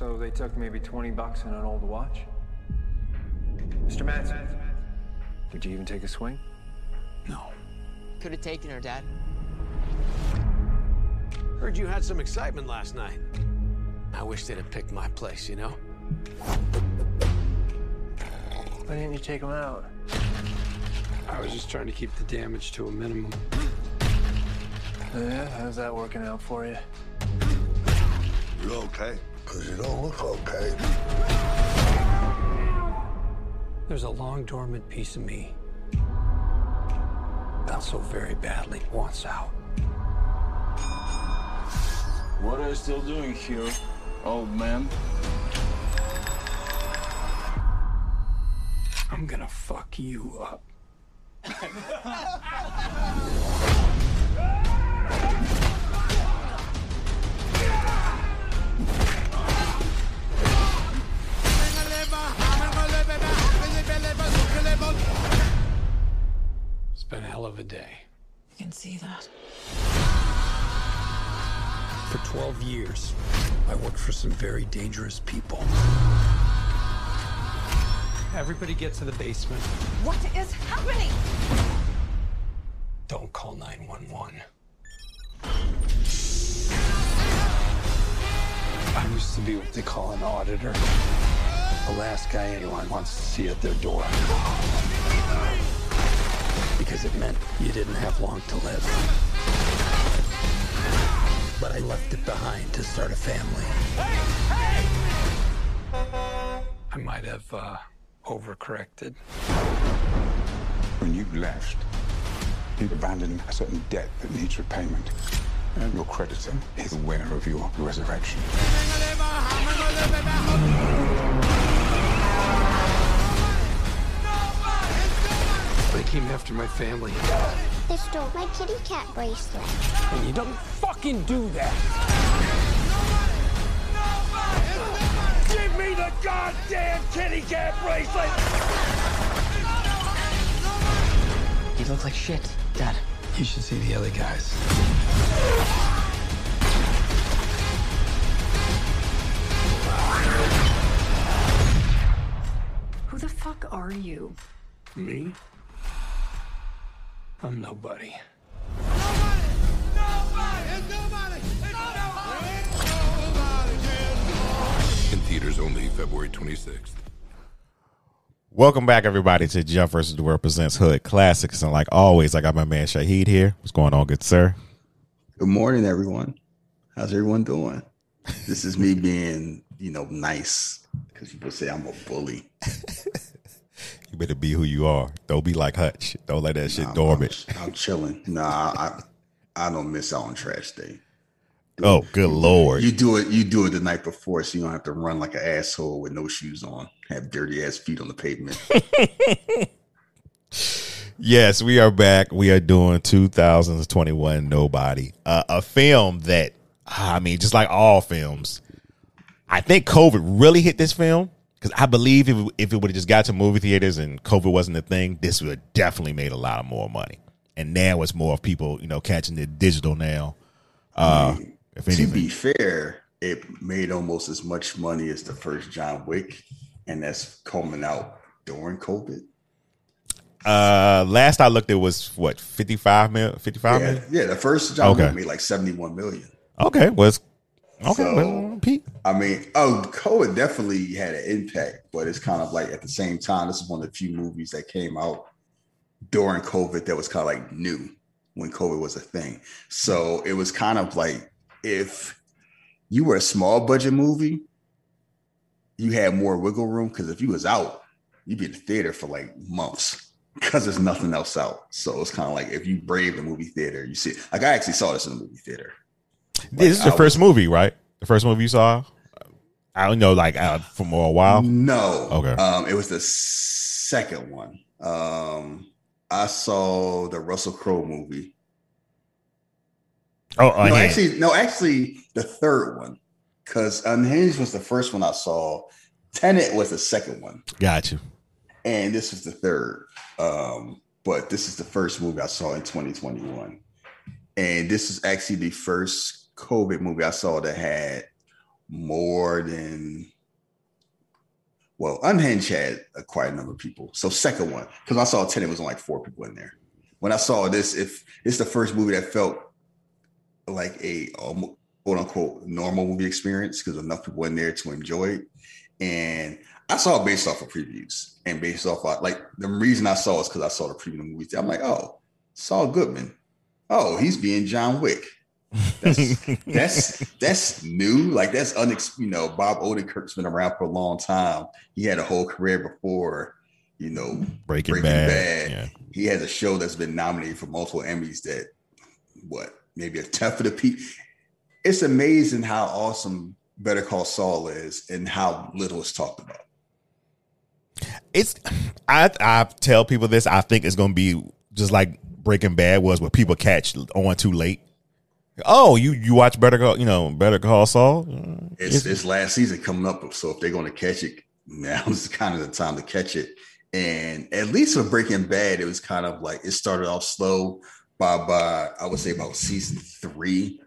So they took maybe 20 bucks and an old watch? Mr. Madsen, did you even take a swing? No. Could have taken her, Dad. Heard you had some excitement last night. I wish they'd have picked my place, you know? Why didn't you take him out? I was just trying to keep the damage to a minimum. Yeah, how's that working out for you? You okay? Because you don't look okay. There's a long dormant piece of me that so very badly wants out. What are you still doing here, old man? I'm gonna fuck you up. It's been a hell of a day. You can see that. For 12 years, I worked for some very dangerous people. Everybody get to the basement. What is happening? Don't call 911. I used to be what they call an auditor. The last guy anyone wants to see at their door. Because it meant you didn't have long to live. But I left it behind to start a family. I might have uh, overcorrected. When you left, you abandoned a certain debt that needs repayment. And your creditor is aware of your resurrection. Came after my family. They stole my kitty cat bracelet. And you don't fucking do that. Give me the goddamn kitty cat bracelet! He looks like shit, Dad. You should see the other guys. Who the fuck are you? Me? I'm nobody. In theaters only February 26th. Welcome back, everybody, to Jump versus the World presents Hood Classics. And like always, I got my man Shahid here. What's going on, good sir? Good morning, everyone. How's everyone doing? This is me being, you know, nice because people say I'm a bully. You better be who you are. Don't be like Hutch. Don't let that shit Nah, dormant. I'm, I'm chilling. Nah, I I don't miss out on trash day. Oh, good lord. You do it. You do it the night before, so you don't have to run like an asshole with no shoes on, have dirty ass feet on the pavement. Yes, we are back. We are doing 2021 Nobody, uh, a film that I mean, just like all films, I think COVID really hit this film because I believe if if it would have just got to movie theaters and COVID wasn't a thing, this would have definitely made a lot of more money. And now it's more of people, you know, catching the digital now. Uh, if to be fair, it made almost as much money as the first John Wick, and that's coming out during COVID. uh, last I looked, it was what 55 mil, 55 Yeah, million? yeah, the first John Okay. Wick made like seventy-one million. Okay, was okay. So- well, Pete. I mean, oh, COVID definitely had an impact, but it's kind of like at the same time, this is one of the few movies that came out during COVID that was kind of like new when COVID was a thing. So it was kind of like if you were a small budget movie, you had more wiggle room because if you was out, you'd be in the theater for like months because there's nothing else out. So it's kind of like if you brave the movie theater, you see. Like I actually saw this in the movie theater. This is the first movie, right? The first movie you saw. I don't know, like uh, from a while. No. Okay. Um, it was the second one. Um, I saw the Russell Crowe movie. Oh, no, actually, no, actually, the third one, because Unhinged was the first one I saw. Tenet was the second one, got you. and this was the third. Um, but this is the first movie I saw in 2021, and this is actually the first COVID movie I saw that had more than well, Unhinged had a quite a number of people. So second one, because I saw Tenet was like four people in there. When I saw this, if it's the first movie that felt like a um, quote unquote normal movie experience because enough people in there to enjoy it. And I saw it based off of previews and based off of, like the reason I saw it is because I saw the preview of the movie. I'm like, oh, Saul Goodman. Oh, he's being John Wick. That's that's that's new. Like that's unex. You know, Bob Odenkirk's been around for a long time. He had a whole career before. You know, Breaking, Bad. Yeah. He has a show that's been nominated for multiple Emmys. That what maybe a tenth of the people. It's amazing how awesome Better Call Saul is and how little is talked about. It's I I tell people this. I think it's going to be just like Breaking Bad was, where people catch on too late. Oh, you you watch Better Call, you know, Better Call Saul. Mm, it's it's last season coming up, so if they're going to catch it, now is kind of the time to catch it. And at least with Breaking Bad, it was kind of like it started off slow. By by, I would say about season three,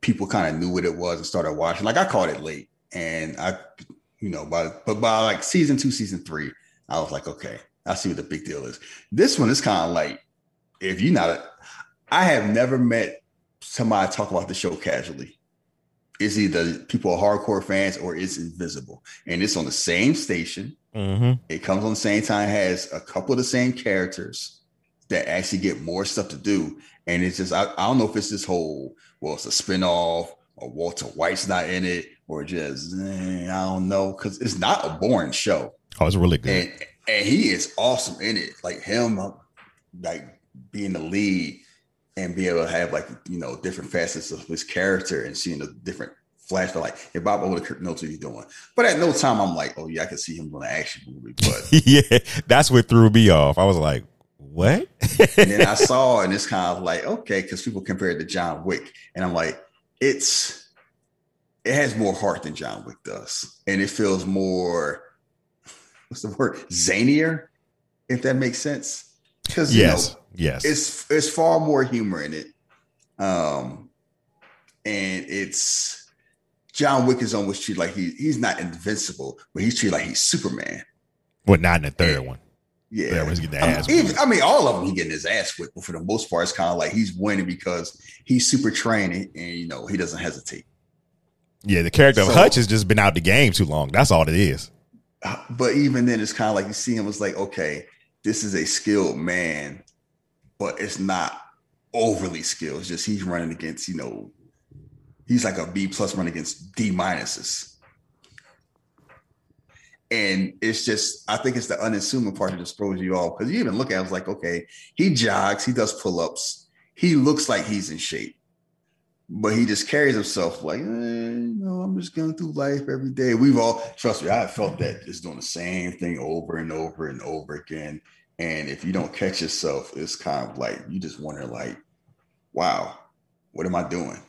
people kind of knew what it was and started watching. Like I caught it late, and I, you know, by but by like season two, season three, I was like, okay, I see what the big deal is. This one is kind of like if you're not, a, I have never met somebody talk about the show casually. It's either people are hardcore fans or it's invisible, and it's on the same station. Mm-hmm. It comes on the same time, has a couple of the same characters that actually get more stuff to do. And it's just, I, I don't know if it's this whole, well, it's a spinoff or Walter White's not in it or just, eh, I don't know. Cause it's not a boring show. Oh, it's really good. And, and he is awesome in it. Like him, like being the lead and be able to have like, you know, different facets of his character and seeing the different flash. Of like if Bob Odenkirk knows what he's doing, but at no time I'm like, oh yeah, I can see him doing an action movie. But yeah, that's what threw me off. I was like, what? and then I saw, and it's kind of like, okay, because people compare it to John Wick, and I'm like, it's it has more heart than John Wick does, and it feels more what's the word zanier, if that makes sense. Because yes, you know, yes, it's it's far more humor in it, um, and it's John Wick is almost treated like he he's not invincible, but he's treated like he's Superman. Well, not in the third And- one. Yeah, he's getting the I mean, ass even- I mean, all of them he getting his ass whipped, but for the most part, it's kind of like he's winning because he's super trained and, and, you know he doesn't hesitate. Yeah, the character of Hutch has just been out the game too long. That's all it is. But even then, it's kind of like you see him as like, okay, this is a skilled man, but it's not overly skilled. It's just he's running against, you know, he's like a B plus running against D minuses. And it's just, I think it's the unassuming part that just throws you off because you even look at it, I was like, okay, he jogs, he does pull ups, he looks like he's in shape, but he just carries himself like, eh, you know, I'm just going through life every day. We've all, trust me, I felt that just doing the same thing over and over and over again. And if you don't catch yourself, it's kind of like you just wonder, like, wow, what am I doing?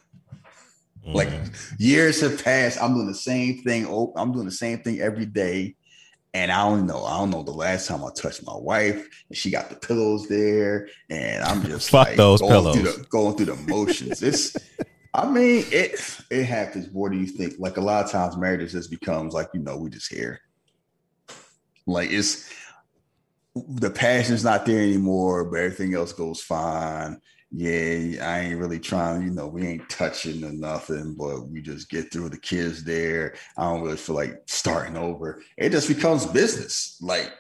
Like mm. years have passed. I'm doing the same thing. Oh, I'm doing the same thing every day. And I don't know. I don't know the last time I touched my wife and she got the pillows there. And I'm just Fuck like those going Through pillows. the, going through the motions. It's I mean, it it happens. What do you think? Like a lot of times marriage just becomes like, you know, we just here. Like it's the passion's not there anymore, but everything else goes fine. Yeah, I ain't really trying, you know, we ain't touching or nothing, but we just get through the kids there. I don't really feel like starting over. It just becomes business, like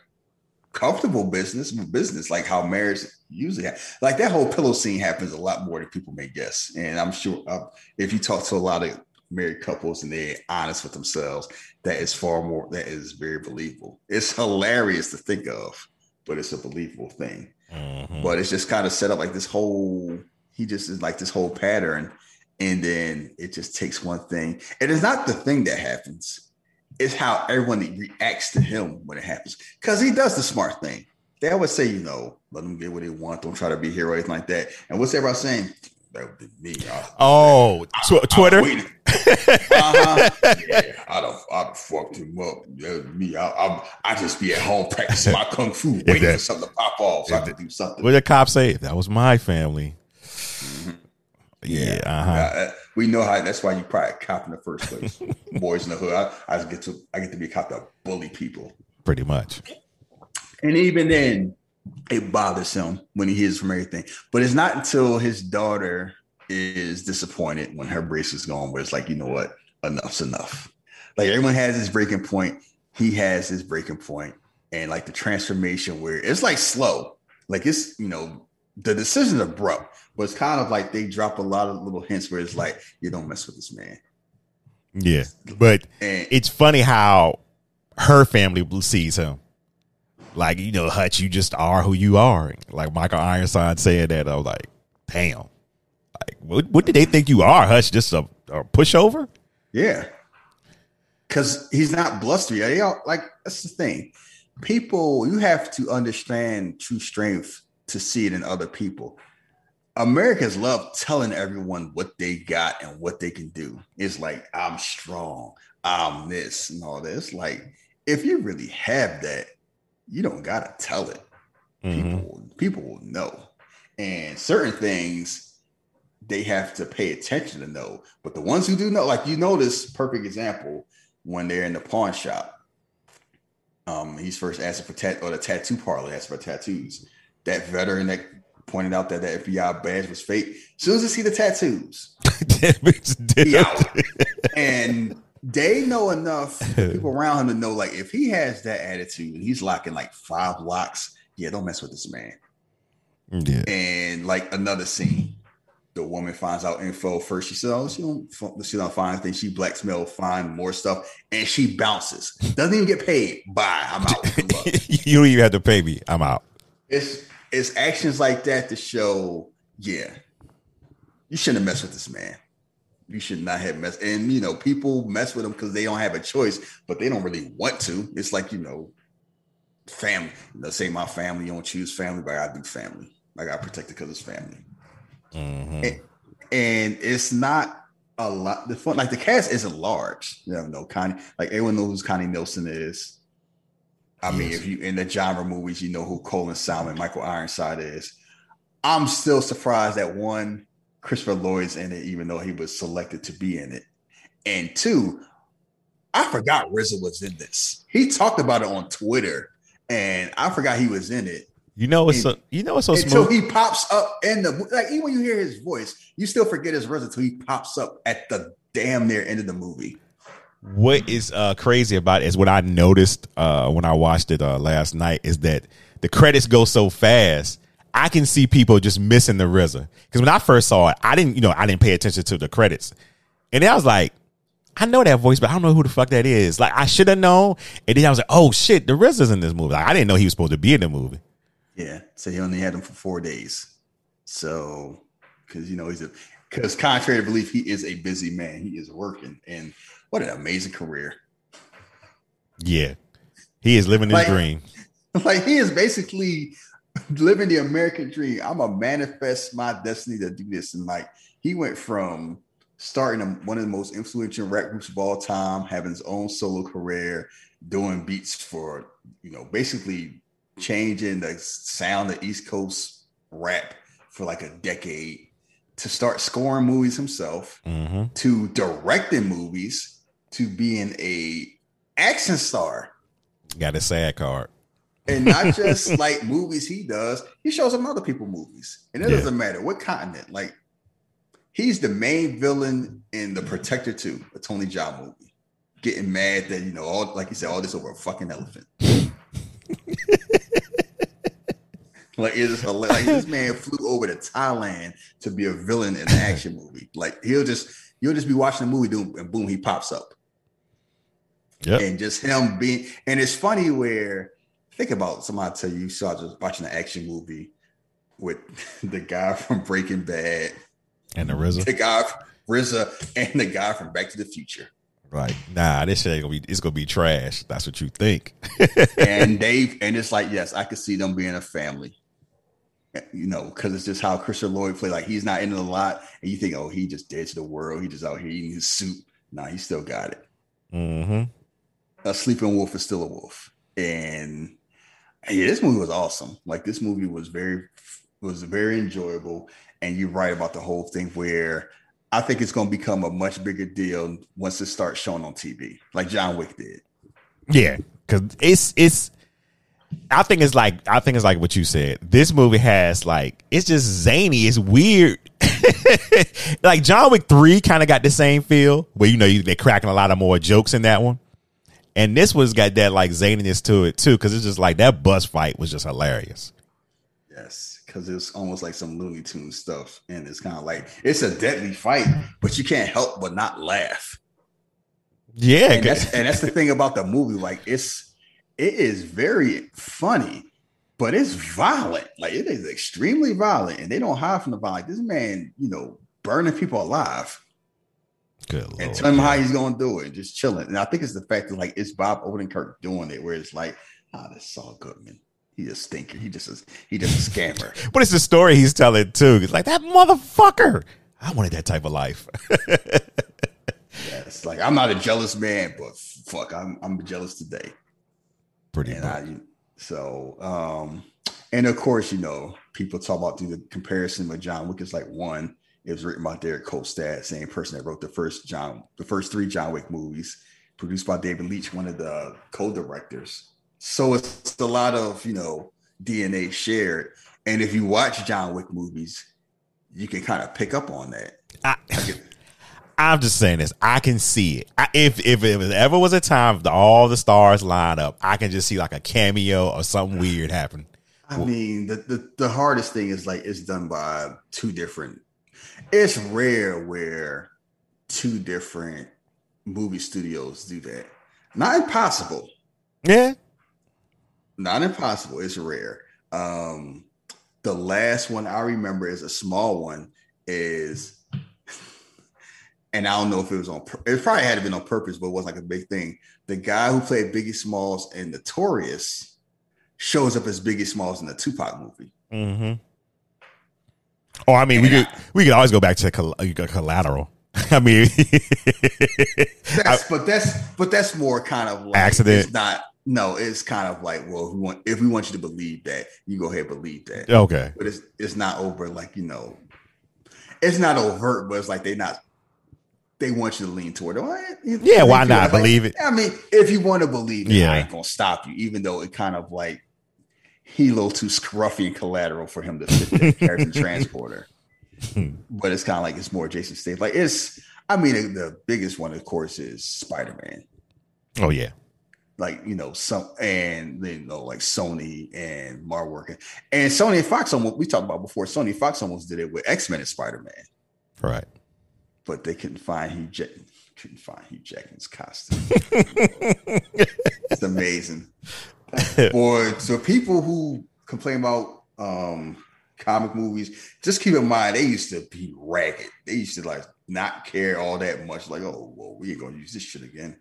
comfortable business, business, like how marriage usually ha- like that whole pillow scene happens a lot more than people may guess. And I'm sure uh, if you talk to a lot of married couples and they're honest with themselves, that is far more, that is very believable. It's hilarious to think of, but it's a believable thing. Mm-hmm. but it's just kind of set up like this whole he just is like this whole pattern and then it just takes one thing. And it's not the thing that happens it's how everyone reacts to him when it happens because he does the smart thing. They always say you know let them get what they want don't try to be here or anything like that. And what's everybody saying that would be me I- Oh, tw- Twitter. waiting. uh-huh. Yeah, I'd have, I'd have fucked him up. That was me. I, I, I just be at home practicing my kung fu, waiting that- for something to pop off so I could do something. What did the cop say? That was my family. Mm-hmm. Yeah, uh huh. Uh, We know how. That's why you probably a cop in the first place. Boys in the hood. I, I get to. I get to be a cop to bully people. Pretty much. And even then, it bothers him when he hears from everything. But it's not until his daughter is disappointed when her brace is gone, where it's like, you know what, enough's enough. Like everyone has his breaking point. He has his breaking point, and like the transformation where it's like slow. Like it's you know the decision's abrupt, but it's kind of like they drop a lot of little hints where it's like you don't mess with this man. Yeah, but And- it's funny how her family sees him. Like you know, Hutch, you just are who you are. Like Michael Ironside said that. I was like, damn. Like, what, what did they think you are, Hutch? Just a, a pushover? Yeah. Cause he's not blustery. They like that's the thing. People, you have to understand true strength to see it in other people. Americans love telling everyone what they got and what they can do. It's like, I'm strong, I'm this and all this. Like, if you really have that, you don't gotta tell it. People, people will know. And certain things they have to pay attention to know. But the ones who do know, like you notice, perfect example when they're in the pawn shop. Um, he's first asking for tat or the tattoo parlor asking for tattoos. That veteran that pointed out that the FBI badge was fake. As soon as they see the tattoos, he out. and they know enough people around him to know, like, if he has that attitude and he's locking like five locks, yeah, don't mess with this man. Yeah. And like another scene, the woman finds out info first. She says, "Oh, she don't, she don't find anything." She blacksmail, find more stuff, and she bounces. Doesn't even get paid. Bye, I'm out. You don't even have to pay me. I'm out. it's it's actions like that to show, yeah, you shouldn't have messed with this man. You should not have messed. And you know, people mess with them because they don't have a choice, but they don't really want to. It's like you know, family. You know, say my family don't choose family, but I do family. I got protected because it's family. Mm-hmm. And, and it's not a lot. The fun, like the cast isn't large. You know, no Connie. Like everyone knows who Connie Nielsen is. I mean, if you in the genre movies, you know who Colin Salmon, Michael Ironside is. I'm still surprised that one, Christopher Lloyd's in it, even though he was selected to be in it. And two, I forgot RZA was in this. He talked about it on Twitter, and I forgot he was in it. You know it's so you know it's so until smooth. he pops up in the like even when you hear his voice, you still forget his RZA until he pops up at the damn near end of the movie. what is uh, crazy about it is what I noticed uh, when I watched it uh, last night is that the credits go so fast. I can see people just missing the RZA because when I first saw it, I didn't, you know, I didn't pay attention to the credits, and then I was like, I know that voice, but I don't know who the fuck that is. Like I should have known, and then I was like, oh shit, the RZA's in this movie. Like, I didn't know he was supposed to be in the movie. Yeah, so he only had him for four days. So because you know he's a because contrary to belief, he is a busy man. He is working, and what an amazing career. Yeah, he is living his Like- dream. like he is basically living the American dream. I'm a manifest my destiny to do this. And like he went from starting a, one of the most influential rap groups of all time, having his own solo career, doing beats for, you know, basically changing the sound of East Coast rap for like a decade to start scoring movies himself, Mm-hmm. to directing movies, to being a action star Got a sad card. And not just like movies he does. He shows them other people movies, and it Yeah. doesn't matter what continent. Like he's the main villain in the Protector Two, a Tony Jaa movie. Getting mad that you know all like you said all this over a fucking elephant. like it's hilarious. like this man flew over to Thailand to be a villain in an action movie. Like he'll just you'll just be watching the movie, doing and boom, he pops up Yep. and just him being and it's funny where think about somebody tell you you saw just watching an action movie with the guy from Breaking Bad, And the RZA. the guy RZA, and the guy from Back to the Future. Like, nah, this shit ain't gonna be. It's gonna be trash. That's what you think. and they and it's like, yes, I could see them being a family. You know, because it's just how Christian Lloyd played. Like he's not in it a lot, and you think, oh, he just dead to the world. He just out here eating his soup. Nah, he still got it. Mm-hmm. a sleeping wolf is still a wolf. And yeah, this movie was awesome. Like this movie was very was very enjoyable. And you're right about the whole thing where I think it's going to become a much bigger deal once it starts showing on TV, like John Wick did. Yeah, because it's it's. I think it's like I think it's like what you said. This movie has like it's just zany. It's weird. like John Wick three kind of got the same feel where you know you, they're cracking a lot of more jokes in that one, and this one's got that like zaniness to it too because it's just like that bus fight was just hilarious. Yes, because it's almost like some Looney Tune stuff, and it's kind of like it's a deadly fight, but you can't help but not laugh. Yeah, and that's, and that's the thing about the movie. Like it's it is very funny, but it's violent. Like it is extremely violent, and they don't hide from the violence. This man, you know, burning people alive. Good and Lord, tell him how he's gonna do it, just chilling. And I think it's the fact that like it's Bob Odenkirk doing it, where it's like, ah, oh, that's Saul Goodman. He a stinker. He just a, he just a scammer. But it's the story he's telling too. It's like that motherfucker. I wanted that type of life. yes, like I'm not a jealous man, but fuck, I'm I'm jealous today. Pretty and I, so um and of course, you know, people talk about do the comparison with John Wick is like one. It was written by Derek Kolstad, same person that wrote the first John, the first three John Wick movies, produced by David Leitch, one of the co-directors. So it's a lot of you know DNA shared. And if you watch John Wick movies, you can kind of pick up on that. I, I'm just saying this. I can see it. I, if if it ever was a time that all the stars line up, I can just see like a cameo or something weird happen. I mean, the, the the hardest thing is like it's done by two different. It's rare where two different movie studios do that. Not impossible. Yeah. Not impossible. It's rare. Um, the last one I remember is a small one. Is and I don't know if it was on. It probably had to been on purpose, but it wasn't like a big thing. The guy who played Biggie Smalls in Notorious shows up as Biggie Smalls in the Tupac movie. Mm-hmm. Oh, I mean, we could we could always go back to coll- uh, collateral. I mean, that's, but that's but that's more kind of like accident. It's not. No, it's kind of like, well, if we want if we want you to believe that, you go ahead and believe that. Okay, but it's it's not over like you know, it's not overt, but it's like they not they want you to lean toward it. Well, yeah, why not like, believe it? I mean, if you want to believe it, Yeah. I ain't gonna stop you, even though it kind of like he a little too scruffy and collateral for him to fit that character transporter. But it's kind of like it's more Jason Statham. Like it's, I mean, the biggest one, of course, is Spider Man. Oh yeah, Like you know, some and then you know, like Sony and Marvel working, and Sony and Fox. Almost we talked about before. Sony and Fox almost did it with X Men and Spider Man, right. but they couldn't find Hugh Jack, couldn't find Hugh Jackman's costume. it's amazing. Boy, so people who complain about um comic movies, just keep in mind they used to be ragged. They used to like not care all that much. Like, oh, well, we ain't gonna use this shit again.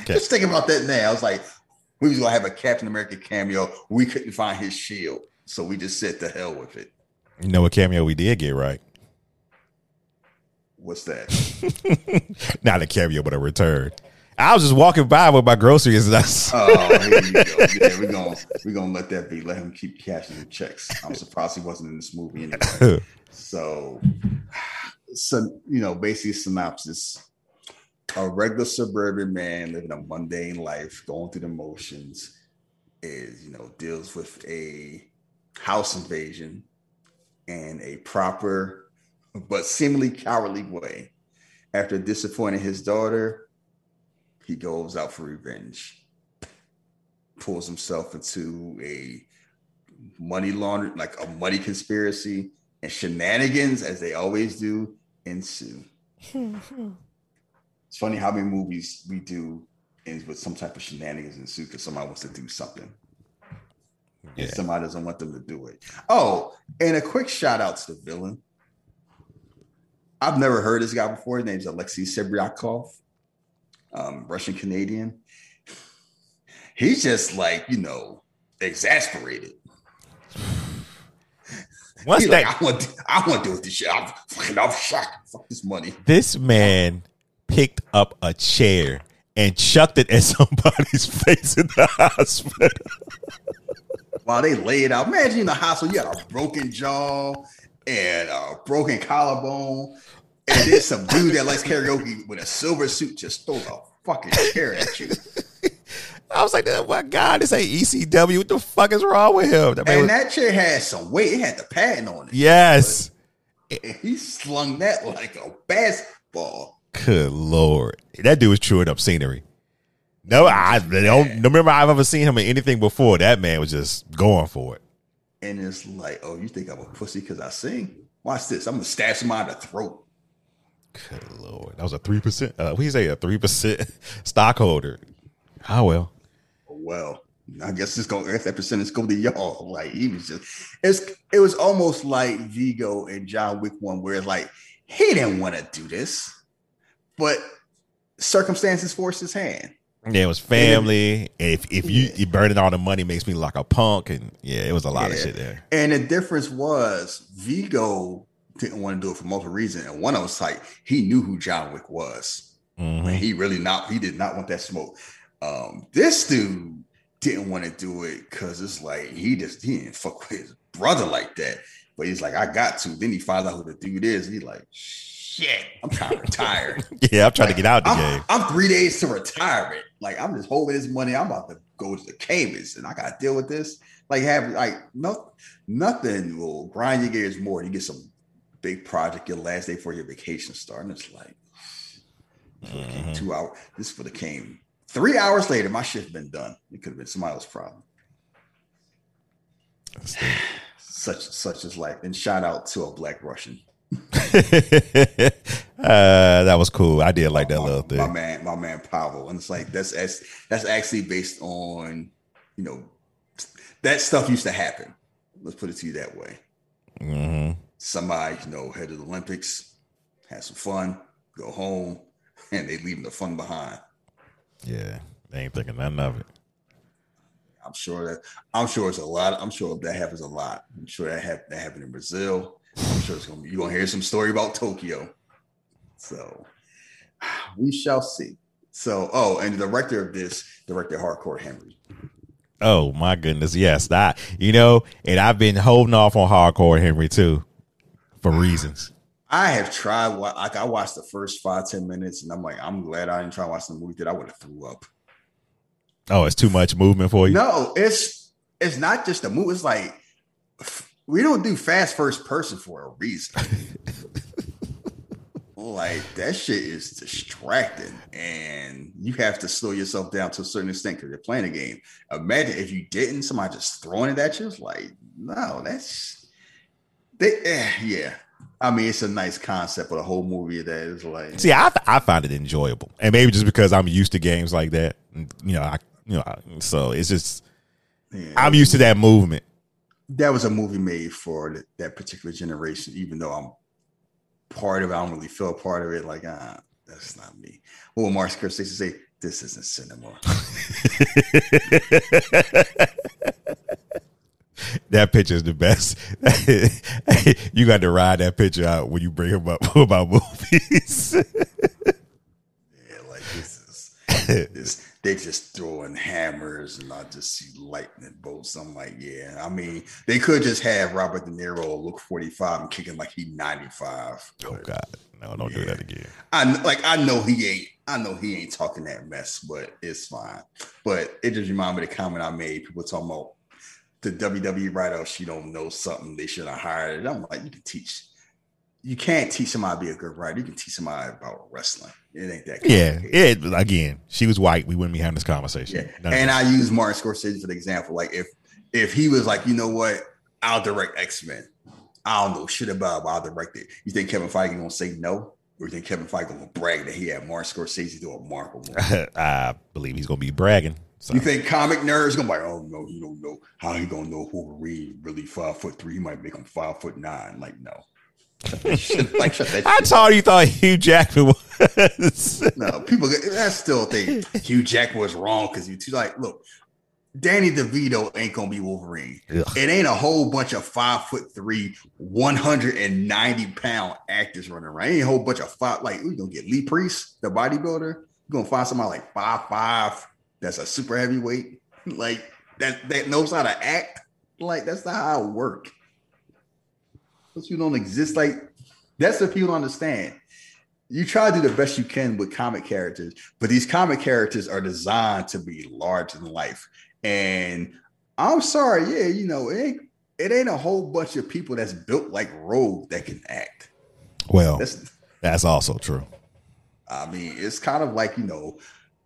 Okay. Just think about that now. I was like, we was gonna have a Captain America cameo. We couldn't find his shield, so we just said the hell with it. You know what cameo we did get right? What's that? Not a cameo, but a return. I was just walking by with my groceries, and that's Oh, here you go. Yeah, we're gonna we're gonna let that be. Let him keep cashing the checks. I'm surprised he wasn't in this movie anyway. So, so you know, basically synopsis: a regular suburban man living a mundane life, going through the motions, is you know deals with a house invasion in a proper but seemingly cowardly way. After disappointing his daughter, he goes out for revenge, pulls himself into a money laundering, like a money conspiracy, and shenanigans, as they always do, ensue. It's funny how many movies we do ends with some type of shenanigans ensue because somebody wants to do something. Yeah. And somebody doesn't want them to do it. Oh, and a quick shout out to the villain. I've never heard this guy before. His name's Alexei Sebriakov, um, Russian Canadian. He's just like, you know, exasperated. Once He's that like, I want, I want to do with this shit. I'm fucking, I'm shocked. Fuck this money. this man picked up a chair and chucked it at somebody's face in the hospital. While they lay it out, imagine in the hospital, you got a broken jaw and a broken collarbone, And then some dude that likes karaoke with a silver suit just throws a fucking chair at you. I was like, oh my God, this ain't ECW. What the fuck is wrong with him? That man And was- that chair had some weight. It had the padding on it. yes. And he slung that like a basketball. Good lord, that dude was chewing up scenery. No, I don't remember I've ever seen him in anything before. That man was just going for it. And it's like, oh, you think I'm a pussy because I sing? Watch this. I'm gonna stab him out the throat. Good lord, that was a three percent. Uh, you say? A three percent stockholder. Oh well. Well, I guess it's going. I guess that percentage go to y'all. Like he was just. It's. It was almost like Viggo and John Wick one, where it's like he didn't want to do this, but circumstances forced his hand. Yeah, it was family. And if if you, you burning all the money makes me like a punk, and yeah, it was a lot of shit there. And the difference was Viggo didn't want to do it for multiple reasons, and one of was like he knew who John Wick was. Mhm. And he really not. He did not want that smoke. Um, this dude didn't want to do it because it's like he just he didn't fuck with his brother like that. But he's like, I got to. Then he finds out who the dude is. He's like, shit, I'm trying to retire. Yeah, I'm trying to get out of the I'm, game. I'm three days to retirement. Like I'm just holding this money. I'm about to go to the Caymans and I gotta deal with this. Like have like no nothing will grind your gears more. You get some big project your last day for your vacation start, and it's like Mm-hmm. two hours. This for the came. Three hours later, my shift been done. It could have been somebody else's problem. Such such is life. And shout out to a black Russian. uh, that was cool. I did like that little thing. my man, my man Pavel, and it's like that's that's that's actually based on you know that stuff used to happen. Let's put it to you that way. hmm Somebody you know head to the Olympics, have some fun, go home, and they leaving the fun behind. Yeah, they ain't thinking nothing of it. I'm sure that I'm sure it's a lot. I'm sure that happens a lot. I'm sure that hap- that happened in Brazil. I'm sure it's gonna be, you're gonna hear some story about Tokyo. So we shall see. So oh, and the director of this, director Hardcore Henry. Oh my goodness, yes, that you know, and I've been holding off on hardcore Henry too, for reasons. I have tried. Like I watched the first five ten minutes, and I'm like, I'm glad I didn't try to watch the movie. That I would have threw up. Oh, it's too much movement for you. No, it's it's not just a movie. It's like we don't do fast first person for a reason. like that shit is distracting, and you have to slow yourself down to a certain extent because you're playing a game. Imagine if you didn't, somebody just throwing it at you. It's like, no, that's they. eh, yeah, I mean, it's a nice concept, but a whole movie that is like, See, I I find it enjoyable, and maybe just because I'm used to games like that, you know, I you know, I- so it's just yeah. I'm used to that movement. that was a movie made for th- that particular generation, even though I'm part of it, I don't really feel part of it. Like, ah, that's not me. What will Martin Scorsese say? This isn't cinema. that picture is the best. you got to ride that picture out when you bring him up about movies. yeah, like this is this. They just throwing hammers, and I just see lightning bolts. I'm like, yeah. I mean, they could just have Robert De Niro look 45 and kicking like he 95. oh God, no, don't do that again. I like I know he ain't I know he ain't talking that mess, but it's fine. But it just reminded me of the comment I made. People talking about the WWE writer, she don't know something they should have hired. And I'm like, you can teach. You can't teach somebody to be a good writer. You can teach somebody about wrestling. It ain't that. Yeah, it again. She was white. We wouldn't be having this conversation. Yeah. And. I use Martin Scorsese for the example. Like if if he was like, you know what, I'll direct X Men. I don't know shit about, it, I'll direct it. You think Kevin Feige gonna say no? Or you think Kevin Feige gonna brag that he had Martin Scorsese do a Marvel movie? I believe he's gonna be bragging. So. You think comic nerds gonna be like, oh no, you don't know how he gonna know Wolverine really five foot three? He might make him five foot nine. Like no, like shut that. How you thought Hugh Jackman was? No, people that still think Hugh Jackman was wrong because you too like look. Danny DeVito ain't gonna be Wolverine. Ugh. It ain't a whole bunch of five foot three, 190 pound actors running around. It Ain't a whole bunch of five like we gonna get Lee Priest, the bodybuilder. You're gonna find somebody like five five that's a super heavyweight, like that that knows how to act. Like that's not how it work. But you don't exist. Like that's what people don't understand. you try to do the best you can with comic characters, but these comic characters are designed to be large than life. And I'm sorry, yeah, you know, it ain't it ain't a whole bunch of people that's built like Rogue that can act. Well, that's, that's also true. I mean, it's kind of like you know,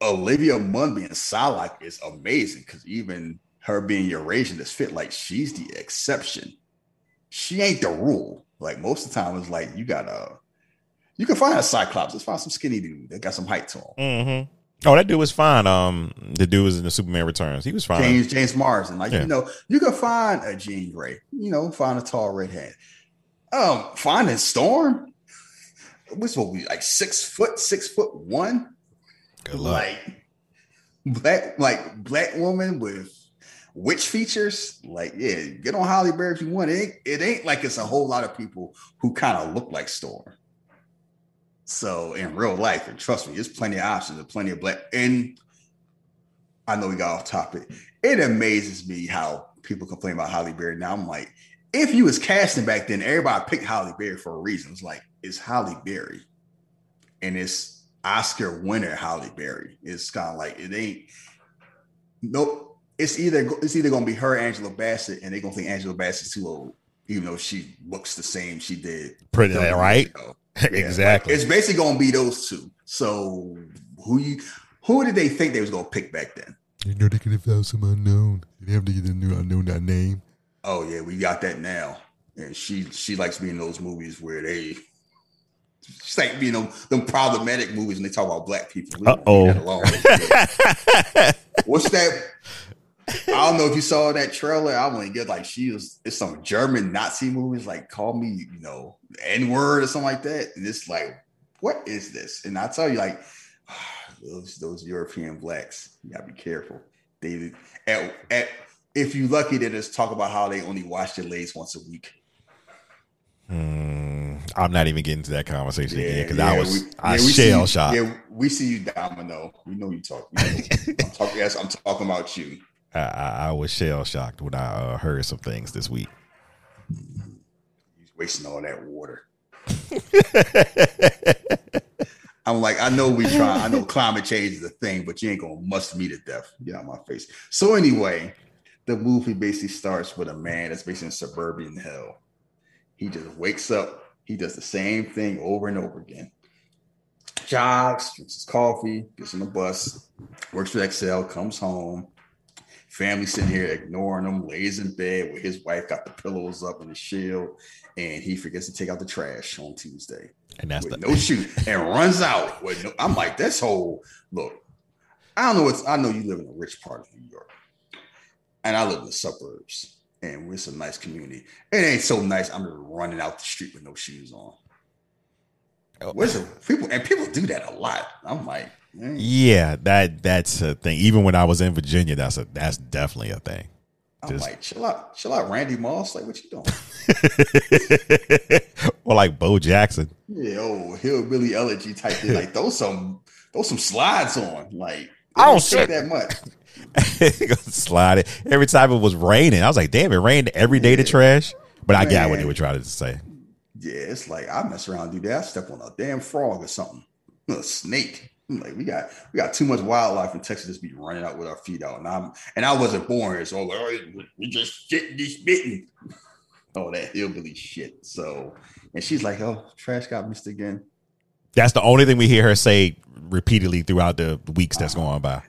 Olivia Munn being Psylocke is amazing because even her being Eurasian is fit like she's the exception. She ain't the rule. Like most of the time, it's like you gotta you can find a Cyclops. Let's find some skinny dude that got some height to him. Mm-hmm. Oh, that dude was fine. Um, the dude was in the Superman Returns. He was fine. James James Marsden, like yeah. you know, you can find a Jean Grey. You know, find a tall redhead. Um, finding Storm. What's what we like six foot, six foot one. Good luck. Like black, like black woman with witch features. Like, yeah, get on Halle Berry if you want. It ain't, it ain't like it's a whole lot of people who kind of look like Storm. So in real life, and trust me, there's plenty of options and plenty of black. And I know we got off topic. It amazes me how people complain about Halle Berry. Now I'm like, if you was casting back then, everybody picked Halle Berry for a reason. It's like it's Halle Berry, and it's Oscar winner Halle Berry. It's kind of like it ain't. Nope. It's either it's either gonna be her, Angela Bassett, and they're gonna think Angela Bassett's too old, even though she looks the same she did. Pretty right. Ago. exactly. Like, it's basically gonna be those two. So who you who did they think they was gonna pick back then? You know they could have found some unknown. They have to get a new unknown that name. Oh yeah, we got that now. And she she likes being in those movies where they she's like being them, them problematic movies and they talk about black people. Uh oh. What's that? I don't know if you saw that trailer. I want to get like she was. It's some German Nazi movies like Call Me, you know, N word or something like that. And it's like, what is this? And I tell you, like those those European blacks, you gotta be careful. They at, at if you lucky, they just talk about how they only wash their legs once a week. Mm, I'm not even getting to that conversation yeah, again because yeah, I was we, I yeah, shell shocked. Yeah, we see you, Domino. We know you talk. You know, I'm talking. Yes, I'm talking about you. I, I, I was shell shocked when I uh, heard some things this week. He's wasting all that water. I'm like, I know we try. I know climate change is a thing, but you ain't gonna must me to death. Get out my face. So anyway, the movie basically starts with a man that's basically in suburban hell. He just wakes up. He does the same thing over and over again. Jogs, drinks his coffee, gets on the bus, works for Excel, comes home, Family sitting here ignoring him, lays in bed with his wife, got the pillows up in the shield, and he forgets to take out the trash on Tuesday. And that's the- no shoot and runs out. With no, I'm like, this whole look. I don't know what's. I know you live in a rich part of New York, and I live in the suburbs, and we're some nice community. It ain't so nice. I'm just running out the street with no shoes on. Oh. Where's the people? And people do that a lot. I'm like, yeah, that that's a thing. Even when I was in Virginia, that's a that's definitely a thing. I'm Just, like, chill out, chill out, Randy Moss. Like, what you doing? or like Bo Jackson. Yeah, oh, hillbilly elegy type thing. Like, throw some, throw some slides on. Like, I don't shit that much. Slide it every time it was raining. I was like, damn, it rained every day to trash. But I got what they were trying to say. Yeah, it's like I mess around, do that. I step on a damn frog or something, a snake. I'm like we got we got too much wildlife in Texas just be running out with our feet out. And I'm and I wasn't born here, so like, oh, we just shit this bitten. Oh, that hillbilly shit. So and she's like, Oh, trash got missed again. That's the only thing we hear her say repeatedly throughout the weeks that's going by.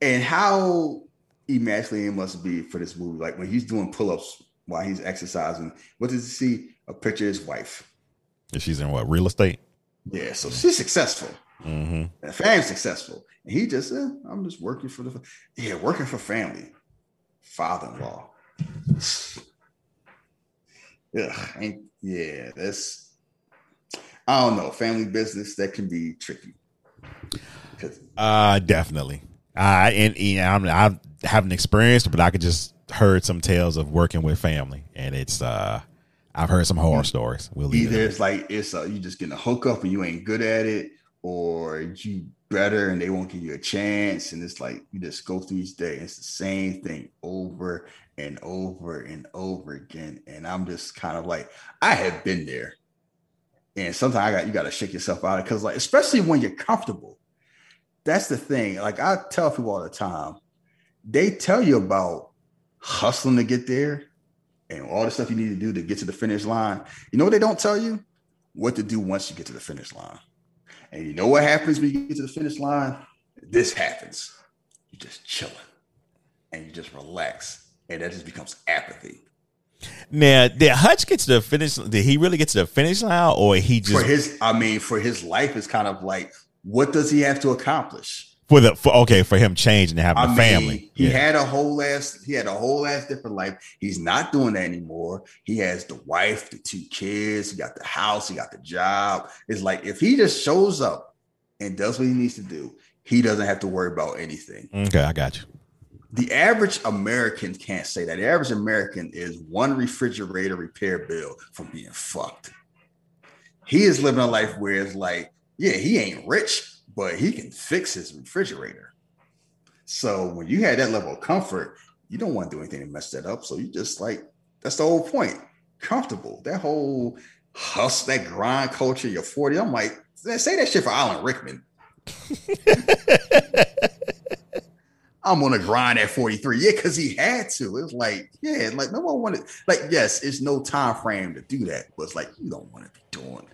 And how emasculating it must be for this movie. Like when he's doing pull-ups while he's exercising, what does he see? A picture of his wife. And She's in what real estate? Yeah, so she's successful. Mm-hmm. And family's successful. And he just said, I'm just working for the yeah, working for family. Father-in-law. yeah, yeah, that's I don't know, family business that can be tricky. Uh definitely. Uh and know, I'm, I haven't experienced, but I could just heard some tales of working with family, and it's uh I've heard some horror stories. We'll Either it's like it's uh, you just getting a hookup and you ain't good at it, or you better and they won't give you a chance. And it's like you just go through each day. It's the same thing over and over and over again. And I'm just kind of like, I have been there. And sometimes I got you got to shake yourself out of because, like, especially when you're comfortable. That's the thing. Like I tell people all the time, they tell you about hustling to get there and all the stuff you need to do to get to the finish line. You know what they don't tell you? What to do once you get to the finish line. And you know what happens when you get to the finish line? This happens. You're just chilling and you just relax. And that just becomes apathy. Now, did Hutch get to the finish? Did he really get to the finish line, or he just for his? I mean, for his life is kind of like, what does he have to accomplish? for the for, okay for him changing and having I a mean, family? He Yeah. had a whole ass, he had a whole ass different life. He's not doing that anymore. He has the wife, the two kids, he got the house, he got the job. It's like if he just shows up and does what he needs to do, he doesn't have to worry about anything. Okay, I got you. The average American can't say that. The average American is one refrigerator repair bill from being fucked. He is living a life where it's like, yeah, he ain't rich, but he can fix his refrigerator. So when you had that level of comfort, you don't want to do anything to mess that up. So you just like, that's the whole point. Comfortable. That whole hustle, that grind culture, you're 40. I'm like, say that shit for Alan Rickman. I'm on a grind at 43. Yeah, because he had to. It was like, yeah, like no one wanted, like, yes, it's no time frame to do that, but it's like you don't want to be doing.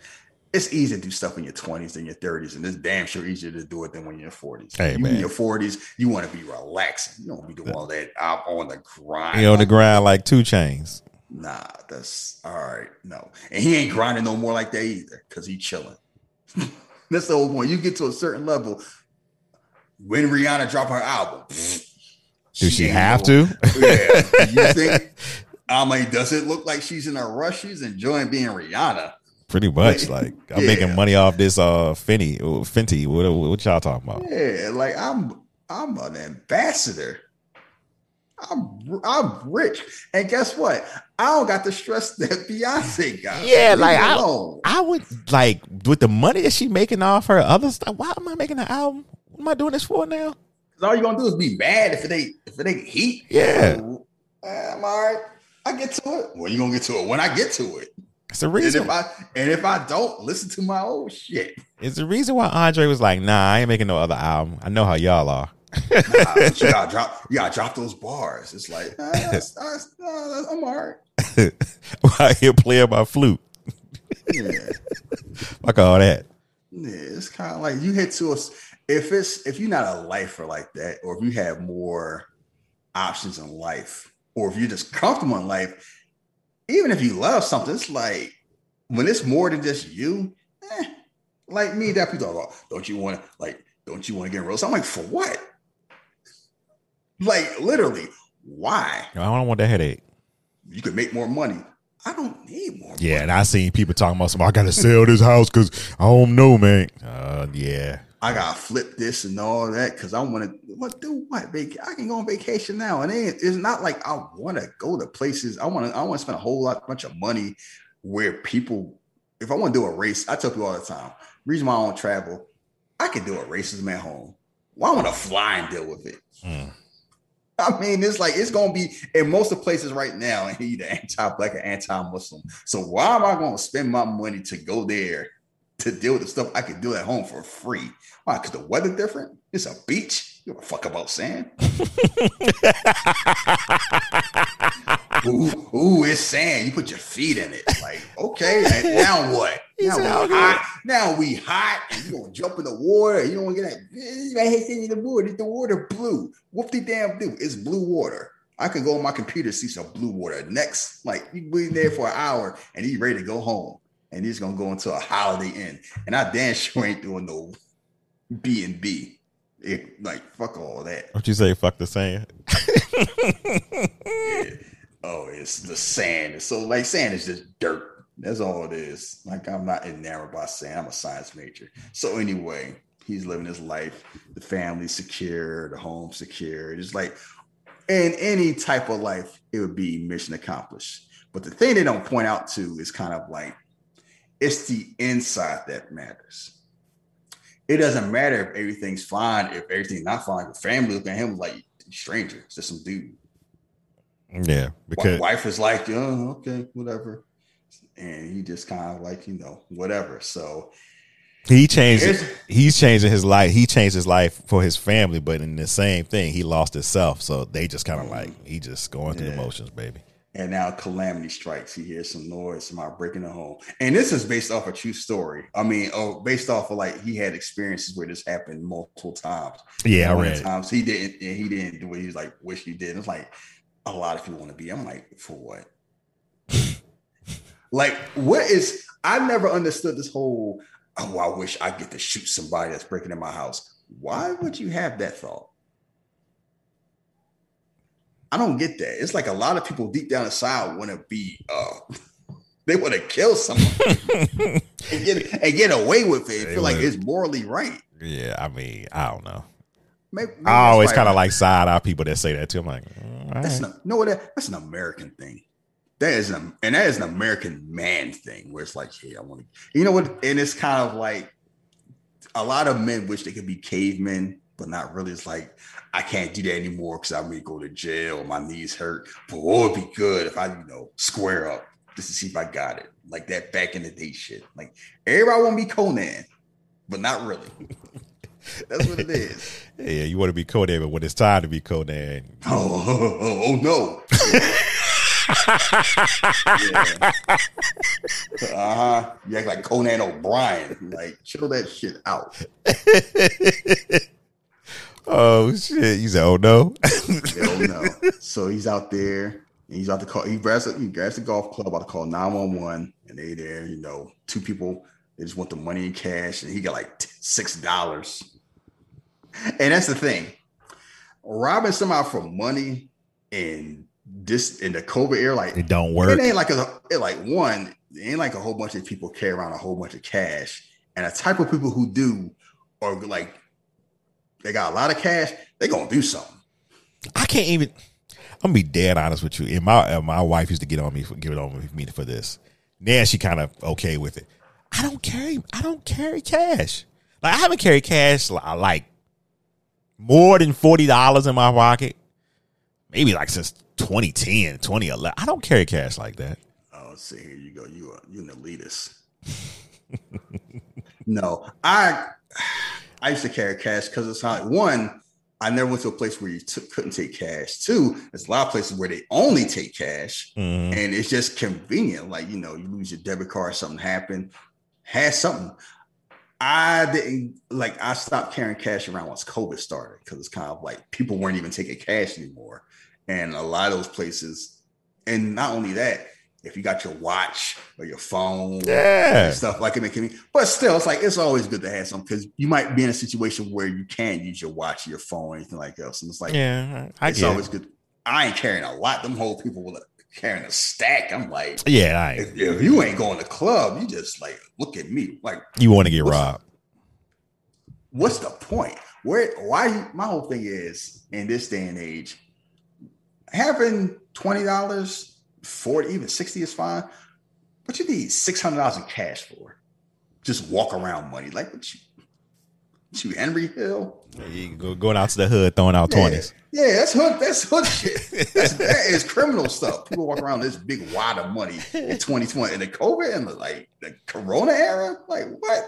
It's easy to do stuff in your 20s and your 30s, and it's damn sure easier to do it than when you're in your 40s. Hey, you man. in your 40s, you want to be relaxing. You don't be doing all that out on the grind. You on the ground like 2 Chainz. Nah, that's all right. No, and he ain't grinding no more like that either because he chilling. that's the whole point. You get to a certain level. When Rihanna drop her album, Do she ain't have to? Yeah. You think? I mean, does it look like she's in a rush? She's enjoying being Rihanna. Pretty much. Like I'm Yeah. making money off this uh Fenty or Fenty. What, what y'all talking about? Yeah, like I'm I'm an ambassador. I'm I'm rich. And guess what? I don't got the stress that Beyonce got. Yeah, like I. I would like with the money that she making off her other stuff. Why am I making an album? What am I doing this for now? 'Cause all you're gonna do is be mad if it ain't if it ain't heat. Yeah. So, eh, I'm all right. I get to it. When you gonna get to it? When I get to it. It's the And reason. if I and if I don't listen to my old shit, It's the reason why Andre was like, "Nah, I ain't making no other album. I know how y'all are." nah, you gotta drop you gotta drop those bars. It's like eh, that's- that's- I'm all right. While here playing my flute. Yeah. Fuck all that. Yeah, it's kind of like you hit to us. If it's if you're not a lifer like that, or if you have more options in life, or if you're just comfortable in life, even if you love something, it's like when it's more than just you. Eh, like me, that people talk about. Don't you want to like? Don't you want to get real? So I'm like, for what? Like literally, why? I don't want that headache. You could make more money. I don't need more. Yeah, and I seen people talking about some. I gotta sell this house because I don't know, man. Uh, yeah. I gotta flip this and all that because I want to. What do what? Vac- I can go on vacation now, and it, it's not like I want to go to places. I want to. I want to spend a whole lot, bunch of money where people. If I want to do a race, I tell people all the time. Reason why I don't travel, I can do a racism at home. Why I want to fly and deal with it? Hmm. I mean, it's like it's gonna be in most of the places right now, and either anti-black or anti-Muslim. So why am I gonna spend my money to go there to deal with the stuff I can do at home for free? Why? Because the weather different. It's a beach. You don't fuck about sand. ooh, ooh, it's sand. You put your feet in it. Like, okay, and now what? Now we hot. Now we hot. And you gonna jump in the water. You don't to get that. I hate in the water. Is the water blue. Whoop the damn do. It's blue water. I can go on my computer see some blue water. Next, like you been there for an hour and you ready to go home. And he's gonna go into a holiday inn. And I damn sure ain't doing no B and B. Like fuck all that. What you say? Fuck the sand. Yeah. Oh, it's the sand. So like sand is just dirt. That's all it is. Like I'm not enamored by sand. I'm a science major. So anyway, he's living his life. The family's secure. The home secure. It's like in any type of life, it would be mission accomplished. But the thing they don't point out to is kind of like it's the inside that matters. It doesn't matter if everything's fine, if everything's not fine. The family looking at him like stranger. It's just some dude. Yeah, because wife is like, oh, okay, whatever. and he just kind of like you know whatever. So He changed. He's changing his life. He changed his life for his family, but in the same thing, he lost himself. So they just kind of um, like he just going through the motions, baby. And now calamity strikes. He hears some noise, somebody breaking the home, and this is based off a true story. I mean, oh, based off of like he had experiences where this happened multiple times. Yeah, I And one of read times he didn't, and he didn't do what he was like wish he did. It's like a lot of people want to be. I'm like, for what? like, what is? I never understood this whole. Oh, I wish I get to shoot somebody that's breaking in my house. Why would you have that thought? I don't get that. It's like a lot of people deep down inside want to be. uh They want to kill someone and get and get away with it. They Feel like it's morally right. Yeah, I mean, I don't know. Maybe, maybe I always kind of like side out people that say that too. I'm like, That's right. not no that that's an American thing. That is an and that is an American man thing where it's like, hey, I want to you know what? And it's kind of like a lot of men wish they could be cavemen, but not really. It's like I can't do that anymore because I may go to jail my knees hurt. But what would be good if I, you know, square up just to see if I got it. Like that back in the day shit. Like everybody want to be Conan, but not really. That's what it is. yeah, you want to be Conan, but when it's time to be Conan, Oh, oh, oh, oh, no. yeah. Uh-huh. You act like Conan O'Brien. Like, chill that shit out. Oh shit, you said, oh no, Hell oh, no. So he's out there. And he's out to call. He grabs, he grabs the golf club about to call 911. And they there, you know, two people, they just want the money in cash. And he got like $6. And that's the thing. Robbing somebody for money in this in the COVID era, like it don't work. It ain't like a it like one, it ain't like a whole bunch of people carry around a whole bunch of cash. And the type of people who do are like they got a lot of cash, they gonna do something. I can't even. I'm gonna be dead honest with you. And my uh, my wife used to get on me for give it on me for this. Now she kind of okay with it. I don't carry. I don't carry cash. Like I haven't carried cash li- like more than forty dollars in my pocket. Maybe like since 2010, 2011. I don't carry cash like that. Oh, see, here you go. You are you an elitist. no, I I used to carry cash because it's not one. I never went to a place where you took couldn't take cash. Two, there's a lot of places where they only take cash, Mhm. and it's just convenient. Like you know, you lose your debit card, something happened, had something. I didn't like. I stopped carrying cash around once COVID started because it's kind of like people weren't even taking cash anymore, and a lot of those places. And not only that, if you got your watch or your phone, Yeah. stuff like it, can but still, it's like it's always good to have some because you might be in a situation where you can't use your watch, your phone, or anything like else, and it's like Yeah, I it's it. always good. I ain't carrying a lot. Them whole people were carrying a stack. I'm like, Yeah, I if, if you ain't going to club, you just like look at me. Like, You want to get What's- robbed? what's the point? Where why my whole thing is in this day and age, having twenty dollars, forty, even sixty is fine. What you need six hundred dollars in cash for just walk around money. Like what you, what you Henry Hill? You go, going out to the hood, throwing out Yeah. twenties. Yeah, that's hood. That's hood shit. That's, that is criminal stuff. People walk around this big wad of money in 2020 in the COVID and the, like the Corona era. Like what?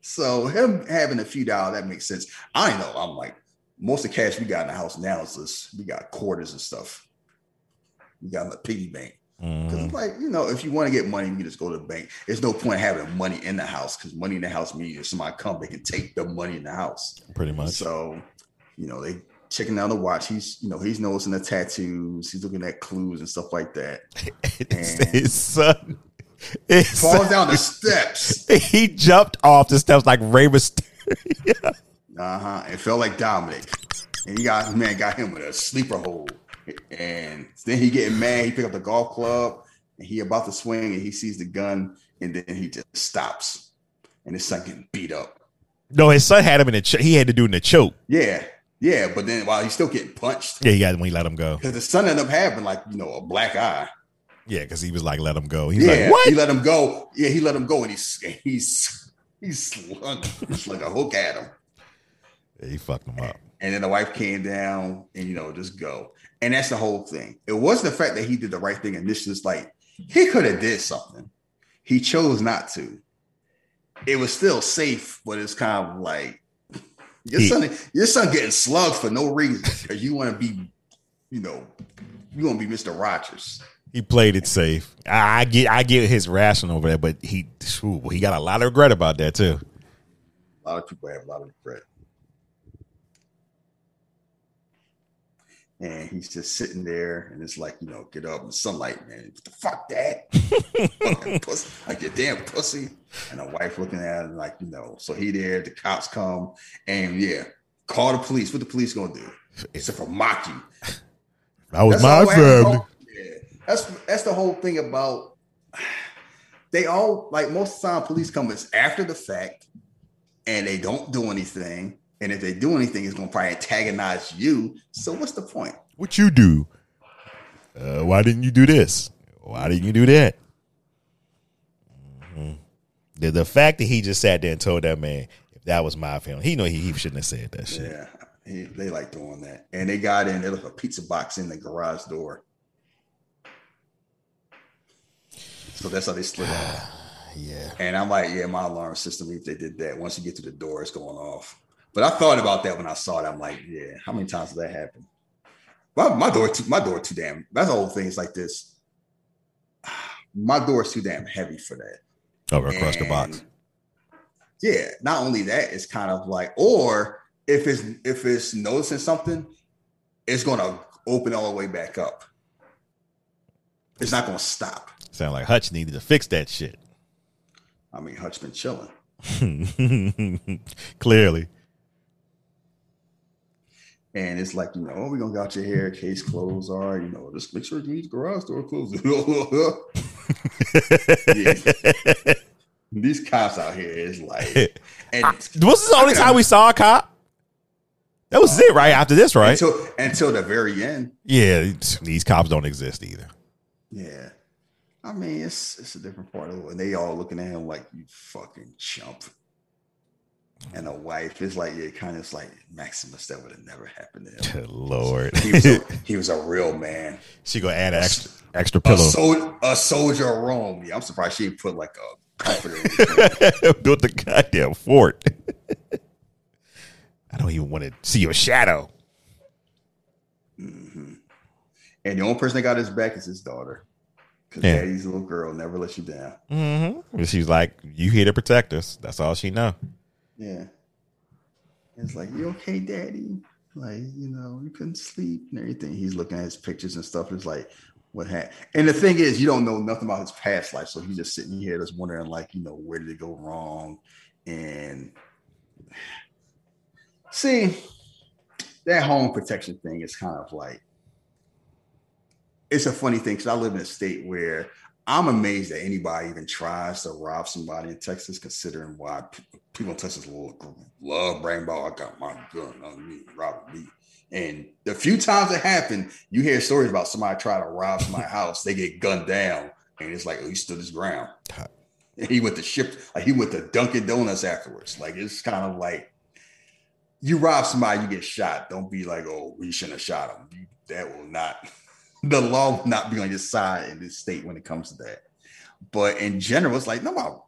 So him having a few dollars that makes sense. I know. I'm like most of the cash we got in the house now is just we got quarters and stuff. We got a piggy bank. Because Mhm. it's like, you know, if you want to get money, you just go to the bank. There's no point having money in the house because money in the house means if somebody come, they can take the money in the house. Pretty much. So, you know, they checking out the watch. He's, you know, he's noticing the tattoos. He's looking at clues and stuff like that. And his son. His falls son- down the steps. He jumped off the steps like Rey Mysterio. Uh-huh. It felt like Dominic. And he got man got him with a sleeper hold. And then he getting mad. He pick up the golf club and he about to swing and he sees the gun and then he just stops. And his son getting beat up. No, his son had him in the. Ch- he had to do in the choke. Yeah. Yeah. But then while he's still getting punched, Yeah, he got when he let him go. because the son ended up having like, you know, a black eye. Yeah, because he was like, let him go. He's yeah, like, what? he let him go. Yeah, he let him go, and he's he's he's slung like a hook at him. Yeah, he fucked him up. And then the wife came down, and you know, just go. And that's the whole thing. It wasn't the fact that he did the right thing initially. It's like he could have did something. He chose not to. It was still safe, but it's kind of like your son, your son getting slugged for no reason because you want to be, you know, you want to be Mister Rogers. He played it safe. I, I get I get his rationale over there, but he ooh, he got a lot of regret about that too. A lot of people have a lot of regret. And he's just sitting there, and it's like, you know, get up in the sunlight, man. What the fuck, that? Fucking pussy, like your damn pussy. And the wife looking at him, like, you know. So he there, the cops come, and yeah, call the police. What the police gonna do? Except for mock you. That was That's my all I have to family. Yeah, that's that's the whole thing about. They all like most of the time, police come is after the fact, and they don't do anything. And if they do anything, it's gonna probably antagonize you. So what's the point? What you do? Uh, why didn't you do this? Why didn't you do that? Mhm. The the fact that he just sat there and told that man if that was my family, he know he, he shouldn't have said that shit. Yeah, he, they like doing that. And they got in. There was a pizza box in the garage door. So that's how they slid out. Yeah. And I'm like, yeah, my alarm system, if they did that, once you get to the door, it's going off. But I thought about that when I saw it. I'm like, yeah, how many times does that happen? My, my door, too, my door, too damn. That's the whole thing. It's like this. My door is too damn heavy for that. Over across the box. Yeah, not only that, it's kind of like, or if it's if it's noticing something, it's gonna open all the way back up. It's not gonna stop. Sound like Hutch needed to fix that shit. I mean, Hutch been chilling. Clearly. And it's like, you know, oh, we're gonna got your hair, case closed. All right, you know, just make sure you leave the garage door closed. Yeah. These cops out here is like, and Was this the only time we saw a cop? That was it, right? After this, right? until until the very end. yeah, these cops don't exist either. Yeah. I mean, it's it's a different part of it. And they all looking at him like you fucking chump. And a wife is like, yeah, kind of like Maximus, that would have never happened to him. Lord. He was a, he was a real man. she gonna add an extra extra A, pillow. sol- a soldier of Rome. Yeah, I'm surprised she didn't put like a comforter. in his hand. Built the goddamn fort. I don't even want to see your shadow. and the only person that got his back is his daughter. Because Yeah. daddy's little girl never lets you down. Mm-hmm. She's like, you here to protect us. That's all she know. Yeah. It's like, you okay, daddy? Like, you know, you couldn't sleep and everything. He's looking at his pictures and stuff. It's like, what happened? And the thing is, you don't know nothing about his past life. So he's just sitting here just wondering, like, you know, where did it go wrong? And see, that home protection thing is kind of like, it's a funny thing because I live in a state where I'm amazed that anybody even tries to rob somebody in Texas, considering why people in Texas love, love bragging about I got my gun on me, robbing me. And the few times it happened, you hear stories about somebody trying to rob my house, they get gunned down, and it's like, oh, he stood his ground. And he went to ship, like he went to Dunkin' Donuts afterwards. Like it's kind of like you rob somebody, you get shot. Don't be like, oh, we shouldn't have shot him. You, that will not, the law will not be on your side in this state when it comes to that. But in general, it's like, no,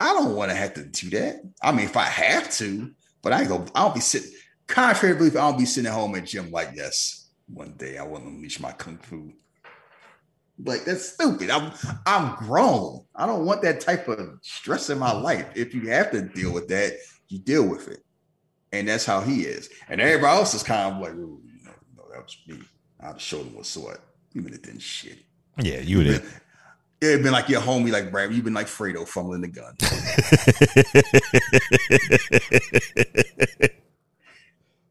I, I don't want to have to do that. I mean, if I have to, but I go, I'll be sitting, contrary to belief, I'll be sitting at home at gym like, yes, one day I will unleash my kung fu. Like that's stupid. I'm I'm grown. I don't want that type of stress in my life. If you have to deal with that, you deal with it. And that's how he is. And everybody else is kind of like, you know, no, that was me. I'd have showed him what's what. You if it didn't shit. Yeah, you would have. It'd been like your homie, like Brad. You've been like Fredo fumbling the gun.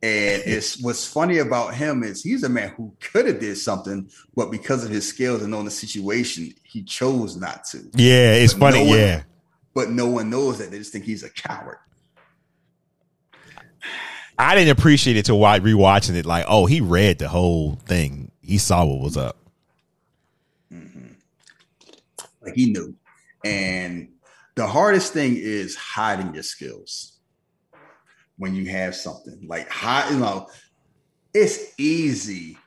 and it's what's funny about him is he's a man who could have did something, but because of his skills and knowing the situation, he chose not to. Yeah, it's But funny. no one- yeah. But no one knows that. They just think he's a coward. I didn't appreciate it till rewatching it. Like, oh, he read the whole thing. He saw what was up. Like he knew. And the hardest thing is hiding your skills when you have something like hide, you know, it's easy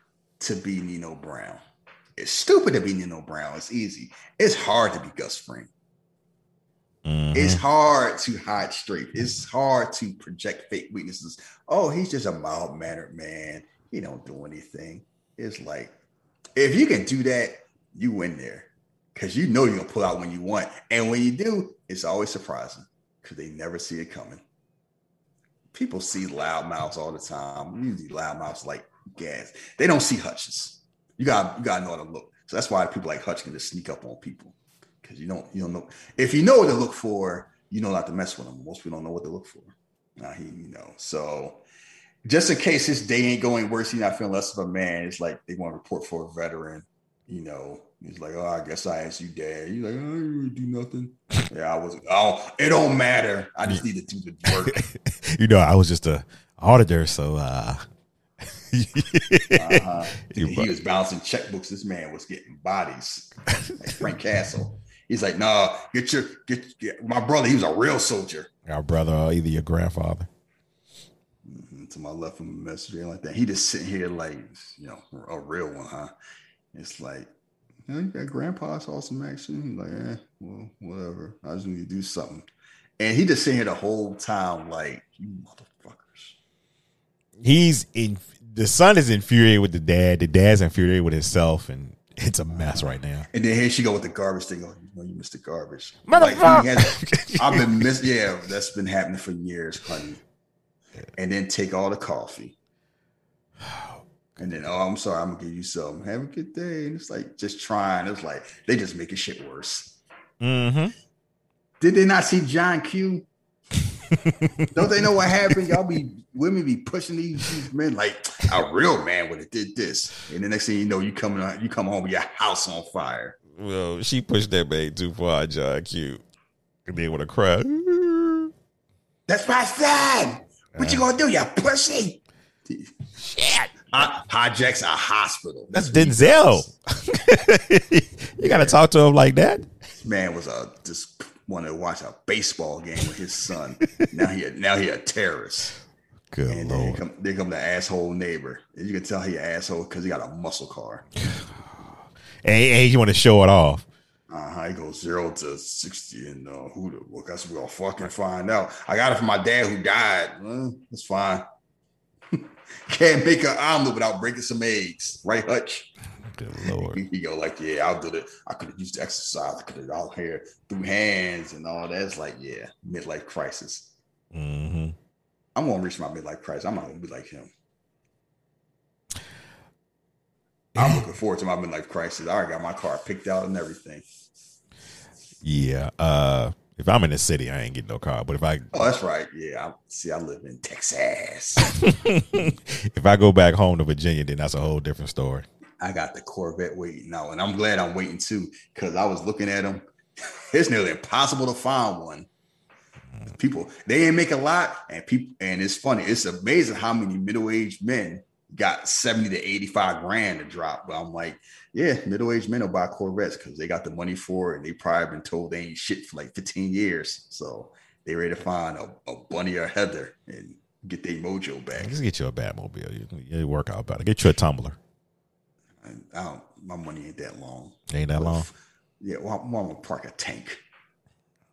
to be Nino Brown. It's stupid to be Nino Brown. It's easy. It's hard to be Gus Fring. Mhm. It's hard to hide straight. It's hard to project fake weaknesses. Oh, he's just a mild mannered man. He don't do anything. It's like if you can do that, you win there because you know you're gonna pull out when you want, and when you do, it's always surprising because they never see it coming. People see loudmouths all the time. Usually, loudmouths like gas. They don't see Hutchins. You got you got to know how to look. So that's why people like Hutch can just sneak up on people because you don't you don't know if you know what to look for, you know not to mess with them. Most people don't know what to look for. Now he you know so just in case his day ain't going worse, he's not feeling less of a man. It's like they want to report for a veteran. You know, he's like, oh, I guess I asked you, Dad. You're like, you didn't do nothing. yeah, I was. Oh, it don't matter. I just need to do the work. you know, I was just a auditor, so uh uh-huh. You he was bouncing checkbooks. This man was getting bodies, like Frank Castle. He's like, no, get your get, get my brother. He was a real soldier. our brother or either your grandfather. Mhm, To my left from a messenger like that. He just sitting here like, you know, a real one, huh? It's like, you got grandpa saw some action. He's like, eh, well, whatever. I just need to do something. And he just sitting here the whole time, like, you motherfuckers. He's in the son is infuriated with the dad. The dad's infuriated with himself, and it's a mess right now. And then here she go with the garbage thing. Oh, you know, you missed the garbage. Has- I've been miss. Yeah, that's been happening for years, honey. And then take all the coffee. And then, oh, I'm sorry, I'm gonna give you some. Have a good day. And it's like just trying. It's like they just making shit worse. Mm-hmm. Did they not see John Q? Don't they know what happened? Y'all be women be pushing these, these men like a real man would have did this. And the next thing you know, you coming you come home with your house on fire. Well, she pushed that man too far, John Q. And then with a cry. That's my son. What you gonna do, you pussy? Shit. Hi- hijacks a hospital. That's what he Denzel. you gotta talk to him like that. This man was a just wanted to watch a baseball game with his son. now he a, now he a terrorist. Good And then lord. come, they come the asshole neighbor. And you can tell he an asshole because he got a muscle car. And, and you want to show it off. Uh-huh. He goes zero to sixty, and uh, who the well, guess we're gonna fucking find out. I got it from my dad who died. Well, that's fine. Can't make an omelet without breaking some eggs, right, Hutch? Good lord. He, go like, yeah, I'll do it. I could have used exercise. I could have all here through hands and all that. It's like, yeah, midlife crisis. Mm-hmm. I'm gonna reach my midlife crisis. I'm not gonna be like him. I'm looking forward to my midlife crisis. I already got my car picked out and everything. Yeah. Uh if I'm in the city, I ain't getting no car. But if I Oh, that's right. Yeah. I, see, I live in Texas. if I go back home to Virginia, then that's a whole different story. I got the Corvette waiting now, and I'm glad I'm waiting too, because I was looking at them. It's nearly impossible to find one. People they ain't make a lot, and people and it's funny. It's amazing how many middle-aged men got 70 to 85 grand to drop. But I'm like, yeah, middle-aged men will buy Corvettes because they got the money for it, and they probably been told they ain't shit for like 15 years. So they ready to find a, a bunny or heather and get their mojo back. Just get you a Batmobile. You, you work out better. Get you a tumbler. And I don't, my money ain't that long. Ain't that long. Yeah, well, I'm, I'm gonna park a tank.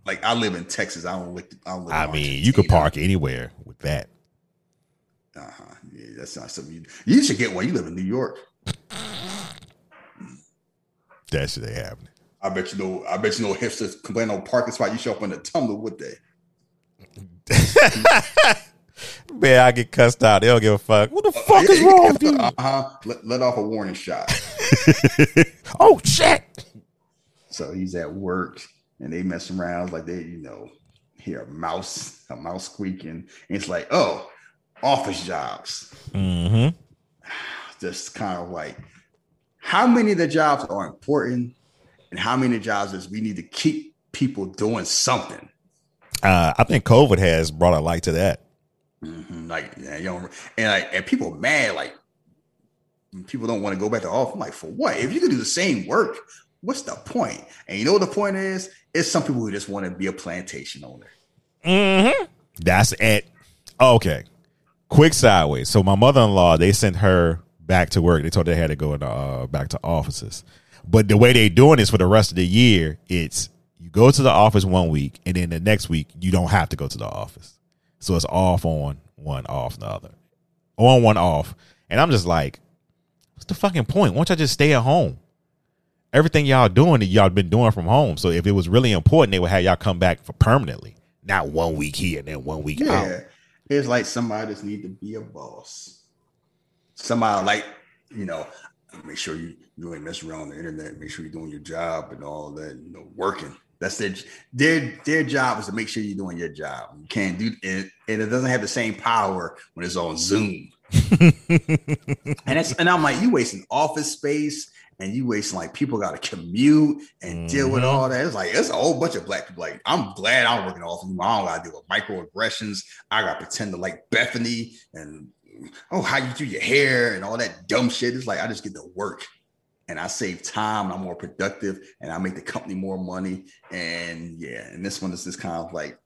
Like I live in Texas. I don't live. I, don't live I mean, you could park anywhere with that. Uh huh. Yeah, that's not something you. You should get one. You live in New York. That shit ain't happening. I bet you know. I bet you know hipsters complain on parking spot. You show up in a tumbler, would they? Man, I get cussed out. They don't give a fuck. What the fuck is wrong with you? Uh huh. Let, let off a warning shot. oh shit! So he's at work and they mess around like they, you know, hear a mouse, a mouse squeaking. And it's like, oh, office jobs. Mm-hmm. Just kind of like, how many of the jobs are important and how many jobs is we need to keep people doing something? Uh, I think COVID has brought a light to that. Mhm, Like, yeah, you know, and like, and people mad, like, people don't want to go back to office. I'm like, for what? If you can do the same work, what's the point? And you know what the point is? It's some people who just want to be a plantation owner. Mm-hmm. That's it. Okay. Quick sideways. So my mother in law, they sent her back to work. They told her they had to go into, uh, back to offices. But the way they're doing this for the rest of the year, it's you go to the office one week, and then the next week you don't have to go to the office. So it's off on one, off the other, on one off. And I'm just like, what's the fucking point? Why don't y'all just stay at home? Everything y'all doing that y'all been doing from home. So if it was really important, they would have y'all come back for permanently, not one week here and then one week out. It's like somebody just need to be a boss. Somebody like, you know, make sure you, you ain't messing around on the internet, make sure you're doing your job and all that, you know, working. That's their their their job is to make sure you're doing your job. You can't do it, and it doesn't have the same power when it's on Zoom. and it's and I'm like, you wasting office space and you wasting like people got to commute and deal with mm-hmm. all that. It's like it's a whole bunch of black people. Like I'm glad I'm working off. Of you. I don't got to deal with microaggressions. I got to pretend to like Bethany and oh how you do your hair and all that dumb shit. It's like I just get to work and I save time. And I'm more productive and I make the company more money. And yeah, and this one is just kind of like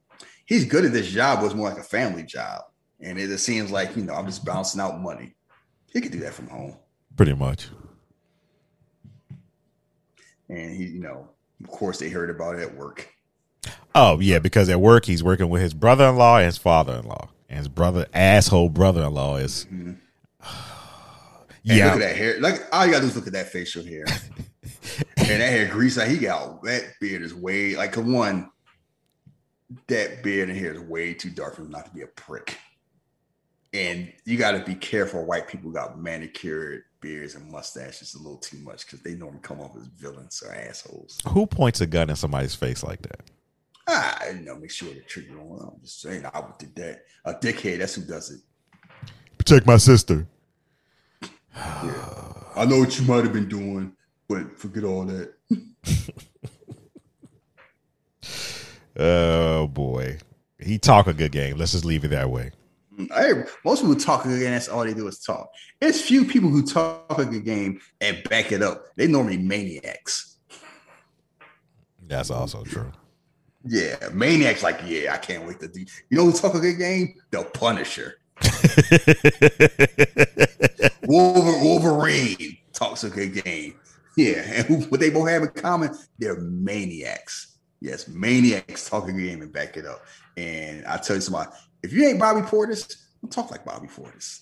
he's good at this job, but it's more like a family job. And it just seems like you know I'm just bouncing out money. He could do that from home. Pretty much. And he, you know, of course, they heard about it at work. Oh yeah, because at work he's working with his brother-in-law and his father-in-law, and his brother asshole brother-in-law is. Mm-hmm. yeah, look at that hair. Like all you gotta do is look at that facial hair. and that hair grease, like he got that beard is way like one. That beard and hair is way too dark for him not to be a prick. And you got to be careful. White people got manicured beards and mustaches a little too much because they normally come off as villains or assholes. Who points a gun in somebody's face like that? Ah, you know, make sure the trigger on. I'm just saying, I would do that. A dickhead, that's who does it. Protect my sister. Yeah. I know what you might have been doing, but forget all that. Oh boy, he talk a good game. Let's just leave it that way. Hey, most people talk a good game. That's all they do is talk. It's few people who talk a good game and back it up. They normally maniacs. That's also true. Yeah, maniacs like yeah. I can't wait to do. You know who talk a good game? The Punisher. Wolver- Wolverine talks a good game. Yeah, and what they both have in common? They're maniacs. Yes, maniacs talk a good game and back it up. And I tell you somebody, if you ain't Bobby Portis, don't talk like Bobby Portis.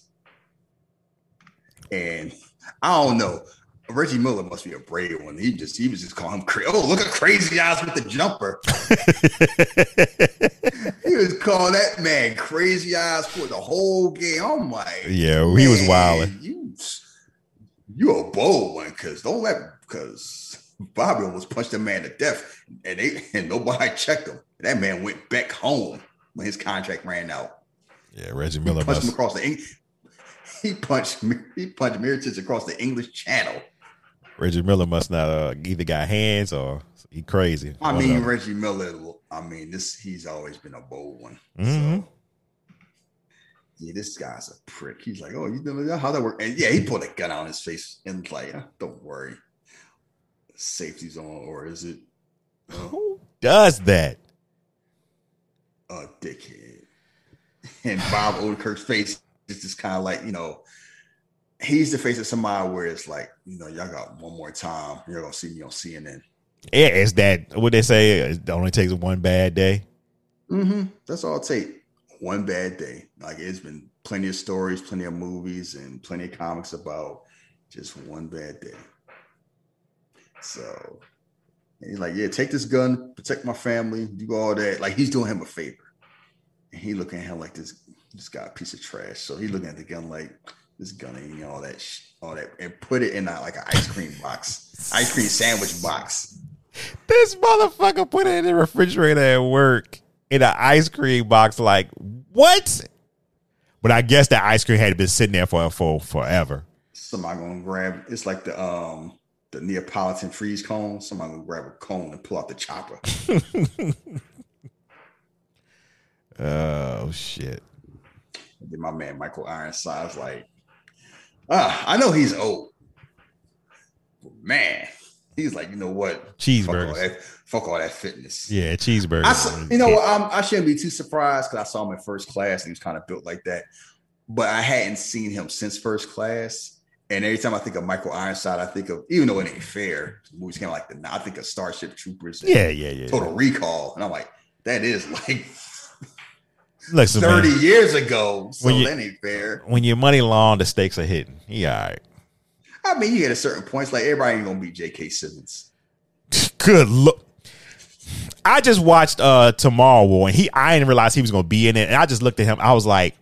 And I don't know. Reggie Miller must be a brave one. He just he was just calling him crazy. Oh, look at crazy eyes with the jumper. he was calling that man crazy eyes for the whole game. I'm like, Yeah, he was wilding. You, you a bold one because don't let because Bobby almost punched a man to death and they and nobody checked him. That man went back home when his contract ran out. Yeah, Reggie Miller He punched him across the he punched he punched Mirotic across the English Channel. Reggie Miller must not uh, either got hands or he crazy. I One mean. Reggie Miller. I mean, this he's always been a bold one. Mhm. Yeah, this guy's a prick. He's like, oh, you that? How that work? And yeah, he pulled a gun on his face and was like, "Ah, don't worry, safety's on, or is it Who does that? A dickhead? And Bob Odenkirk's face is just kind of like, you know, he's the face of somebody where it's like, you know, y'all got one more time. You're gonna see me on CNN. Yeah, it's that what they say. It only takes one bad day. Mm-hmm. That's all it takes. One bad day. Like it's been plenty of stories, plenty of movies, and plenty of comics about just one bad day. So he's like, yeah, take this gun, protect my family, do all that. Like he's doing him a favor. And he looking at him like this, this guy a piece of trash. So he looking at the gun like this gun ain't all that, sh- all that, and put it in a, like an ice cream box, ice cream sandwich box. This motherfucker put it in the refrigerator at work in an ice cream box. Like what? But I guess that ice cream had been sitting there for for forever. Somebody gonna grab it's like the um the Neapolitan freeze cone. Somebody gonna grab a cone and pull out the chopper. Oh shit! And then my man Michael Ironside's like, ah, I know he's old. But man, he's like, you know what? Fuck all Cheeseburgers. that, fuck all that fitness. Yeah, cheeseburgers. I, you know what? I'm, I shouldn't be too surprised because I saw him in first class and he was kind of built like that. But I hadn't seen him since first class. And every time I think of Michael Ironside, I think of even though it ain't fair, movies came like the I think of Starship Troopers. Yeah, yeah, yeah. Total Recall, and I'm like, that is like Listen, thirty man, years ago. So When you- that ain't fair. when your money long, the stakes are all right. I mean, you get a certain points. Like everybody ain't gonna be J.K. Simmons. Good look. I just watched uh Tomorrow War and he I didn't realize he was gonna be in it. And I just looked at him. I was like,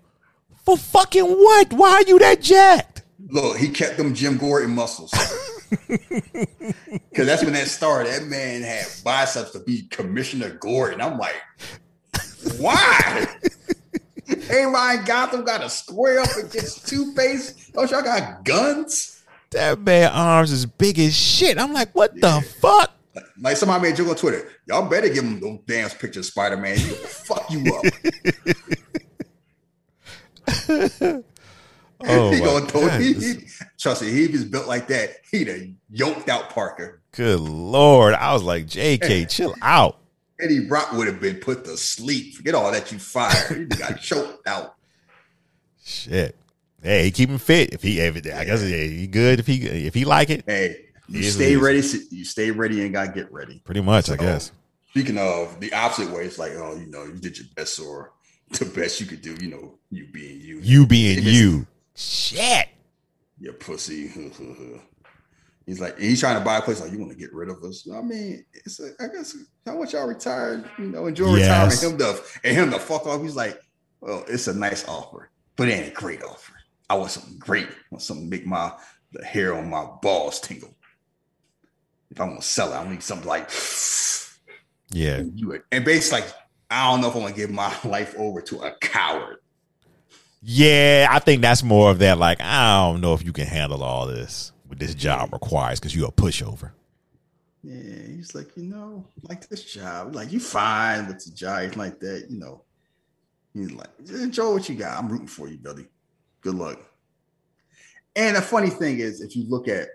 for fucking what? Why are you that jacked? Look, he kept them Jim Gordon muscles. Because that's when that started. That man had biceps to be Commissioner Gordon. I'm like, why? Everybody in Gotham got to square up against Two Face. Don't y'all got guns? That man arms is big as shit. I'm like, what the fuck? Like somebody made a joke on Twitter. Y'all better give him those damn pictures Spider Man. He will fuck you up. Oh, he my gonna throw, God. he, he, trust me, he was built like that. He'd have yoked out Parker. Good lord. I was like, JK, chill out. Eddie Brock would have been put to sleep. Forget all that you fired. He got choked out. Shit. Hey, he keep him fit. If he, if, I guess yeah, he good. If he, if he like it, Hey, you stay ready. You stay ready and gotta get ready. pretty much, I guess. Speaking of the opposite way, it's like, oh, you know, you did your best or the best you could do, you know, you being you. You being you. Shit. You pussy. he's like, he's trying to buy a place. Like, you want to get rid of us? I mean, it's a, I guess how much y'all retired, you know, enjoy Yes. retirement. Him to and him to fuck off. He's like, well, it's a nice offer, but it ain't a great offer. I want something great. I want something to make my the hair on my balls tingle. If I want to sell it, I need something like Yeah. you. And basically, like, I don't know if I want to give my life over to a coward. Yeah, I think that's more of that. Like, I don't know if you can handle all this. What this job requires because you're a pushover. Yeah, he's like, you know, like this job, like you fine with the job, like that, you know. He's like, enjoy what you got. I'm rooting for you, buddy. Good luck. And the funny thing is, if you look at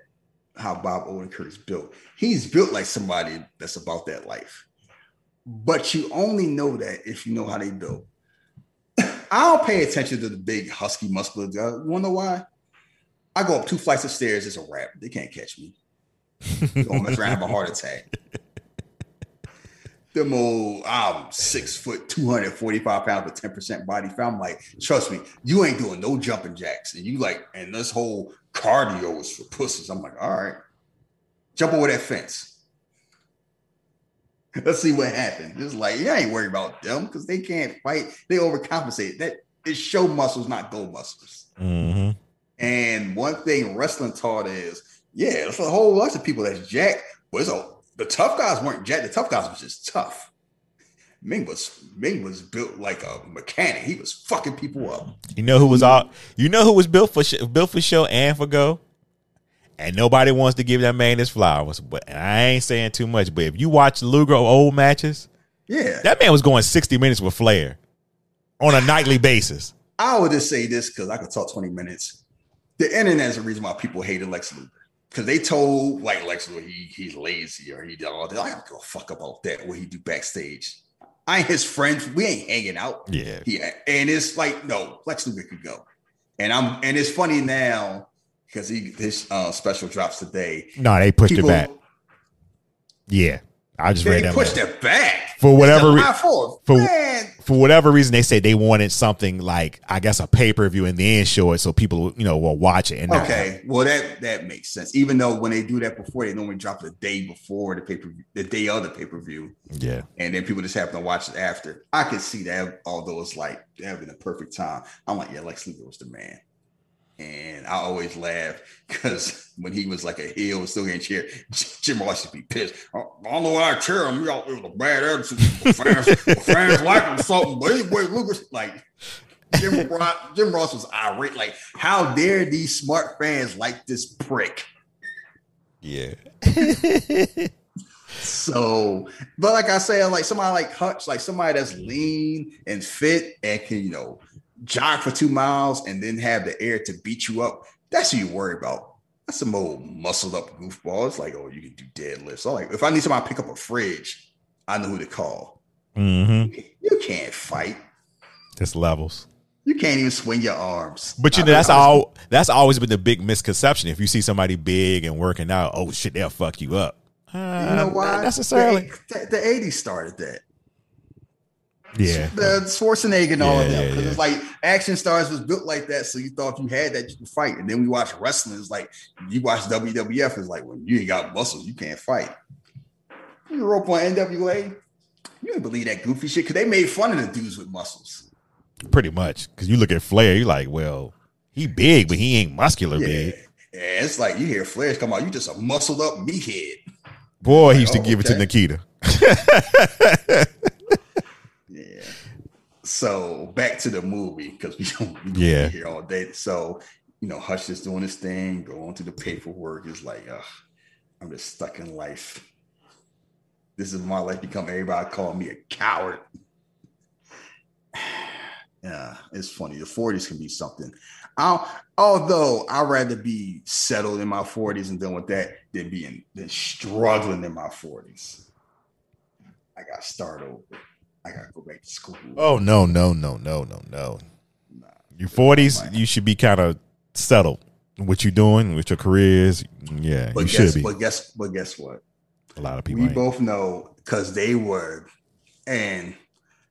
how Bob Odenkirk is built, he's built like somebody that's about that life. But you only know that if you know how they built. I don't pay attention to the big husky muscular guy. You wanna know why? I go up two flights of stairs, it's a wrap. They can't catch me. Don't mess around, have a heart attack. Them old, I'm six foot, 245 pounds with 10% body fat. I'm like, trust me, you ain't doing no jumping jacks. And you like, and this whole cardio is for pussies. I'm like, all right, jump over that fence. Let's see what happens. It's like, yeah, I ain't worried about them because they can't fight. They overcompensate. That is show muscles, not go muscles. Mm-hmm. And one thing wrestling taught is, yeah, there's a whole bunch of people that's jacked, but it's a, the tough guys weren't jacked. The tough guys was just tough. Ming was Ming was built like a mechanic. He was fucking people up. You know who was all? You know who was built for sh- built for show and for go, and nobody wants to give that man his flowers. But and I ain't saying too much. But if you watch Luger old matches, Yeah. that man was going sixty minutes with Flair on a nightly basis. I would just say this because I could talk 20 minutes. The internet is the reason why people hated Lex Luger. Because they told like Lex Luger he he's lazy or he did all that. I don't give a fuck about that, what he do backstage. I ain't his friends. We ain't hanging out. Yeah. Yeah. And it's like, no, Lex Luger could go. And I'm and it's funny now because he his uh, special drops today. No, they pushed People- it back. Yeah, I just read that. pushed it back For whatever It's re- July 4th. for Man, for whatever reason they said they wanted something like I guess a pay per view and then show it so people you know will watch it. And not- Okay, well that that makes sense. Even though when they do that before, they normally drop the day before the pay per the day of the pay per view, yeah, and then people just happen to watch it after. I can see that. Although it's like having a perfect time, I'm like, yeah, Lex Luger was the man, and I always laugh because when he was like a heel, still getting chair, Jim Ross to be pissed. I I don't know why I cheer him. Know, it was a bad attitude. The fans, fans like him something, but anyway, Luger's like. Jim Ross, Jim Ross was irate. Like, how dare these smart fans like this prick? yeah. So, but like I say, like somebody like Hutch, like somebody that's lean and fit and can, you know, jog for two miles and then have the air to beat you up. That's who you worry about. That's some old muscled up goofball. It's like, oh, you can do deadlifts. So like, if I need somebody to pick up a fridge, I know who to call. Mm-hmm. You can't fight. Just levels. You can't even swing your arms. But you know that's all. That's always been the big misconception. If you see somebody big and working out, oh shit, they'll fuck you up. You know why? Not necessarily. The, the 80s started that. Yeah. The uh, Schwarzenegger and all of them. Because yeah. it's like action stars was built like that. So you thought if you had that, you could fight. And then we watch wrestling. It's like you watch WWF, it's like when you ain't got muscles, you can't fight. You up on NWA, you didn't believe that goofy shit because they made fun of the dudes with muscles. Pretty much, because you look at Flair, you're like, well, he big, but he ain't muscular Yeah. big. Yeah, it's like you hear flares come out, you just a muscled up meathead. Boy, he used to Oh, give it to. Nikita. So back to the movie because we don't we don't Yeah. be here all day. So you know, Hutch is doing his thing, going through the paperwork. It's like, ugh, I'm just stuck in life. This is my life. Become everybody calling me a coward. Yeah, it's funny. The 40s can be something. I'll, although I'd rather be settled in my 40s and done with that than being than struggling in my 40s. I got to start over. I got to go back to school. Oh no, no, no, no, no, no. Your forties, you should be kind of settled. What you doing with your careers? Yeah, But you guess, should be. But guess, but guess what? A lot of people. We ain't. both know because they were, and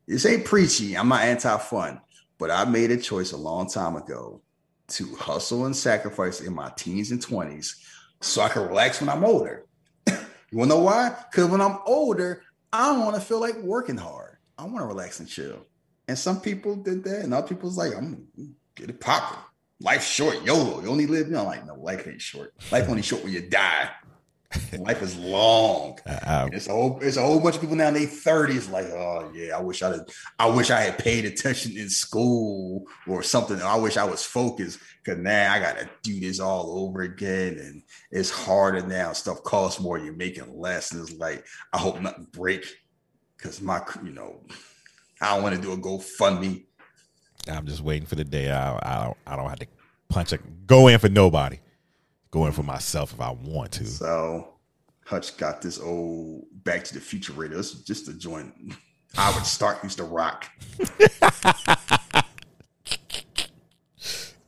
this ain't preachy. I'm not anti-fun, but I made a choice a long time ago to hustle and sacrifice in my teens and 20s so I can relax when I'm older. you wanna know why? Because when I'm older, I don't want to feel like working hard. I want to relax and chill. And some people did that, and other people's like, I'm get it popping. Life's short, YOLO. You only live, you know, like, no, life ain't short. Life only short when you die. Life is long. I- And it's a whole it's a whole bunch of people now in their 30s, like, oh yeah, I wish I had I wish I had paid attention in school or something. I wish I was focused because now I gotta do this all over again. And it's harder now. Stuff costs more, you're making less. And it's like, I hope nothing break because my you know, I don't want to do a GoFundMe. I'm just waiting for the day I, I don't I don't have to punch a go in for nobody. Go in for myself if I want to. So Hutch got this old Back to the Future radio. This is just a joint. Howard Stark used to rock.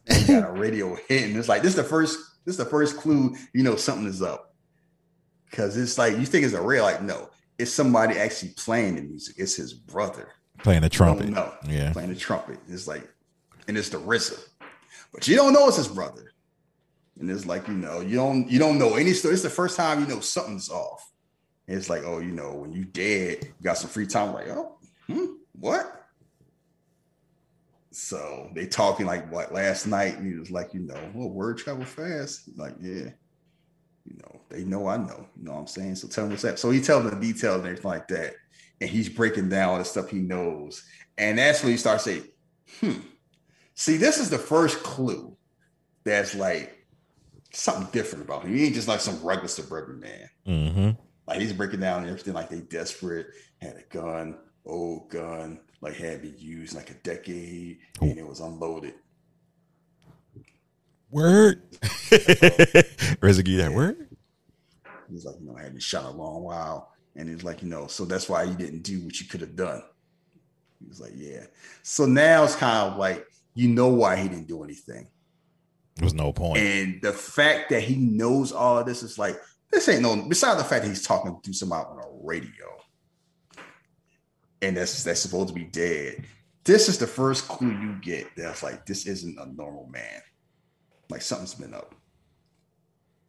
and got a radio hit, and it's like this is the first. This is the first clue. You know something is up because it's like you think it's a real. Like no, it's somebody actually playing the music. It's his brother. Playing the trumpet. No, Yeah. playing the trumpet. It's like, and it's the RZA, but you don't know it's his brother. And it's like you know, you don't you don't know any story. It's the first time you know something's off. And it's like, oh, you know, when you dead, you got some free time. Like, oh, hmm, what? So they talking like what last night, and he was like, you know, well, word travel fast. Like, yeah, you know, they know I know. You know what I'm saying? So tell them what's up. So he tells them the details and everything like that. And he's breaking down all the stuff he knows. And that's when you start saying, hmm. See, this is the first clue that's like something different about him. He ain't just like some regular suburban man. Mm-hmm. Like he's breaking down everything like they desperate, had a gun, old gun, like had been used like a decade, and it was unloaded. Word. RZA give you that word? He's like, you know, I hadn't shot a long while. And he's like, you know, so that's why you didn't do what you could have done. He was like, yeah. So now it's kind of like, you know why he didn't do anything. There was no point. And the fact that he knows all of this is like, this ain't no, besides the fact that he's talking to somebody on a radio. And that's that's supposed to be dead. This is the first clue you get that's like, this isn't a normal man. Like something's been up.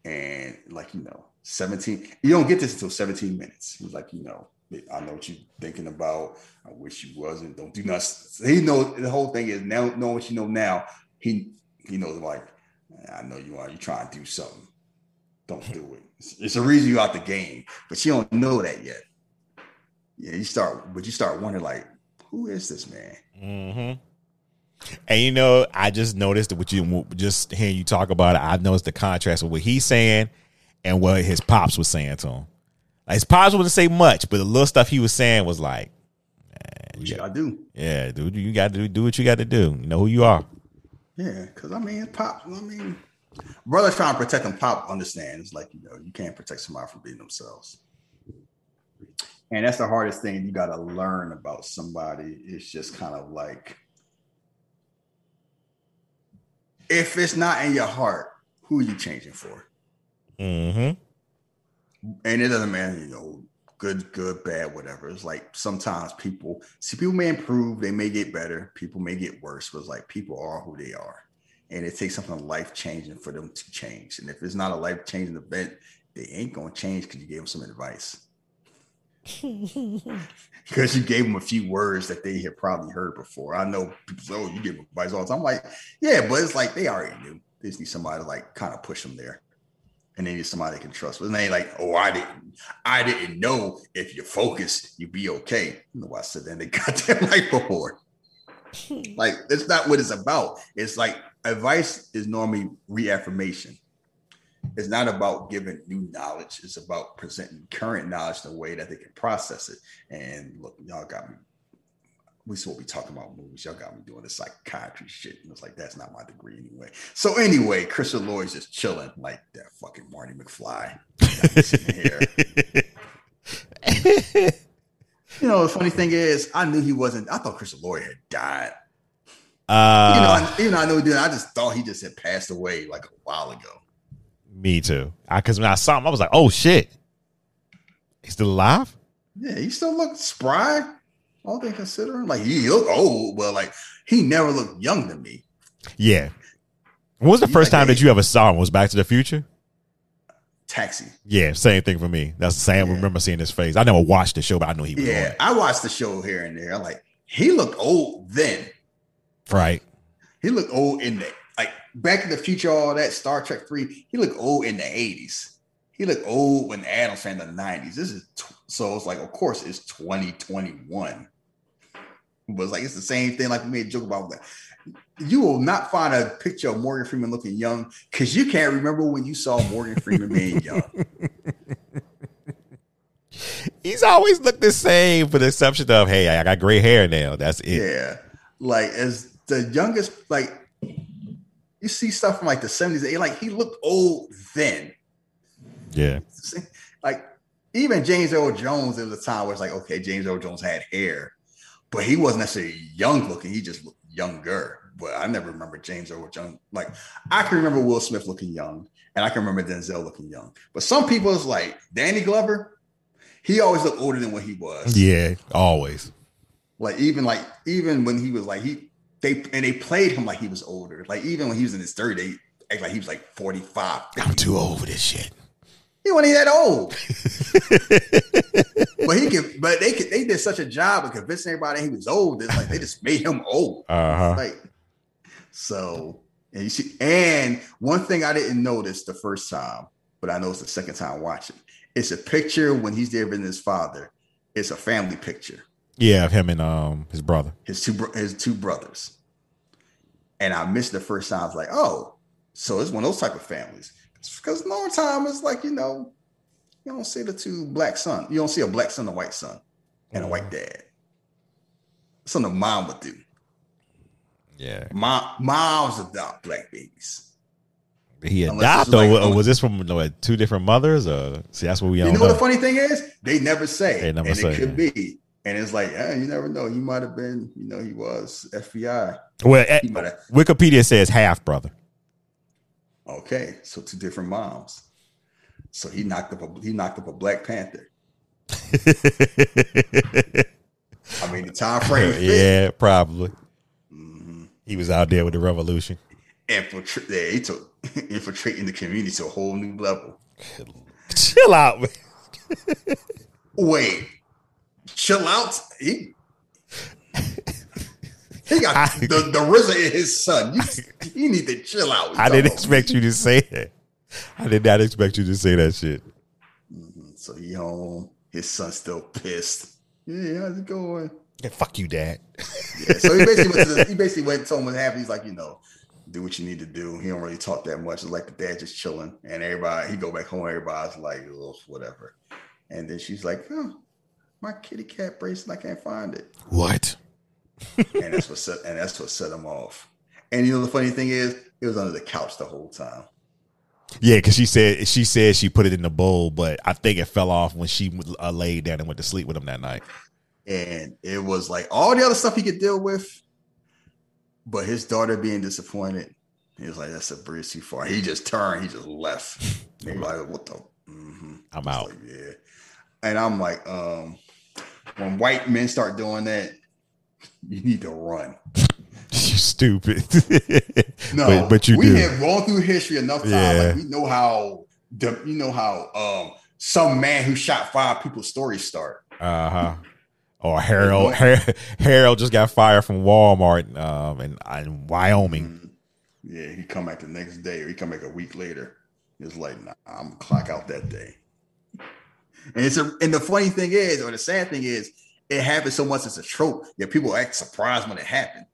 And like, you know, 17, you don't get this until 17 minutes. He's like, you know, I know what you're thinking about. I wish you wasn't. Don't do nothing. He knows the whole thing is now knowing what you know now. He he knows like I know you are. You trying to do something. Don't do it. It's, it's a reason you out the game, but you don't know that yet. Yeah, you start, but you start wondering like, who is this man? Mm-hmm. And you know, I just noticed that what you just hearing you talk about it, I noticed the contrast with what he's saying and what his pops was saying to him. Like his pops wouldn't say much, but the little stuff he was saying was like, What you gotta do? "Yeah, dude, you got to do, do what you got to do. You know who you are." Yeah, because I mean, pop. I mean, brothers trying to protect them. Pop understands, like you know, you can't protect somebody from being themselves, and that's the hardest thing you got to learn about somebody. It's just kind of like if it's not in your heart, who are you changing for? Mm-hmm. And it doesn't matter, you know, good, good, bad, whatever. It's like sometimes people see people may improve, they may get better, people may get worse, but it's like people are who they are. And it takes something life changing for them to change. And if it's not a life changing event, they ain't gonna change because you gave them some advice. because you gave them a few words that they had probably heard before. I know people say, "Oh, you give advice all the time." I'm like, yeah, but it's like they already knew. They just need somebody to like kind of push them there, and they need somebody they can trust. But they like, "Oh, I didn't, I didn't know if you're focused, you'd be okay." You know, I said that in the goddamn life before. like, that's not what it's about. It's like advice is normally reaffirmation it's not about giving new knowledge. It's about presenting current knowledge in a way that they can process it. And look, y'all got me. We still be talking about movies. Y'all got me doing this psychiatry shit. And it's like, that's not my degree anyway. So anyway, Christopher Lloyd's just chilling like that fucking Marty McFly. you know, the funny thing is, I knew he wasn't, I thought Christopher Lloyd had died. Uh, you know, I, even though I knew he did, I just thought he just had passed away like a while ago. Me too. Because when I saw him, I was like, "Oh shit, he's still alive." Yeah, he still looked spry. All things considering, like he looked old, but like he never looked young to me. Yeah. When was the first like time a- that you ever saw him? Was Back to the Future? Taxi. Yeah, same thing for me. That's the same. I remember seeing his face. I never watched the show, but I knew he was Yeah, I watched the show here and there. I'm like, he looked old then. Right. He looked old in the Back in the Future, all that Star Trek three. He looked old in the eighties. He looked old when Adam's in the nineties. This is tw- so it's like, of course, it's twenty twenty one. But it's like it's the same thing. Like we made a joke about that. You will not find a picture of Morgan Freeman looking young because you can't remember when you saw Morgan Freeman being young. He's always looked the same, for the exception of, hey, I got gray hair now. That's it. Yeah. Like as the youngest, like you see stuff from like the 70s, like he looked old then. Yeah. Like even James Earl Jones, there was a time where it's like, okay, James Earl Jones had hair, but he wasn't necessarily young looking, he just looked younger. But I never remember James Earl Jones. Like I can remember Will Smith looking young, and I can remember Denzel looking young. But some people it's like Danny Glover, he always looked older than what he was. Yeah, always. Like even like even when he was like he they and they played him like he was older. Like even when he was in his 30s, they act like he was like 45. I'm too old for this shit. He wasn't even that old. but he could but they could they did such a job of convincing everybody he was old. It's like they just made him old. Uh-huh. Like so and you see, and one thing I didn't notice the first time, but I noticed the second time watching. It's a picture when he's there with his father. It's a family picture. Yeah, of him and um his brother. his two his two brothers. And I missed the first time. I was like, oh, so it's one of those type of families. Because no time it's like, you know, you don't see the two black son. You don't see a black son, and a white son, and a white mm. dad. Something a mom would do. Yeah. Mom, moms adopt black babies. He Unless adopt or, like- or was this from two different mothers? Or see, that's what we You know know. what the funny thing is? They never say. They never and say, it could be. And it's like, eh, you never know. He might have been, you know, he was FBI. well, eh, might have Wikipedia says half brother. Okay, so two different moms. So he knocked up a he knocked up a Black Panther. I mean, the time frame yeah, probably. Mm-hmm. He was out there with the revolution. Infiltrate, yeah, he took infiltrating the community to a whole new level. Chill out, man. Wait, chill out. He he got the the RZA in his son. You, you need to chill out. I didn't expect you to say that. I did not expect you to say that shit. Mm-hmm. So he home. His son's still pissed. Yeah, how's it going? Yeah, fuck you, dad. Yeah, so he basically went to the, he basically went and told him what happened. He's like, you know, do what you need to do. He don't really talk that much. It's like the dad just chilling, and everybody he go back home. Everybody's like, whatever. And then she's like, oh, my kitty cat bracelet, I can't find it. What? And that's what set and that's what set him off. And you know the funny thing is, it was under the couch the whole time. Yeah, because she said she said she put it in the bowl, but I think it fell off when she uh, laid down and went to sleep with him that night. And it was like all the other stuff he could deal with, but his daughter being disappointed, He was like, "That's a bridge too far." He just turned. He just left. He like, "What the?" Mm-hmm. I'm out. Like, yeah, and I'm like, um, when white men start doing that, you need to run. you stupid. No, but, but you we do. have gone through history enough time. Yeah. Like we know how the you know how um some man who shot five people's stories start. Uh huh. Or Harold Har- Harold just got fired from Walmart um, in, in Wyoming. Yeah, he come back the next day, or he come back a week later. It's like, nah, I'm clock out that day. And it's a, and the funny thing is, or the sad thing is, it happens so much as a trope that people act surprised when it happened.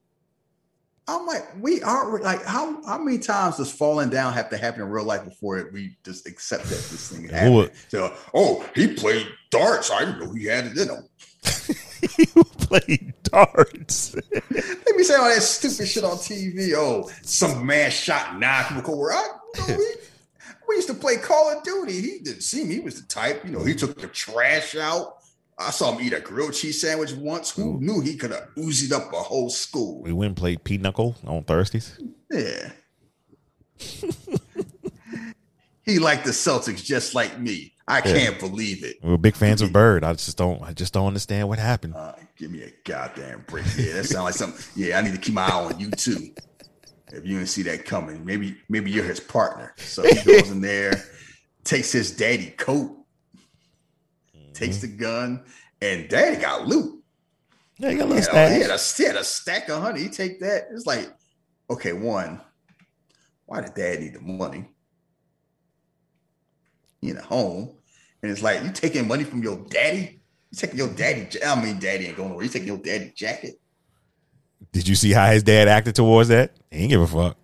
I'm like, we aren't like how how many times does falling down have to happen in real life before it, we just accept that this thing happened? So, oh, he played darts. I didn't know he had it in him. He played darts. They me say all that stupid shit on TV. Oh, some man shot nine people. Where I, you know, we, we used to play Call of Duty. He didn't see me. He was the type, you know, he took the trash out. I saw him eat a grilled cheese sandwich once. Who knew he could have oozed up a whole school? We went and played Pinochle on Thursdays. Yeah. he liked the Celtics just like me. I Yeah. can't believe it. We were big fans of Bird. I just don't. I just don't understand what happened. Uh, give me a goddamn break. Yeah, that sounds like something. Yeah, I need to keep my eye on you too. If you didn't see that coming, maybe maybe you're his partner. So he goes in there, takes his daddy coat, mm-hmm. takes the gun, and daddy got loot. Yeah, you got a He little had, a, he, had a, he had a stack of honey. He take that. It's like, okay, one, why did dad need the money? He in a home, and it's like you taking money from your daddy. You taking your daddy. I mean, daddy ain't going nowhere. You taking your daddy jacket. Did you see how his dad acted towards that? He didn't give a fuck.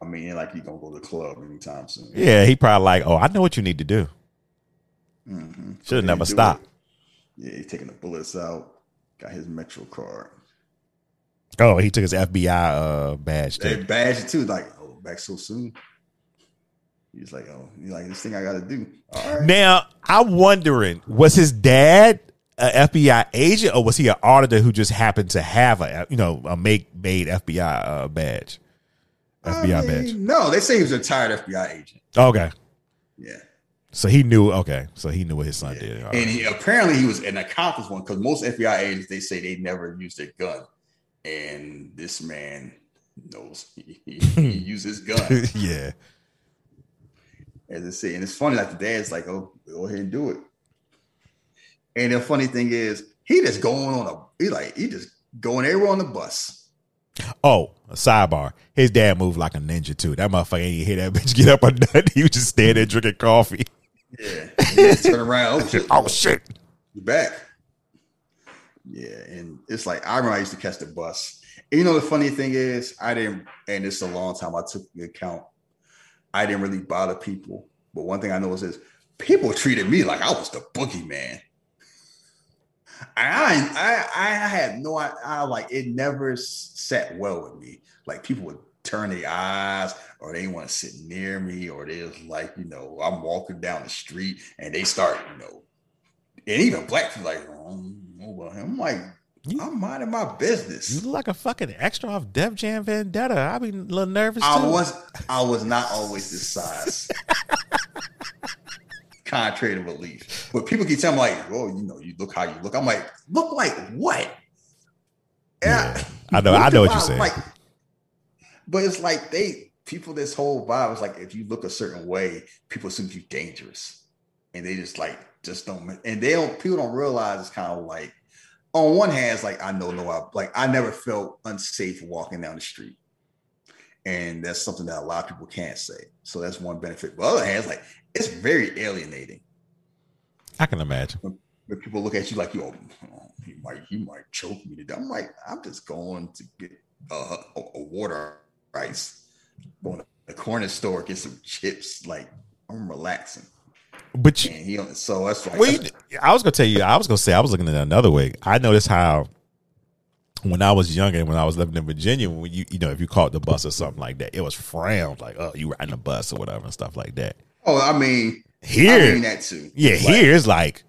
I mean, like you gonna go to the club anytime soon. Yeah, he probably like, oh, I know what you need to do. Mm-hmm. Should have never stopped. it. Yeah, he's taking the bullets out. Got his Metro card. Oh, he took his FBI uh, badge too. badge too. Like, oh, back so soon. He's like, oh, he's like this thing I got to do. Right. Now I'm wondering, was his dad a FBI agent or was he an auditor who just happened to have a you know a make made FBI uh, badge? FBI I badge. No, they say he was a retired FBI agent. Okay, Yeah. so he knew. Okay, so he knew what his son did. All And right. he, apparently he was an accomplished one because most FBI agents they say they never used their gun, and this man knows he, he, he uses gun. yeah, As I say, and it's funny like the dad's like, "Oh, go ahead and do it." And the funny thing is, he just going on a he like he just going everywhere on the bus. Oh, a sidebar. His dad moved like a ninja too. That motherfucker ain't hear that bitch get up or nothing. He was just standing there drinking coffee. Yeah, turn around. Oh shit! Oh shit! You back? Yeah, and it's like I remember I used to catch the bus. And you know the funny thing is, I didn't, and it's a long time I took the account. I didn't really bother people, but one thing I know is people treated me like I was the boogeyman. I I I had no I, I like it never sat well with me. Like people would turn their eyes or they want to sit near me or they was like, you know, I'm walking down the street and they start, you know, and even black people like, oh, I don't know about him. I'm like, you, I'm minding my business. You look like a fucking extra off Def Jam Vendetta. I be a little nervous too. I was I was not always this size. Contrary to belief. But people keep telling me like, oh, you know, you look how you look. I'm like, look like what? Yeah. I know. I know what you're saying. Like, but it's like they people this whole vibe is like if you look a certain way, people assume you dangerous. And they just like just don't and they don't people don't realize it's kind of like on one hand, it's like I know no I like I never felt unsafe walking down the street. And that's something that a lot of people can't say. So that's one benefit. But on the other hand, it's like it's very alienating I can imagine. when people look at you like you, oh, you might, you might choke me to death. I'm like, I'm just going to get uh, a, a water ice, going to the corner store, get some chips. Like I'm relaxing. But you, he, so that's why. we, I was gonna tell you. I was gonna say I was looking at it another way. I noticed how when I was younger, and when I was living in Virginia, when you you know if you caught the bus or something like that, it was frowned like oh you riding the bus or whatever and stuff like that. oh, I mean, Here, I mean that too. yeah, Like, here it's like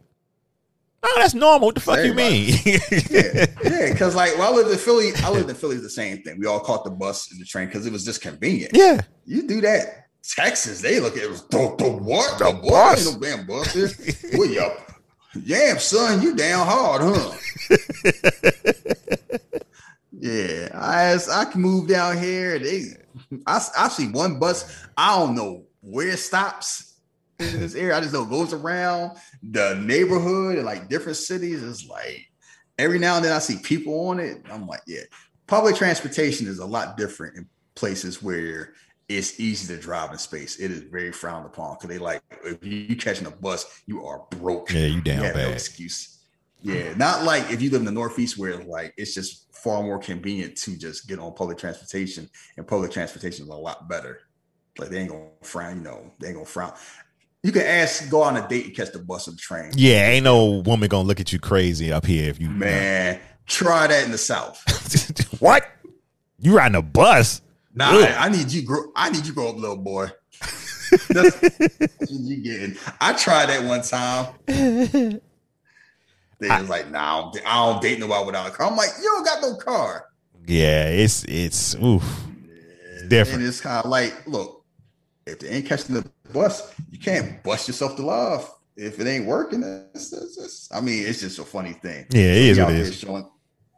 Oh, that's normal. What the fuck Everybody. you mean? yeah, yeah. Because like, when I lived in Philly, I lived in Philly. The same thing. We all caught the bus and the train because it was just convenient. yeah. You do that. Texas, they look at it was the, the what? The, The bus. Ain't no damn bus you up? Damn, son, you down hard, huh? yeah, I I can move down here. They, I, I see one bus. I don't know where it stops in this area. I just know it goes around the neighborhood and like different cities. It's like every now and then I see people on it. I'm like, yeah, public transportation is a lot different in places where it's easy to drive in space. It is very frowned upon because they like if you catching a bus, you are broke. Yeah, you down have no excuse. Yeah, not like if you live in the Northeast where like it's just far more convenient to just get on public transportation, and public transportation is a lot better. Like they ain't gonna frown, you know, they ain't gonna frown. You can ask, go on a date and catch the bus or the train. Yeah, ain't no woman gonna look at you crazy up here if you Man, try that in the South. what? You riding a bus? Nah. I, I need you grow. I need you grow up, little boy. That's you getting. I tried that one time. They was like, nah, I don't, I don't date nobody without a car. I'm like, you don't got no car. Yeah, it's it's oof. It's And different. it's kind of like, look, if they ain't catching the bus, you can't bust yourself to love. If it ain't working, it's, it's, I mean, it's just a funny thing. Yeah, it out it is. Showing,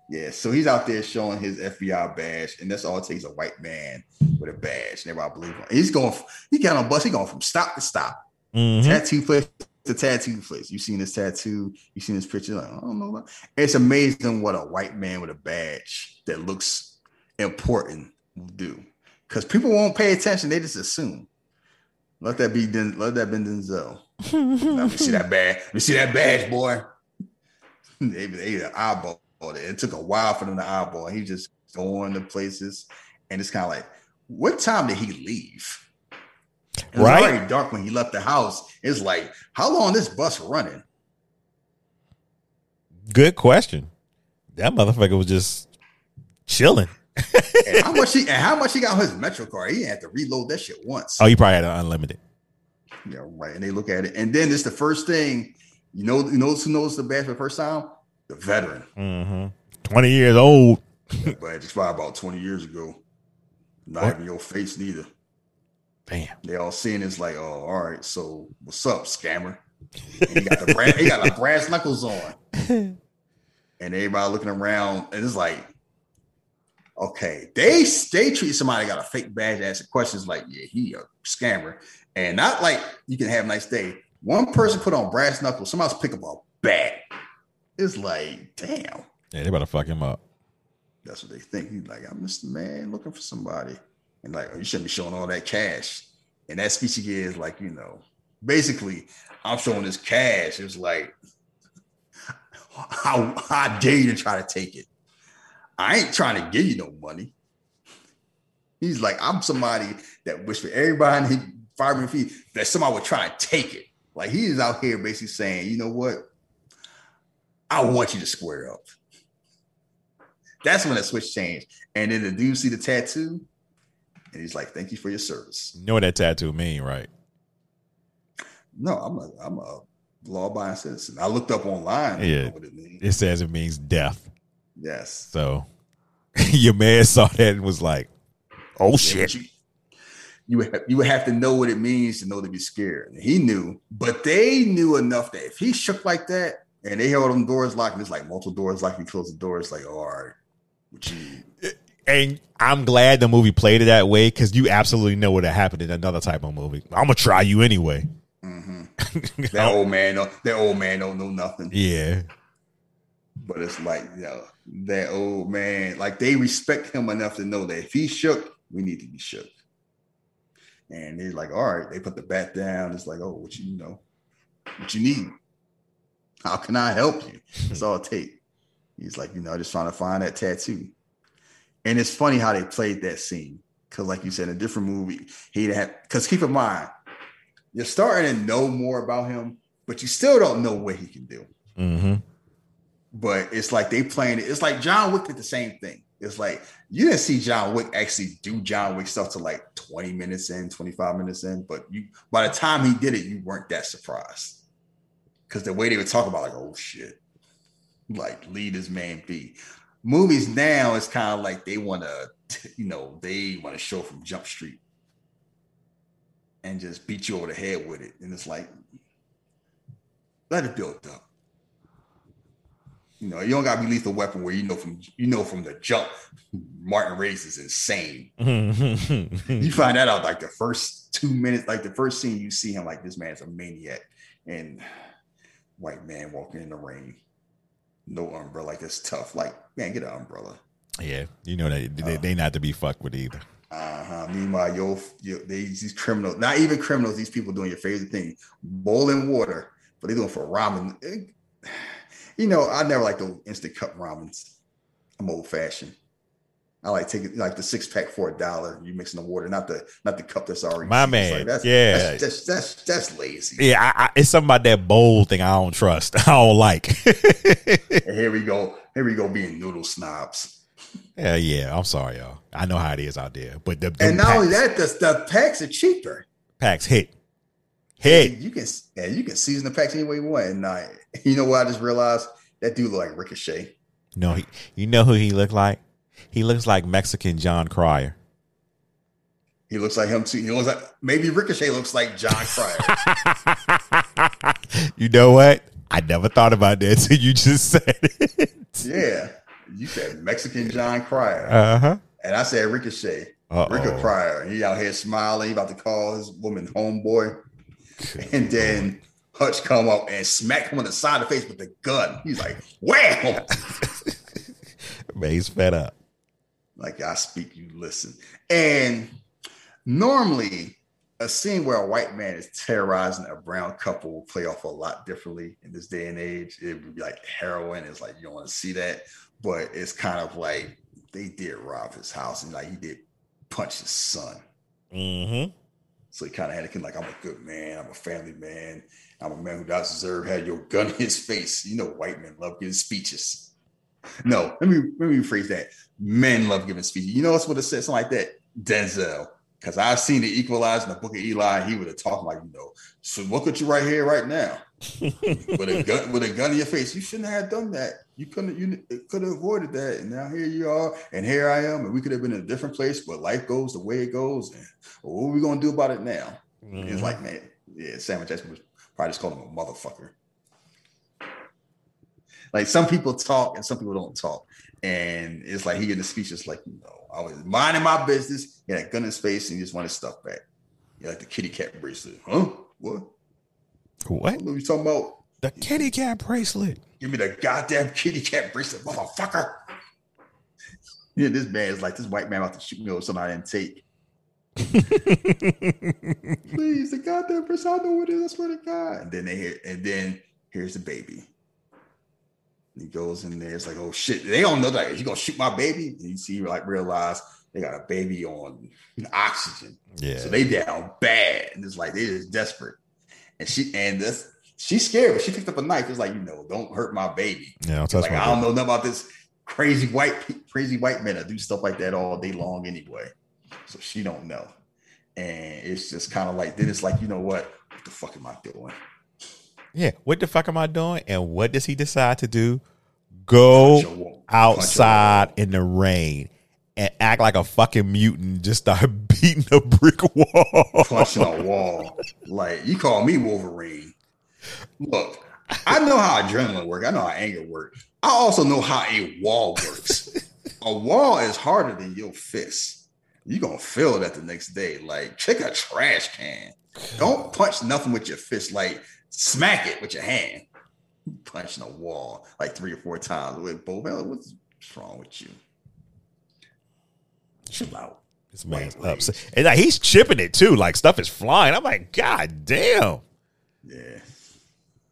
yeah, so he's out there showing his FBI badge, and that's all it takes a white man with a badge. And everybody believe him. He's going, he got on bus, he going from stop to stop, Mhm. tattoo place to tattoo place. You seen his tattoo, you seen his picture. Like, I don't know. about- It's amazing what a white man with a badge that looks important will do. Because people won't pay attention, they just assume. Let that be Den- let that be Denzel. Let me see that badge. Let me see that badge, boy. they they eyeball it. It took a while for them to eyeball. He just going to places, and it's kind of like, what time did he leave? It was Right. already dark when he left the house. It's like, how long this bus running? Good question. That motherfucker was just chilling. And how much he and how much he got on his Metro card? He have to reload that shit once. Oh, you probably had an unlimited. Yeah, right. And they look at it, and then it's the first thing you know. You know who knows the badge for the first time? The veteran. hmm Twenty years old. That badge expired about twenty years ago. Not What? even your face neither. Damn. They all seeing it's like, oh, all right. So what's up, scammer? And he got the brass, he got the brass knuckles on, and everybody looking around, and it's like, okay, they they treat somebody got a fake badge asking questions like, yeah, he a scammer, and not like you can have a nice day. One person put on brass knuckles, somebody else pick up a bat. It's like, damn, Yeah, they about to fuck him up. that's what they think. He's like, I'm Mr. Man looking for somebody. And like, oh, you shouldn't be showing all that cash. And that speech he gives, like, you know, basically, I'm showing this cash. It was like, how, how dare you to try to take it? I ain't trying to give you no money. He's like, I'm somebody that wish for everybody in five feet that somebody would try to take it. Like he's out here basically saying, you know what? I want you to square up. That's when the switch changed. And then the dude see the tattoo, and he's like, "Thank you for your service." You know what that tattoo mean, right? No, I'm a I'm a law-abiding citizen. I looked up online. Yeah. what it means. It says it means death. Yes. So your man saw that and was like, "Oh Yeah, shit!" You, you would have, you would have to know what it means to know to be scared. And he knew, but they knew enough that if he shook like that and they held them doors locked, and it's like multiple doors locked, he closed the doors, like, oh, all right, what you And I'm glad the movie played it that way because you absolutely know what happened in another type of movie. I'm gonna try you anyway. Mm-hmm. that old man don't that old man don't know nothing. Yeah, But it's like, you know, that old man, like they respect him enough to know that if he shook, we need to be shook. And they're like, all right, they put the bat down. It's like, oh, what you, you know, what you need? How can I help you? It's all tape. He's like, you know, just trying to find that tattoo. And it's funny how they played that scene. Cause like you said, in a different movie, he'd have because keep in mind, you're starting to know more about him, but you still don't know what he can do mm-hmm. but it's like they playing it. It's like John Wick did the same thing. It's like you didn't see John Wick actually do John Wick stuff to like 20 minutes in, 25 minutes in, but you by the time he did it, you weren't that surprised. Because the way they would talk about like, oh shit, like lead this man be. Movies now it's kind of like they want to, you know, they want to show from Jump Street and just beat you over the head with it, and it's like, let it build up. You know, you don't gotta be lethal weapon where you know from you know from the jump, Martin Reyes is insane. you find that out like the first two minutes, like the first scene you see him, like this man's a maniac, and white man walking in the rain, no umbrella, like it's tough. Like, man, get an umbrella. Yeah, you know they they, they not to be fucked with either. Uh huh. Meanwhile, yo, yo, these, these criminals, not even criminals, these people doing your favorite thing, boiling water, but they doing for ramen. It- you know, I never like those instant cup ramens. I'm old fashioned. I like taking like the six pack for a dollar. You mixing the water, not the not the cup that's already. My man, like, that's, yeah. that's, that's that's that's lazy. Yeah, I, I, it's something about that bold thing I don't trust. I don't like. Here we go. Here we go being noodle snobs. yeah, yeah. I'm sorry, y'all. I know how it is out there, but the, And not only that, the, the packs are cheaper. packs hit, hit. You can yeah, you can season the packs any way you want. And uh, you know what? I just realized that dude look like Ricochet. No, he, you know who he looked like? He looks like Mexican Jon Cryer. He looks like him too. He looks like maybe Ricochet looks like Jon Cryer. You know what? I never thought about that until you just said it. yeah, you said Mexican Jon Cryer, Uh huh. and I said Ricochet. Uh-oh. Rico Cryer. He out here smiling. He about to call his woman homeboy, and then Hutch come up and smack him on the side of the face with the gun. He's like, "Wham!" Man, he's fed up. Like I speak, you listen. And normally, a scene where a white man is terrorizing a brown couple will play off a lot differently in this day and age. It would be like heroin. It's like you don't want to see that, but it's kind of like they did rob his house and like he did punch his son. Mm-hmm. So he kind of had to like, I'm a good man. I'm a family man. I'm a man who does deserve had your gun in his face. You know, white men love giving speeches. No, let me let me rephrase that. Men love giving speeches. You know what's what it says? Something like that. Denzel. Because I've seen the equalizer in the book of Eli. He would have talked like, you know, so look at you right here, right now. with a gun with a gun in your face. You shouldn't have done that. You couldn't you could have avoided that. And now here you are, and here I am, and we could have been in a different place, but life goes the way it goes. And what are we gonna do about it now? It's mm-hmm. like, man, yeah, Samuel Jackson was probably just calling him a motherfucker. Like some people talk and some people don't talk. And it's like he in the speech, it's like, you know, I was minding my business, he had a gun in his face, and he just wanted stuff back. Yeah, like the kitty cat bracelet. Huh? What? What? What are you talking about? The kitty cat bracelet. Give me the goddamn kitty cat bracelet, motherfucker. Yeah, this man is like this white man about to shoot me over something I didn't take. Please, the goddamn bracelet, I know what it is. I swear to God. And then they hear, and then here's the baby. He goes in there. It's like, oh shit, they don't know that. He gonna shoot my baby. And you see, like, realize they got a baby on oxygen. Yeah. So they down bad, and it's like they just desperate. And she and this she's scared, but she picked up a knife. It's like you know, don't hurt my baby. Yeah, don't It's touch like I don't know nothing about this crazy white crazy white men that do stuff like that all day long anyway. So she don't know, and it's just kind of like then it's like you know what? What the fuck am I doing? Yeah. What the fuck am I doing? And what does he decide to do? Go Punch a wall. outside in the rain and act like a fucking mutant. Just start beating a brick wall. punching a wall. Like you call me Wolverine. Look, I know how adrenaline works. I know how anger works. I also know how a wall works. a wall is harder than your fist. You're gonna feel that the next day. Like check a trash can. Don't punch nothing with your fist. Like smack it with your hand. Punching a wall like three or four times with both. What's wrong with you? Chill out. This man's upset. And like, he's chipping it too. Like stuff is flying. I'm like, God damn. Yeah.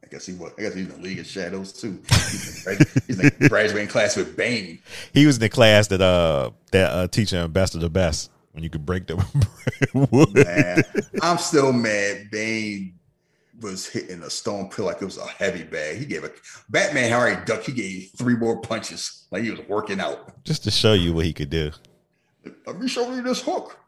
I guess he was. I guess he's in the League of Shadows too. He's in, the- he's in the graduating class with Bane. He was in the class that uh that uh teaching best of the best when you could break the wood. I'm still mad. Bane was hitting a stone pill like it was a heavy bag. He gave a Batman already ducked. He gave three more punches like he was working out. Just to show you what he could do. Let me show you this hook.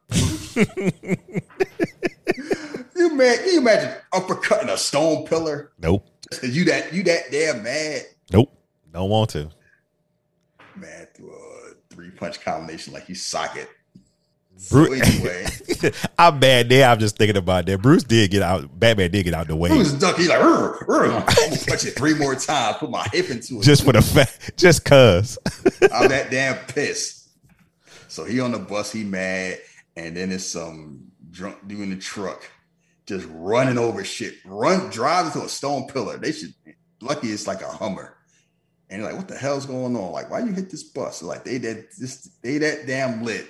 you man, can you imagine uppercutting a stone pillar? Nope. You that you that damn mad, Nope. Don't want to. mad through a three punch combination like you sock it. Bru- So anyway, I'm mad there. I'm just thinking about that. Bruce did get out. Batman did get out the way. Bruce Duck, he's like, "Rrr, rrr." I'm gonna punch it three more times, put my hip into it. Just for the fact, just cuz. I'm that damn pissed. So he on the bus, he mad, and then it's some drunk dude in the truck just running over shit, run drives into a stone pillar. They should lucky it's like a Hummer. And they're like, what the hell's going on? Like, why you hit this bus? Like they that this they that damn lit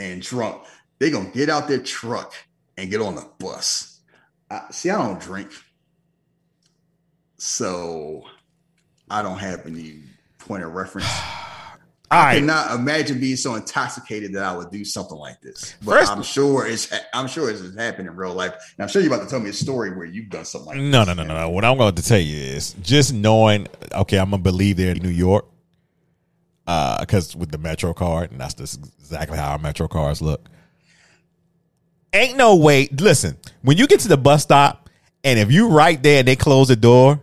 and drunk. They're gonna get out their truck and get on the bus. I, see, I don't drink, so I don't have any point of reference. I cannot imagine being so intoxicated that I would do something like this. But First- I'm sure it's I'm sure it's happened in real life. And I'm sure you're about to tell me a story where you've done something like No, no, no, no, no. What I'm going to tell you is just knowing. Okay, I'm gonna believe they're in New York, Uh, because with the Metro card, and that's just exactly how our Metro cards look. Ain't no way. Listen, when you get to the bus stop, and if you right there and they close the door,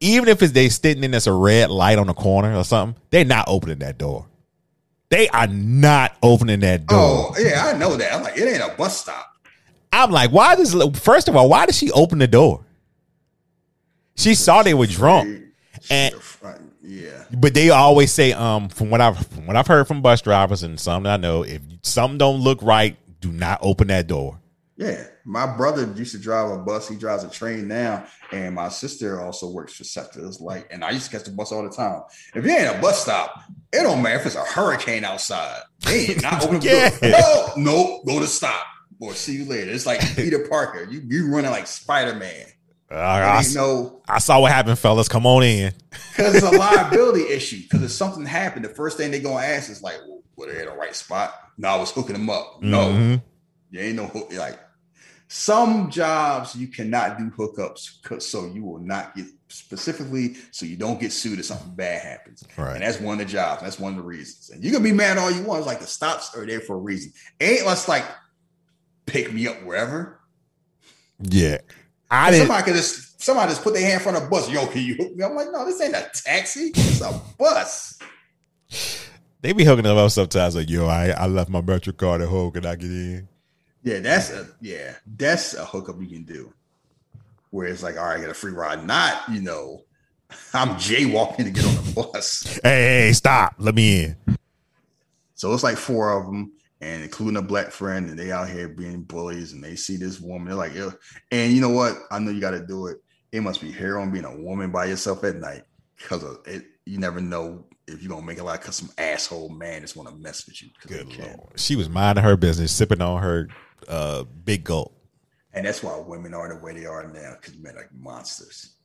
even if it's they sitting in there's a red light on the corner or something, they're not opening that door. They are not opening that oh, door. Oh, yeah, I know that. I'm like, it ain't a bus stop. I'm like, why does first of all, why did she open the door? She saw they were drunk, and Yeah. but they always say, um, from what I've from what I've heard from bus drivers and some that I know, if something don't look right, do not open that door. Yeah. My brother used to drive a bus. He drives a train now. And my sister also works for SEPTA. It's like, and I used to catch the bus all the time. If you ain't a bus stop, it don't matter if it's a hurricane outside. They ain't not Yeah. the door. No, no, go to stop. Or see you later. It's like Peter Parker. You you running like Spider-Man. Uh, I, ain't no I saw what happened, fellas. Come on in. because it's a liability issue. Because if something happened, the first thing they're gonna ask is like, well, were they in the right spot? No, I was hooking them up. No, Mhm. you ain't no hook. Like some jobs you cannot do hookups so you will not get specifically so you don't get sued if something bad happens. Right. And that's one of the jobs. That's one of the reasons. And you can be mad all you want. It's like the stops are there for a reason. Ain't let's like pick me up wherever. Yeah, I didn't. Somebody could just somebody just put their hand in front of a bus. Yo, can you hook me? I'm like, no, this ain't a taxi. It's a bus. They be hooking them up sometimes. Like, yo, I I left my Metro card at home. Can I get in? Yeah, that's a yeah, that's a hookup you can do. Where it's like, all right, I get a free ride. Not, you know, I'm jaywalking to get on the bus. Hey, hey, stop. Let me in. So it's like four of them, and including a black friend, and they out here being bullies, and they see this woman. They're like, Ew. and you know what? I know you got to do it. It must be hard on being a woman by yourself at night because it. You never know if you're gonna make a lot cause some asshole man just want to mess with you. they can. She was minding her business, sipping on her uh, big gulp. And that's why women are the way they are now, because men are like monsters.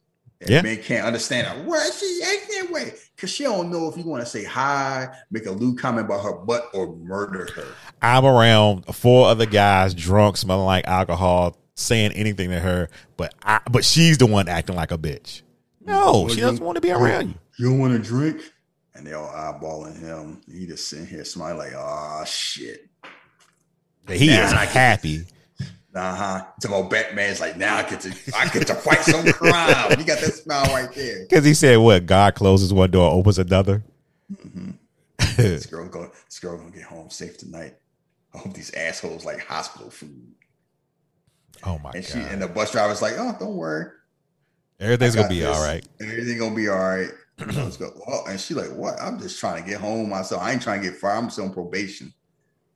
And Yeah. men can't understand her. Why is she acting that way? Because she don't know if you want to say hi, make a lewd comment about her butt, or murder her. I'm around four other guys drunk, smelling like alcohol, saying anything to her, but I, but she's the one acting like a bitch. No, she doesn't want to be around you. You don't want to drink? And they all eyeballing him. He just sitting here smiling like, oh shit. He Now is I happy. Uh-huh. Talking about Batman's like, now I get to I get to fight some crime. You got that smile right there. Because he said, "What God closes one door, opens another." This girl go this girl gonna get home safe tonight. I hope these assholes like hospital food. Oh my and god! she and the bus driver's like, oh, don't worry. Everything's gonna be this. all right. Everything gonna be all right. Let's go. Well, and she like, what? I'm just trying to get home myself. I ain't trying to get fired. I'm still on probation.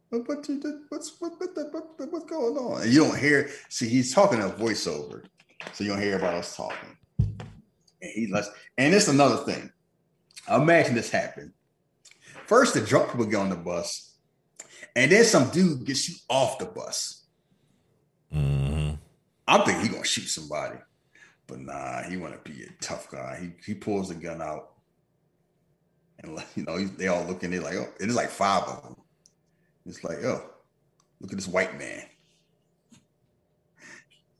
What you what's what, what, what, what- what's going on? And you don't hear. See, he's talking a voiceover, so you don't hear everybody else talking. And he lets. And it's another thing. Imagine this happen. First, the drunk people get on the bus, and then some dude gets you off the bus. Mm-hmm. I'm thinking he gonna shoot somebody, but nah, he want to be a tough guy. He he pulls the gun out, and like, you know they all looking. They like, oh, it is like five of them. It's like, oh, look at this white man.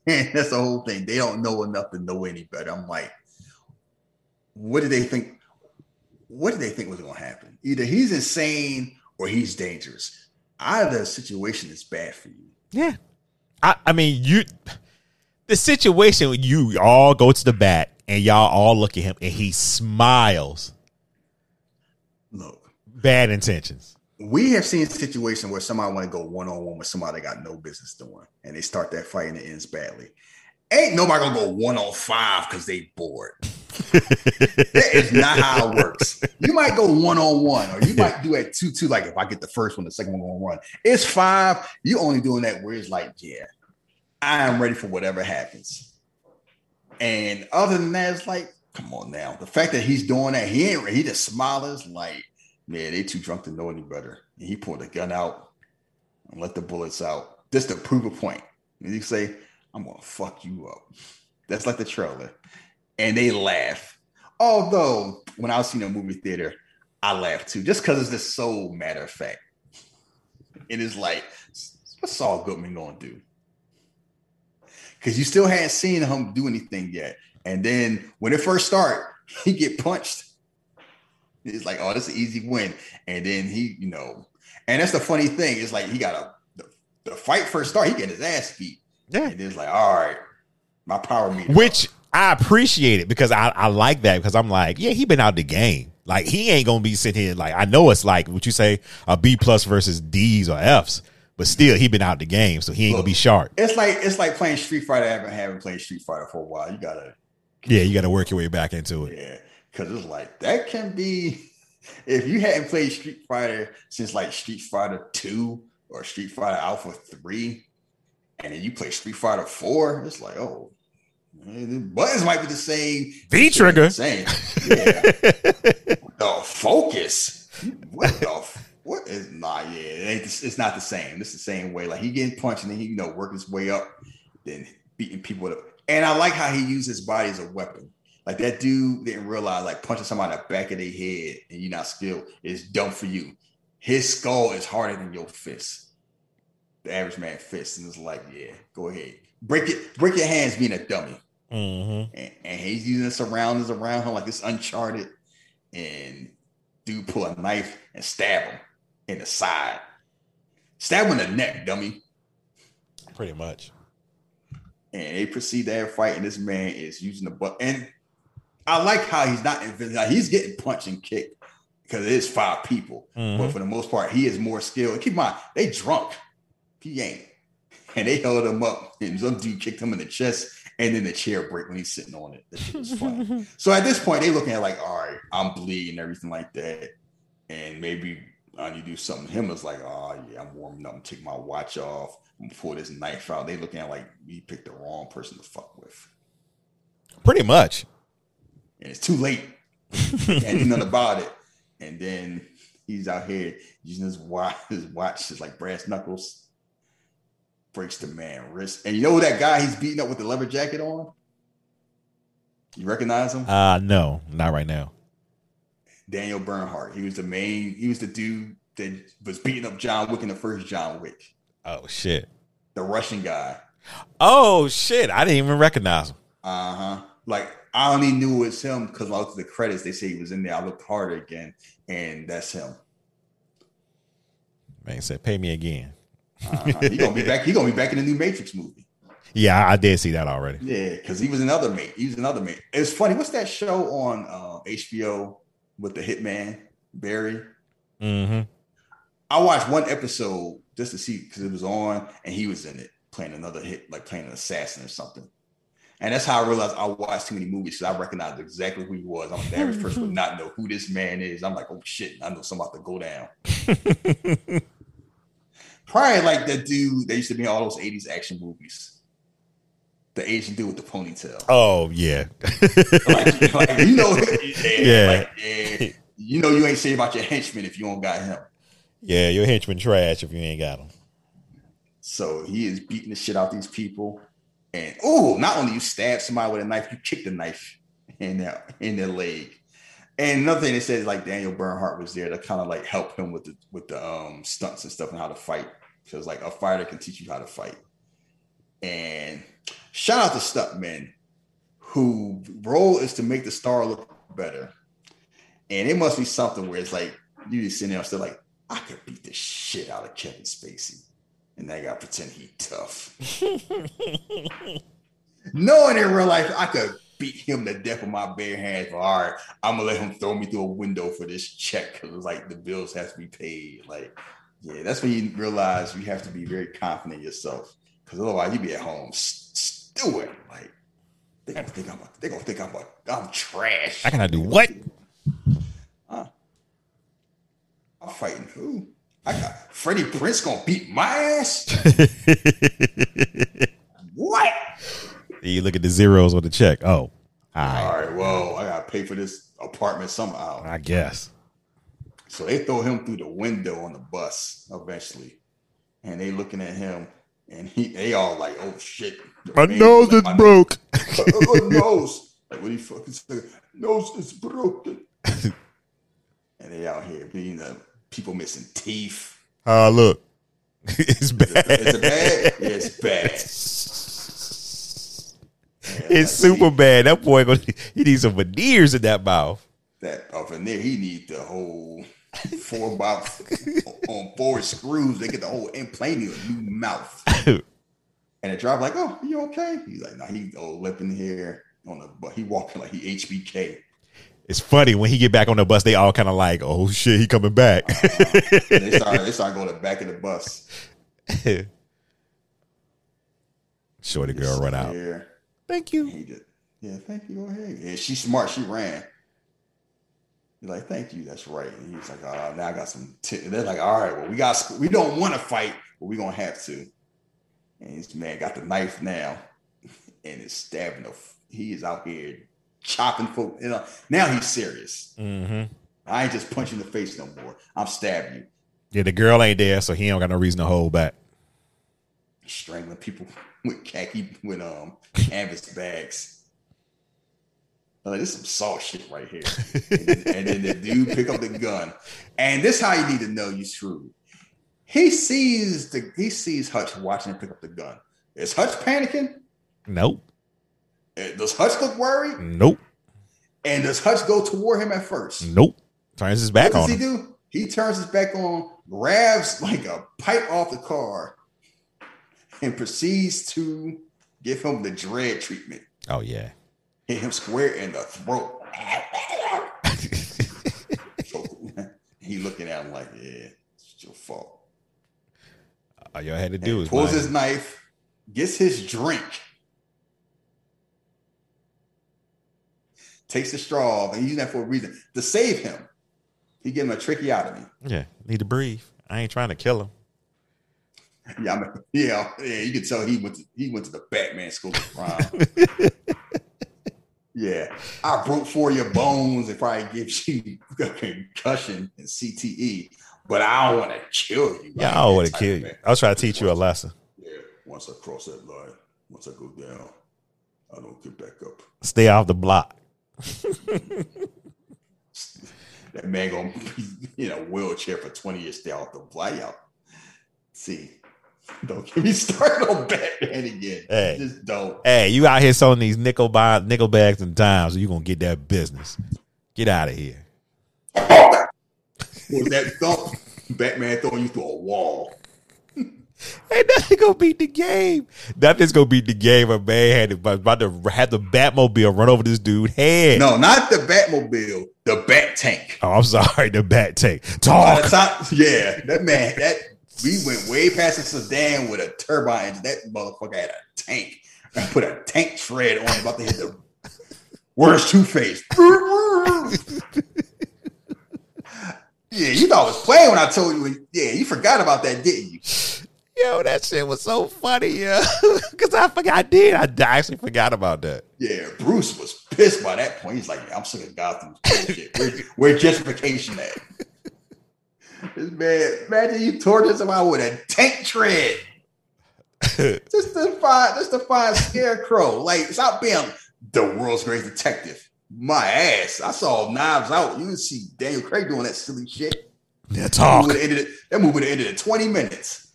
And that's the whole thing. They don't know enough to know any better. I'm like, what did they think? What did they think was going to happen? Either he's insane or he's dangerous. Either situation is bad for you. Yeah. I, I mean, you. The situation, when you all go to the back and y'all all look at him and he smiles. Look, Bad intentions. We have seen situations where somebody want to go one on one with somebody they got no business doing, and they start that fight and it ends badly. Ain't nobody gonna go one on five because they bored. that is not how it works. You might go one on one, or you might do it two two. Like if I get the first one, the second one gonna run. It's five. You only doing that where it's like, yeah, I am ready for whatever happens. And other than that, it's like, come on now. The fact that he's doing that, he ain't he just smiles like, man, they too drunk to know any better. And he pulled a gun out and let the bullets out just to prove a point. And he say, I'm gonna fuck you up. That's like the trailer. And they laugh. Although when I was seeing a movie theater, I laughed too, just because it's just so matter of fact. It is like, what's Saul Goodman gonna do? Because you still hadn't seen him do anything yet. And then when it first start, he get punched. It's like, oh, that's an easy win. And then he, you know, and that's the funny thing. It's like he got a the, the fight first start, he getting his ass beat. Yeah. And it's like, all right, my power meter. Which I appreciate it because I, I like that because I'm like, yeah, he been out the game. Like he ain't gonna be sitting here like I know it's like what you say a B plus versus D's or F's, but still he been out the game, so he ain't gonna be sharp. It's like it's like playing Street Fighter. I haven't haven't played Street Fighter for a while. You gotta Yeah, you got to work your way back into it. Yeah, because it's like that can be if you hadn't played Street Fighter since like Street Fighter Two or Street Fighter Alpha Three, and then you play Street Fighter Four, it's like oh, the buttons might be the same. V trigger. Same. Yeah. the focus. What the f- what is nah? Yeah, it ain't. It's not the same. It's the same way. Like he getting punched and then he you know working his way up, then beating people up. And I like how he used his body as a weapon. Like that dude didn't realize like punching somebody in the back of their head and you're not skilled is dumb for you. His skull is harder than your fist. The average man fist, and it's like, yeah, go ahead, break it, break your hands being a dummy. Mm-hmm. And, and he's using the surroundings around him like it's uncharted. And dude pull a knife and stab him in the side. Stab him in the neck, dummy. Pretty much. And they proceed to have a fight, and this man is using the butt. And I like how he's not invincible. Like, he's getting punched and kicked because it is five people. Mhm. But for the most part, he is more skilled. Keep in mind, they drunk. He ain't. And they held him up, and some dude kicked him in the chest, and then the chair break when he's sitting on it. That shit was funny. so at this point, they looking at like, all right, I'm bleeding, everything like that. And maybe I need to do something. Him is like, oh yeah, I'm warming up, I'm take my watch off, I'm pull this knife out. They looking at like we picked the wrong person to fuck with. Pretty much. And it's too late. Can't do nothing about it. And then he's out here using his watch, his watch is like brass knuckles. Breaks the man wrist. And you know that guy he's beating up with the leather jacket on? You recognize him? Uh no, not right now. Daniel Bernhardt. He was the main, he was the dude that was beating up John Wick in the first John Wick. Oh shit. The Russian guy. Oh shit. I didn't even recognize him. Uh-huh. Like I only knew it was him because I looked at the credits. They say he was in there. I looked harder again, and that's him. Man said, pay me again. Uh-huh. He gonna be back. He gonna be back in the new Matrix movie. Yeah, I, I did see that already. Yeah, because he was another mate. He was another mate. It's funny. What's that show on uh, HBO with the hitman Barry? Mm-hmm. I watched one episode just to see because it was on, and he was in it playing another hit, like playing an assassin or something. And that's how I realized I watched too many movies because I recognized exactly who he was. I'm the average person would not know who this man is. I'm like, oh shit, I know something about to go down. Probably like that dude that used to be in all those 80s action movies. The Asian dude with the ponytail. Oh yeah. like, like, you know, yeah, Yeah. like, yeah, you know, you ain't saying about your henchman if you don't got him. Yeah, your henchman trash if you ain't got him. So he is beating the shit out these people. And oh, not only you stab somebody with a knife, you kick the knife in their in their leg. And another thing they said is like Daniel Bernhardt was there to kind of like help him with the with the um stunts and stuff and how to fight. Because like a fighter can teach you how to fight. And shout out to Stuntmen, who role is to make the star look better. And it must be something where it's like you just sitting there still like, I could beat the shit out of Kevin Spacey. And that guy pretend he tough. Knowing in real life, I could beat him to death with my bare hands. But all right, I'm gonna let him throw me through a window for this check because like the bills have to be paid. Like, yeah, that's when you realize you have to be very confident in yourself because otherwise you be at home stewing. Like, they gonna think I'm a, they gonna think I'm a, I'm trash. I cannot do what? Huh? I'm fighting who? I got Freddie Prinze gonna beat my ass. what? You look at the zeros on the check. Oh, all right. All right, well, I gotta pay for this apartment somehow. I guess. So they throw him through the window on the bus eventually, and they looking at him, and he they all like, "Oh shit, My nose is broke." My oh, nose, like what he fucking said, nose is broken. and they out here being the people missing teeth. Ah, look, it's bad. Is it bad? Yeah, it's bad. It's super bad. That boy gonna he needs some veneers in that mouth. That in there, he need the whole four box on four screws. They get the whole implant in a new mouth. and the driver like, "Oh, you okay?" He's like, "No, nah, he lip in here on the but he walking like he HBK." It's funny when he get back on the bus, they all kind of like, "Oh shit, he coming back." uh, they start they start going to back of the bus. Shorty girl run out. Thank you. Just, yeah, thank you. Go ahead. Yeah, she's smart. She ran. You're like, thank you. That's right. And he's like, oh, now I got some. T-. They're like, all right, well, we got, we don't want to fight, but we're gonna have to. And this man got the knife now, and is stabbing. The, he is out here chopping folk. You know, now he's serious. Mm-hmm. I ain't just punching the face no more. I'm stabbing you. Yeah, the girl ain't there, so he don't got no reason to hold back. Strangling people with khaki with um canvas bags. Like, this is some salt shit right here. and, then, and, then, the dude pick up the gun. And this how you need to know you screwed. He sees the he sees Hutch watching him pick up the gun. Is Hutch panicking? Nope. Does Hutch look worried? Nope. And does Hutch go toward him at first? Nope. Turns his back what on does him. he do? He turns his back on, grabs like a pipe off the car, and proceeds to give him the dread treatment. Oh yeah. Hit him square in the throat. he looking at him like, yeah, it's your fault. All y'all had to do and is pulls his knife, gets his drink, takes the straw off, and he's using that for a reason to save him. He gave him a tracheotomy. Yeah, need to breathe. I ain't trying to kill him. Yeah, I mean, yeah, yeah. You can tell he went to he went to the Batman school of crime. yeah, I broke four of your bones if I give you a concussion and CTE, but I don't want to kill you. Yeah, I don't want to kill you. I was trying to teach you a lesson. Yeah, once I cross that line, once I go down, I don't get back up. Stay off the block. That man gonna be in a wheelchair for 20 years, stay off the. Y'all see. Don't get me started on Batman again. Hey. Just don't. Hey, you out here selling these nickel buy, nickel bags and dimes, so you gonna get that business. Get out of here. Was that thump? Batman throwing you through a wall. Ain't nothing gonna beat the game. Nothing's gonna beat the game. A man had about to have the Batmobile run over this dude head. No, not the Batmobile, the Bat Tank. Oh, I'm sorry, the Bat Tank. Talk. the time, yeah, that man, that we went way past the sedan with a turbine engine. That motherfucker had a tank. I put a tank tread on, about to hit the worst Two Face. yeah, you thought I was playing when I told you. Yeah, you forgot about that, didn't you? Yo, that shit was so funny, yeah. Because I forgot, I did. I actually forgot about that. Yeah, Bruce was pissed by that point. He's like, I'm sick of Gotham's bullshit. Where, where justification at? This man, imagine you torture somebody with a tank tread. just to find, just to find Scarecrow. Like, stop being the world's greatest detective. My ass. I saw Knives Out. You didn't see Daniel Craig doing that silly shit. Yeah, talk. That movie would have ended, that movie would have ended in 20 minutes.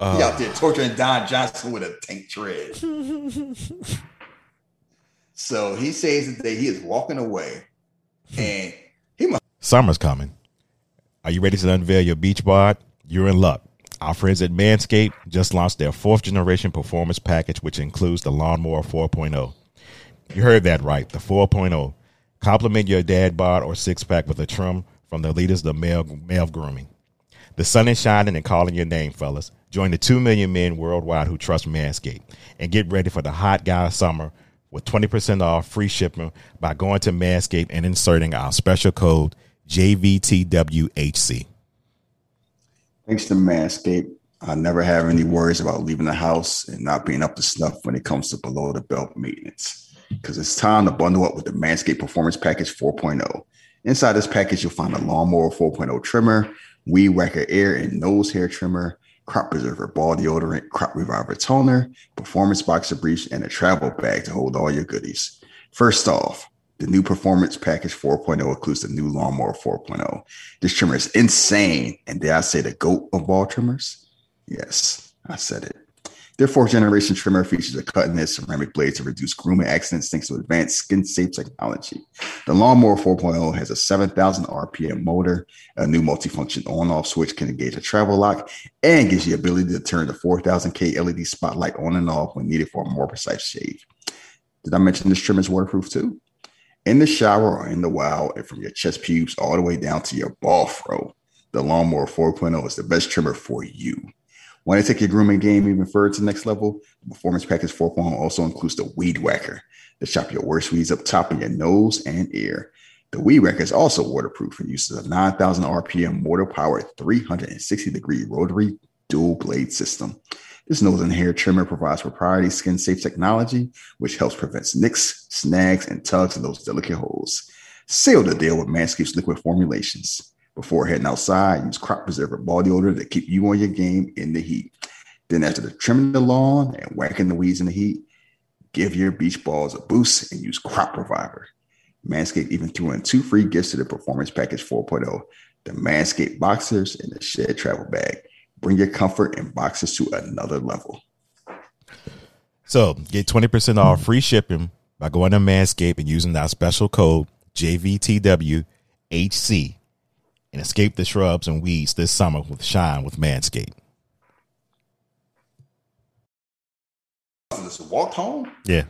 Uh, he out there torturing Don Johnson with a tank tread. so he says that he is walking away, and he must. Summer's coming. Are you ready to unveil your beach bod? You're in luck. Our friends at Manscaped just launched their fourth generation performance package, which includes the Lawnmower 4.0. You heard that right. The 4.0. Compliment your dad bod or six pack with a trim from the leaders of male, male grooming. The sun is shining and calling your name, fellas. Join the 2 million men worldwide who trust Manscaped and get ready for the hot guy summer with 20% off free shipping by going to Manscaped and inserting our special code JVTWHC. Thanks to Manscaped, I never have any worries about leaving the house and not being up to snuff when it comes to below the belt maintenance. Because it's time to bundle up with the Manscaped Performance Package 4.0. Inside this package, you'll find a Lawnmower 4.0 trimmer, Weed Whacker air and nose hair trimmer, Crop Preserver ball deodorant, Crop Reviver toner, Performance Boxer briefs, and a travel bag to hold all your goodies. First off, the new Performance Package 4.0 includes the new Lawnmower 4.0. This trimmer is insane, and did I say the goat of all trimmers? Yes, I said it. Their fourth generation trimmer features a cutting edge ceramic blade to reduce grooming accidents thanks to advanced skin safe technology. The Lawnmower 4.0 has a 7,000 RPM motor, a new multifunction on off switch can engage a travel lock, and gives you the ability to turn the 4000K LED spotlight on and off when needed for a more precise shave. Did I mention this trimmer is waterproof too? In the shower or in the wild, and from your chest pubes all the way down to your ball fro, the Lawnmower 4.0 is the best trimmer for you. Want to take your grooming game even further to the next level? The Performance Package 4.0 also includes the Weed Whacker to chop your worst weeds up top of your nose and ear. The Weed Whacker is also waterproof and uses a 9,000 RPM motor powered 360 degree rotary dual blade system. This nose and hair trimmer provides proprietary skin safe technology, which helps prevent nicks, snags, and tugs in those delicate holes. Seal the deal with Manscaped's liquid formulations. Before heading outside, use crop preserver ball deodorant to keep you on your game in the heat. Then, after the trimming the lawn and whacking the weeds in the heat, give your beach balls a boost and use Crop Reviver. Manscaped even threw in two free gifts to the Performance Package 4.0 the Manscaped Boxers and the Shed Travel Bag. Bring your comfort and boxers to another level. So get 20% off free shipping by going to Manscaped and using that special code JVTWHC and escape the shrubs and weeds this summer with Shine with Manscaped. Walked home? Yeah.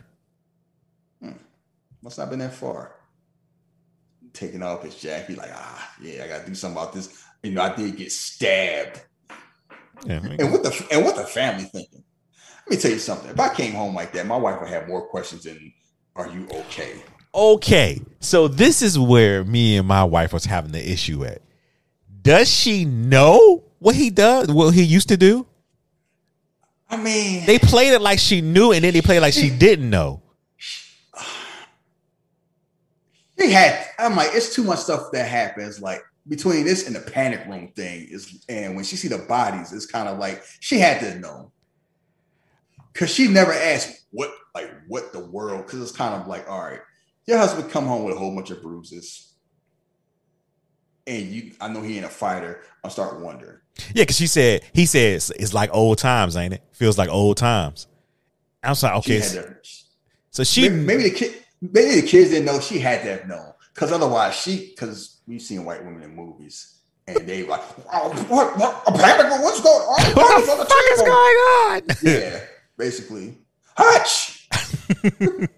Hmm. Must not been that far. Taking off his jacket, like, ah, yeah, I gotta do something about this. You know, I did get stabbed. Yeah, and what the and what the family thinking? Let me tell you something. If I came home like that, my wife would have more questions than "Are you okay?" Okay, so this is where me and my wife was having the issue at. Does she know what he does? What he used to do? I mean, they played it like she knew, and then they played like she didn't know. She had. I'm like, it's too much stuff that happens. Like between this and the panic room thing is, and when she see the bodies, it's kind of like she had to know because she never asked what, like, what the world. Because it's kind of like, all right, your husband come home with a whole bunch of bruises, and you, I know he ain't a fighter. I start wondering. Yeah, because she said he says it's like old times, ain't it? Feels like old times. I was like, okay, She to- so she maybe, maybe the kid, maybe the kids didn't know. She had to have known because otherwise, she because we've seen white women in movies. And they like, oh, what, what, a panic? What's going on? What the fuck is going on? Yeah, basically. Hutch.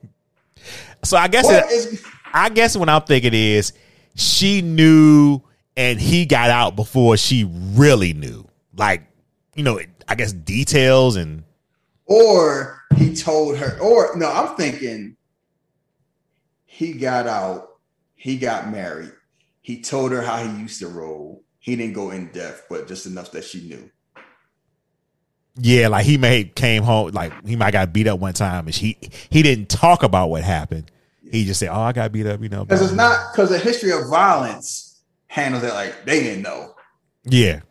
So I guess it, is- I guess what I'm thinking is she knew and he got out before she really knew. Like, you know, I guess details and Or he told her, or no, I'm thinking he got out, he got married, he told her how he used to roll. He didn't go in depth, but just enough that she knew. yeah, like he may came home like he might got beat up one time and she he didn't talk about what happened. He just said, "Oh, I got beat up," you know. Because it's not because the history of violence handles it like they didn't know Yeah.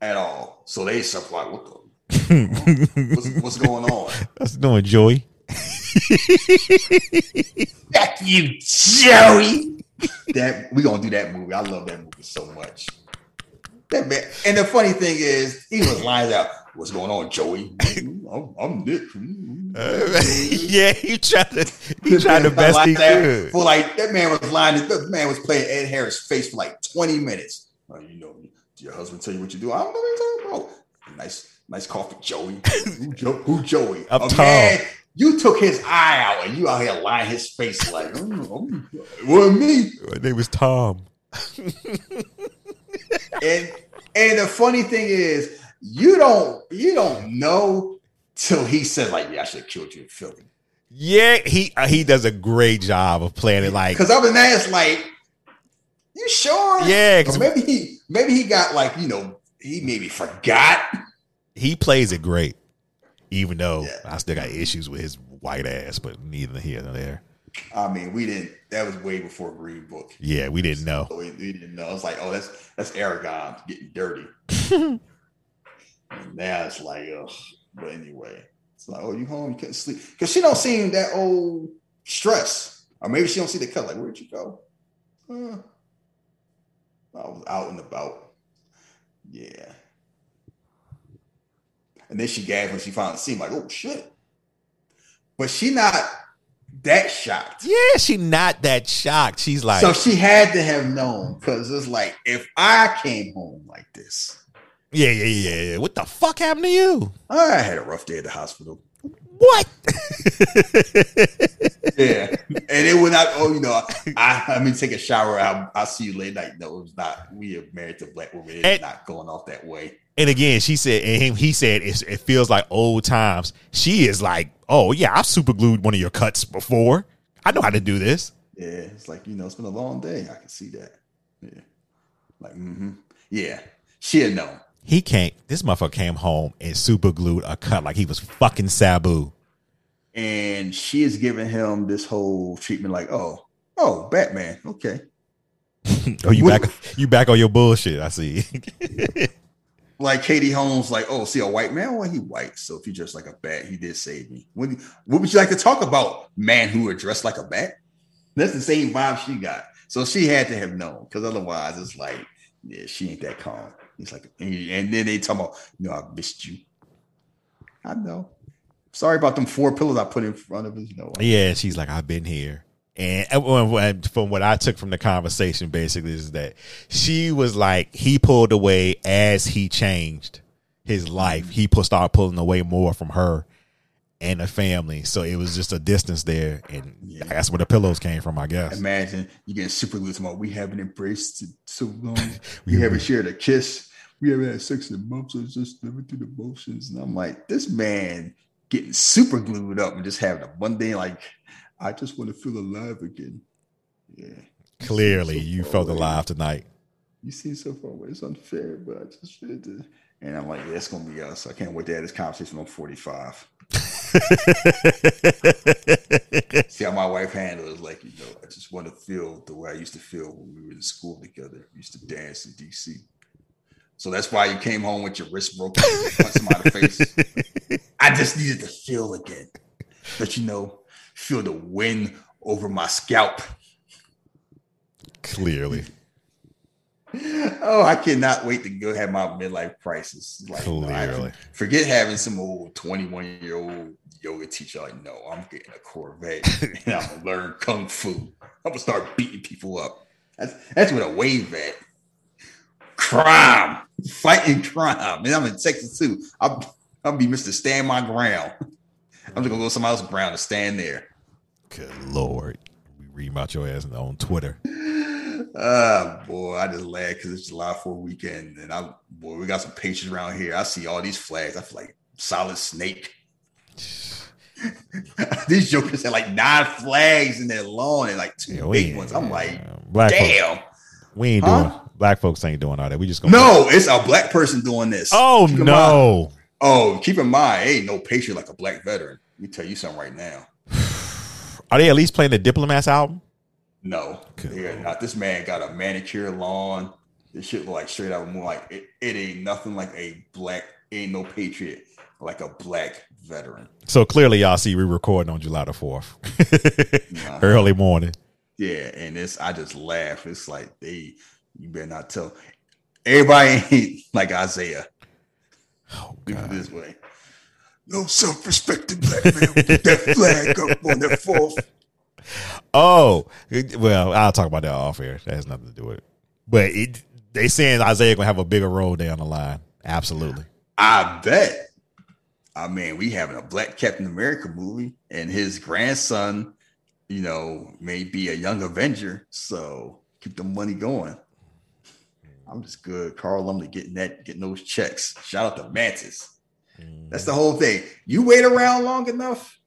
at all. So they stuff like, what the what's, what's going on? That's doing Joey. Back you, Joey. that we gonna do that movie. I love that movie so much. That man, and the funny thing is, he was lines out. What's going on, Joey? I'm, I'm Nick. yeah, he tried to he tried the best he Like that. could. For like that man was lying. That man was playing Ed Harris' face for like 20 minutes. Oh, you know, your husband tell you what you do? I don't know what you're talking about. Nice, nice coffee, Joey. Who, jo- who Joey? A tall. man, You took his eye out and you out here lying his face like, mm, mm, it wasn't me. My name is Tom. and and the funny thing is, you don't you don't know till he said like, yeah, I should have killed you in Philly. Yeah, he uh, he does a great job of playing it like Because other than that, it's like, you sure? Yeah, 'cause- Or maybe he maybe he got like you know he maybe forgot. he plays it great. Even though I still got issues with his white ass, but neither here nor there. I mean, we didn't. That was way before Green Book. Yeah, we didn't know. So we, we didn't know. It's like, oh, that's that's Aragorn getting dirty. and now it's like, ugh. But anyway, it's like, oh, you home? You couldn't sleep because she don't seem that old stress, or maybe she don't see the cut. Like, where'd you go? Uh, I was out and about. Yeah. And then she gasped when she finally seen, like, oh shit. But she not that shocked. Yeah, she not that shocked. She's like, so she had to have known because it's like if I came home like this, yeah, yeah, yeah, yeah. What the fuck happened to you? I had a rough day at the hospital. What? Yeah, and it would not. Oh, you know, I I mean, take a shower. I'll, I'll see you late night. No, it was not. We are married to black women. It's And- not going off that way. And again, she said, and him, he said, it's, it feels like old times. She is like, oh yeah, I've super glued one of your cuts before. I know how to do this. Yeah, it's like you know, it's been a long day. I can see that. Yeah, like mm-hmm. Yeah, she had known. He can't. This motherfucker came home and super glued a cut like he was fucking Sabu. and she is giving him this whole treatment like, oh, oh, Batman, okay. Oh, you What- back? You back on your bullshit? I see. Like Katie Holmes, like, oh, see a white man? Well, he white, so if he dressed like a bat, he did save me. What, what would you like to talk about? Man who are dressed like a bat? That's the same vibe she got. So she had to have known, because otherwise it's like, yeah, she ain't that calm. He's like, and then they talk about, you know, I missed you. I know. Sorry about them four pillows I put in front of us. You know, Yeah, she's like, I've been here. And from what I took from the conversation, basically, is that she was like, he pulled away as he changed his life. He started pulling away more from her and the family. So it was just a distance there. And that's where the pillows came from, I guess. Imagine you getting super glued tomorrow. We haven't embraced so long. we haven't shared a kiss. We haven't had sex in months. It's just living through the motions. And I'm like, this man getting super glued up and just having a mundane, like, I just want to feel alive again. Yeah. Clearly, you felt alive tonight. You seem so far away. It's unfair, but I just feel to. And I'm like, yeah, it's gonna be us. I can't wait to have this conversation on 45. See how my wife handles like, you know, I just want to feel the way I used to feel when we were in school together. We used to dance in DC. So that's why you came home with your wrist broken, punch somebody the face. I just needed to feel again. But you know, feel the wind over my scalp. Clearly. Oh, I cannot wait to go have my midlife crisis. Like, no, Clearly. forget having some old 21 year old yoga teacher. Like, no, I'm getting a Corvette and I'm gonna learn kung fu. I'm gonna start beating people up. That's that's what a wave at. Crime, fighting crime. And I'm in Texas too. I'll, I'll be Mr. Stand My Ground. I'm just gonna go somebody else's ground and stand there. Good lord. We read about your ass on Twitter. Ah, boy, I just laugh because it's July 4th weekend, and I boy, we got some patience around here. I see all these flags. I feel like solid snake. these jokers had like nine flags in their lawn and like two Yeah, big ones. I'm like, Black damn. We ain't Huh? doing black folks ain't doing all that. We just gonna No, it's a black person doing this. Oh Keep no. mind- oh, keep in mind, ain't no patriot like a black veteran. Let me tell you something right now. Are they at least playing the Diplomats album? No, they're not. This man got a manicure lawn. This shit look like straight out of more like it, it ain't nothing like a black, ain't no patriot like a black veteran. So clearly y'all see we recording on July the 4th. Early morning. Yeah, and it's I just laugh. It's like they you better not tell everybody ain't like Isaiah. Oh it this way. No self-respecting black man with that flag up on their fourth. Oh, well, I'll talk about that off air. That has nothing to do with it. But it, they saying Isaiah gonna have a bigger role down the line. Absolutely. I bet. I mean, we having a black Captain America movie, and his grandson, you know, may be a young Avenger. So keep the money going. I'm just good. Carl Lumbly getting that, getting those checks. Shout out to Mantis. That's the mm. whole thing. You wait around long enough,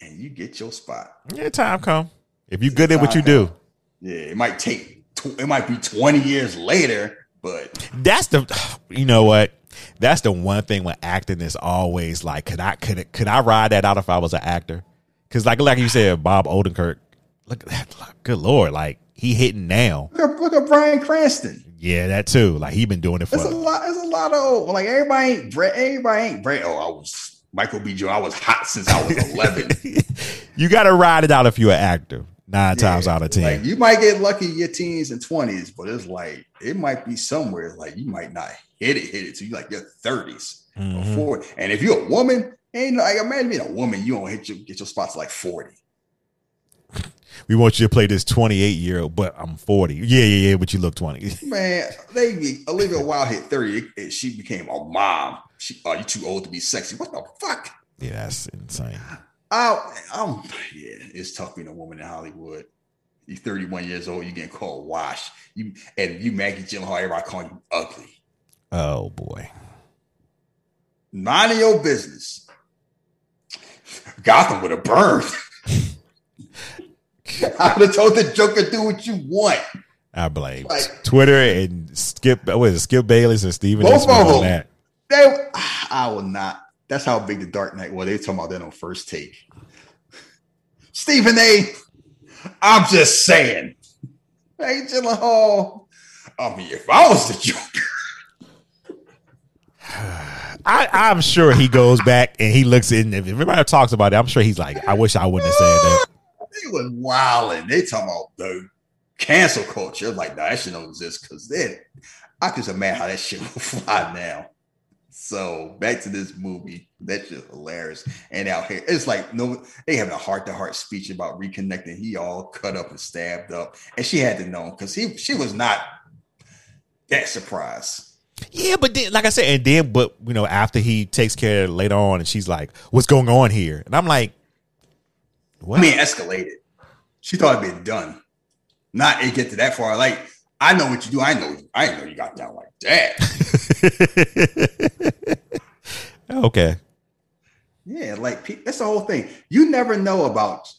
and you get your spot. Yeah, time come. If you good at what you do, Yeah, it might take. Tw- it might be 20 years later, but that's the. You know what? That's the one thing with acting is always like, could I could it, could I ride that out if I was an actor? Because like like you said, Bob Odenkirk. Look at that. Good lord, like he hitting now. look at, look at Bryan Cranston. Yeah, that too. Like he been doing it for. There's a lot. It's a lot of. Like everybody ain't. Brett. Everybody ain't. Brett. Oh, I was Michael B. Jordan. I was hot since I was 11. You got to ride it out if you're an actor. Nine times out of ten. Like you might get lucky in your teens and 20s, but it's like it might be somewhere like you might not hit it, hit it to you like your 30s Mhm. or 40. And if you're a woman, ain't like imagine being a woman, you don't hit your get your spots like 40. We want you to play this 28 year old, but I'm 40. Yeah, yeah, yeah. But you look 20. Man, they Olivia Wilde hit 30. and she became a mom. She are you too old to be sexy? What the fuck? Yeah, that's insane. I, I'm yeah, it's tough being a woman in Hollywood. You're 31 years old, you're getting called wash. You and you Maggie Gyllenhaal, everybody calling you ugly. Oh boy. Minding your business. Gotham would have burned. I would have told the Joker do what you want. I blame Like- Twitter and Skip. What is it? Skip Bayless and Steven Both of them. that. They, I will not. That's how big the Dark Knight was. They were talking about that on first take. Stephen A. I'm just saying. Hey, Gyllenhaal. I mean, if I was the Joker, I, I'm sure he goes back and he looks in. If everybody talks about it, I'm sure he's like, I wish I wouldn't have said that. They was wilding. They talking about the cancel culture. Like, nah, that shit don't exist because then I can just imagine how that shit will fly now. So back to this movie. That's just hilarious. And out here, it's like no, they having a heart to heart speech about reconnecting. He all cut up and stabbed up, and she had to know because he she was not that surprised. Yeah, but then, like I said, and then, but you know, after he takes care later on, and she's like, "What's going on here?" And I'm like, "What?" I mean, escalated. She thought it'd been done. Not it get to that far. Like I know what you do. I know. I know you got down like that. okay. Yeah, like that's the whole thing. You never know about.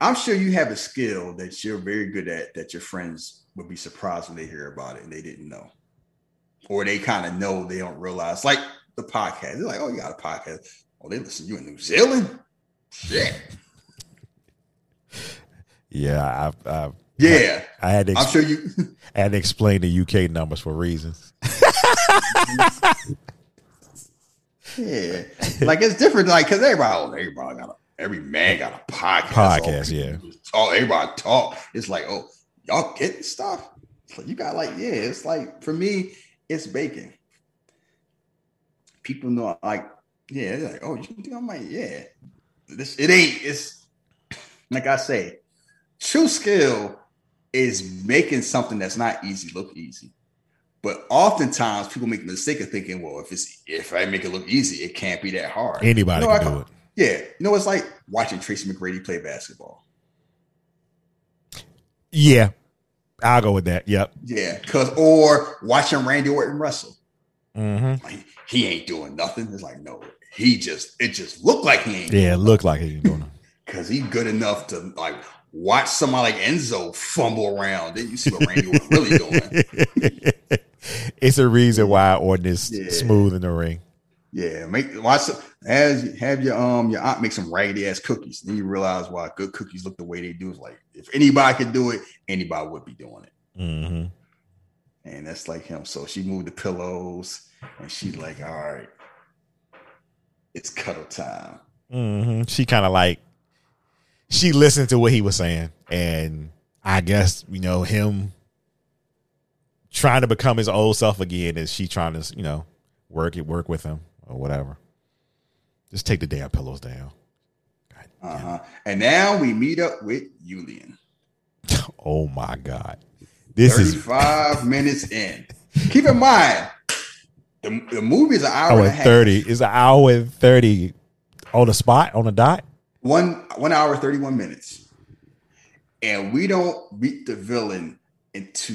I'm sure you have a skill that you're very good at that your friends would be surprised when they hear about it and they didn't know, or they kind of know they don't realize. Like the podcast, they're like, "Oh, you got a podcast? Oh, they listen to you in New Zealand? Shit, Yeah, I, I, yeah." I had to. I'm sure you. I had to explain the UK numbers for reasons. Yeah, like it's different. Like because everybody, oh, everybody got a, every man got a podcast. Podcast, yeah. Oh, everybody talk. It's like, oh, y'all getting stuff. You got like, yeah. It's like for me, it's bacon. People know, like, yeah. They're like, oh, you think I'm like, yeah. This it ain't. It's like I say, true skill is making something that's not easy look easy. But oftentimes people make the mistake of thinking, well, if it's if I make it look easy, it can't be that hard. Anybody You know, can I- do it. Yeah, you know, it's like watching Tracy McGrady play basketball. Yeah, I'll go with that. Yep. Yeah, cause or watching Randy Orton wrestle. Mm-hmm. Like, he ain't doing nothing. It's like no, he just it just looked like he ain't Yeah, it looked like he was doing it. because he's good enough to like watch somebody like Enzo fumble around. Then you see what Randy was really doing. it's a reason why Orton is Yeah. smooth in the ring. Yeah, make watch some, as have your um your aunt make some raggedy ass cookies. Then you realize why good cookies look the way they do. It's like if anybody could do it, anybody would be doing it. Mm-hmm. And that's like him. So she moved the pillows and she like, all right, it's cuddle time. Mm-hmm. She kind of like she listened to what he was saying, and I guess you know him trying to become his old self again. Is she trying to you know work it work with him or whatever? Just take the damn pillows down. Uh-huh. And now we meet up with Julian. Oh my god, this is 35 minutes in. Keep in mind, The, the movie is an hour, Hour and a half. thirty. It's an hour and thirty on the spot on the dot. One one hour thirty one minutes, and we don't beat the villain into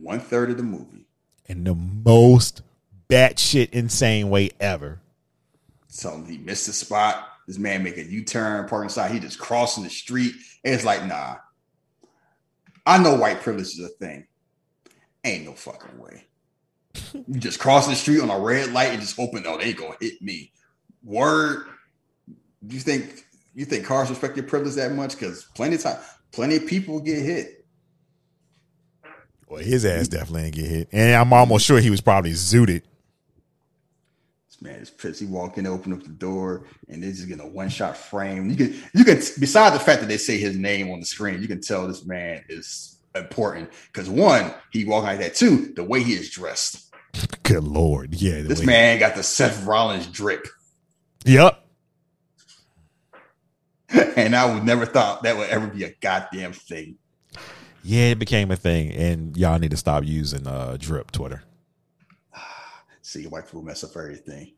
one third of the movie. in the most batshit insane way ever. So he missed the spot. This man make a U turn, parking side. He just crossing the street. And it's like, nah. I know white privilege is a thing. Ain't no fucking way. You just crossing the street on a red light and just hoping, oh, they ain't gonna hit me. Word. Do you think you think cars respect your privilege that much? Because plenty of time, plenty of people get hit. Well, his ass definitely didn't get hit, and I'm almost sure he was probably zooted. This man is pissed. He walk in, open up the door, and they're just getting a one shot frame. You can, you can, besides the fact that they say his name on the screen, you can tell this man is important because one, he walk like that. Two, the way he is dressed. Good lord, yeah. This way- man got the Seth Rollins drip, Yep. and I would never thought that would ever be a goddamn thing. Yeah, it became a thing, and y'all need to stop using uh drip Twitter. See, white people mess up everything,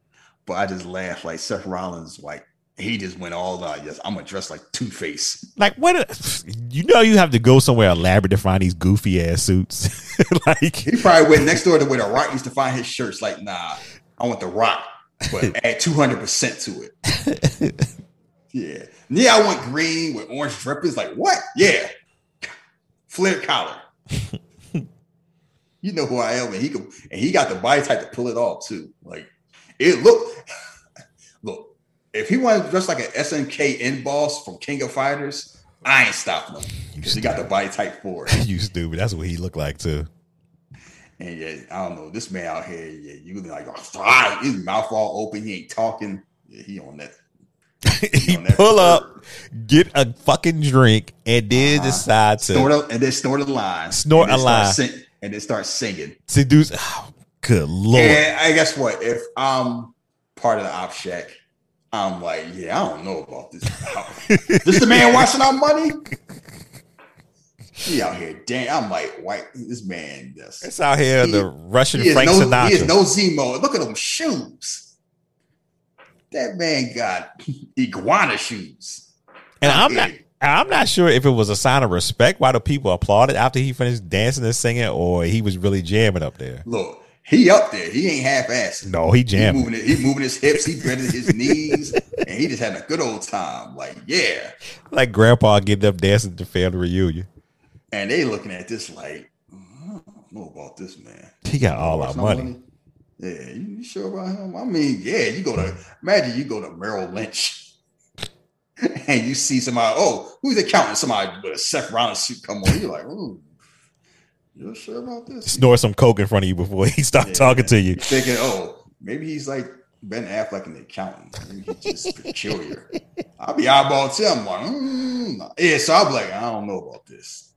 but I just laugh like Seth Rollins, like he just went all out. Yes, I'm gonna dress like Two Face. Like, what? A, you know, you have to go somewhere elaborate to find these goofy ass suits. like, He probably went next door to where the Rock used to find his shirts. Like, nah, I want the Rock, but add 200 percent to it. yeah, yeah, I want green with orange drippings. Like, what? Yeah, flared collar. you know who I am, and he could, and he got the body type to pull it off too. Like, it look, look. If he wanted to dress like an SNK in boss from King of Fighters, I ain't stopping him because he got the body type for it. you stupid. That's what he looked like too. And yeah, I don't know. This man out here, yeah, you like, oh, his mouth all open, he ain't talking. Yeah, he on that. he pull up, get a fucking drink, and then uh-huh. decide to Snort a, and then snort a line. Snort a line. sing- and then start singing. seduce. Oh, good lord. And I guess what? If I'm part of the obshchak, I'm like, yeah, I don't know about this. this the man washing our money? He out here, damn. I'm like, white. This man, this. It's out here, He- the Russian he Frank no, Sinatra. He is no Zemo. Look at them shoes. That man got iguana shoes. And I'm not I'm not sure if it was a sign of respect why the people applauded after he finished dancing and singing, or he was really jamming up there. Look, he up there. He ain't half assed. No, he He moving, he moving his hips. He bending his knees, and he just having a good old time. Like, yeah. Like grandpa getting up dancing at the family reunion. And they looking at this like, "Mm, I don't know about this man. He got all our What's money. Yeah, you, you sure about him? I mean, yeah, you go to imagine you go to Merrill Lynch and you see somebody, oh, who's accounting? Somebody with a Seth Rollins suit come on. You're like, ooh, you sure about this? Snort some coke in front of you before he start talking to you. You're thinking, oh, maybe he's like Ben Affleck in the accountant. Maybe he's just peculiar. I'll be eyeball too. I'm like, mm. yeah. So I'll be like, I don't know about this.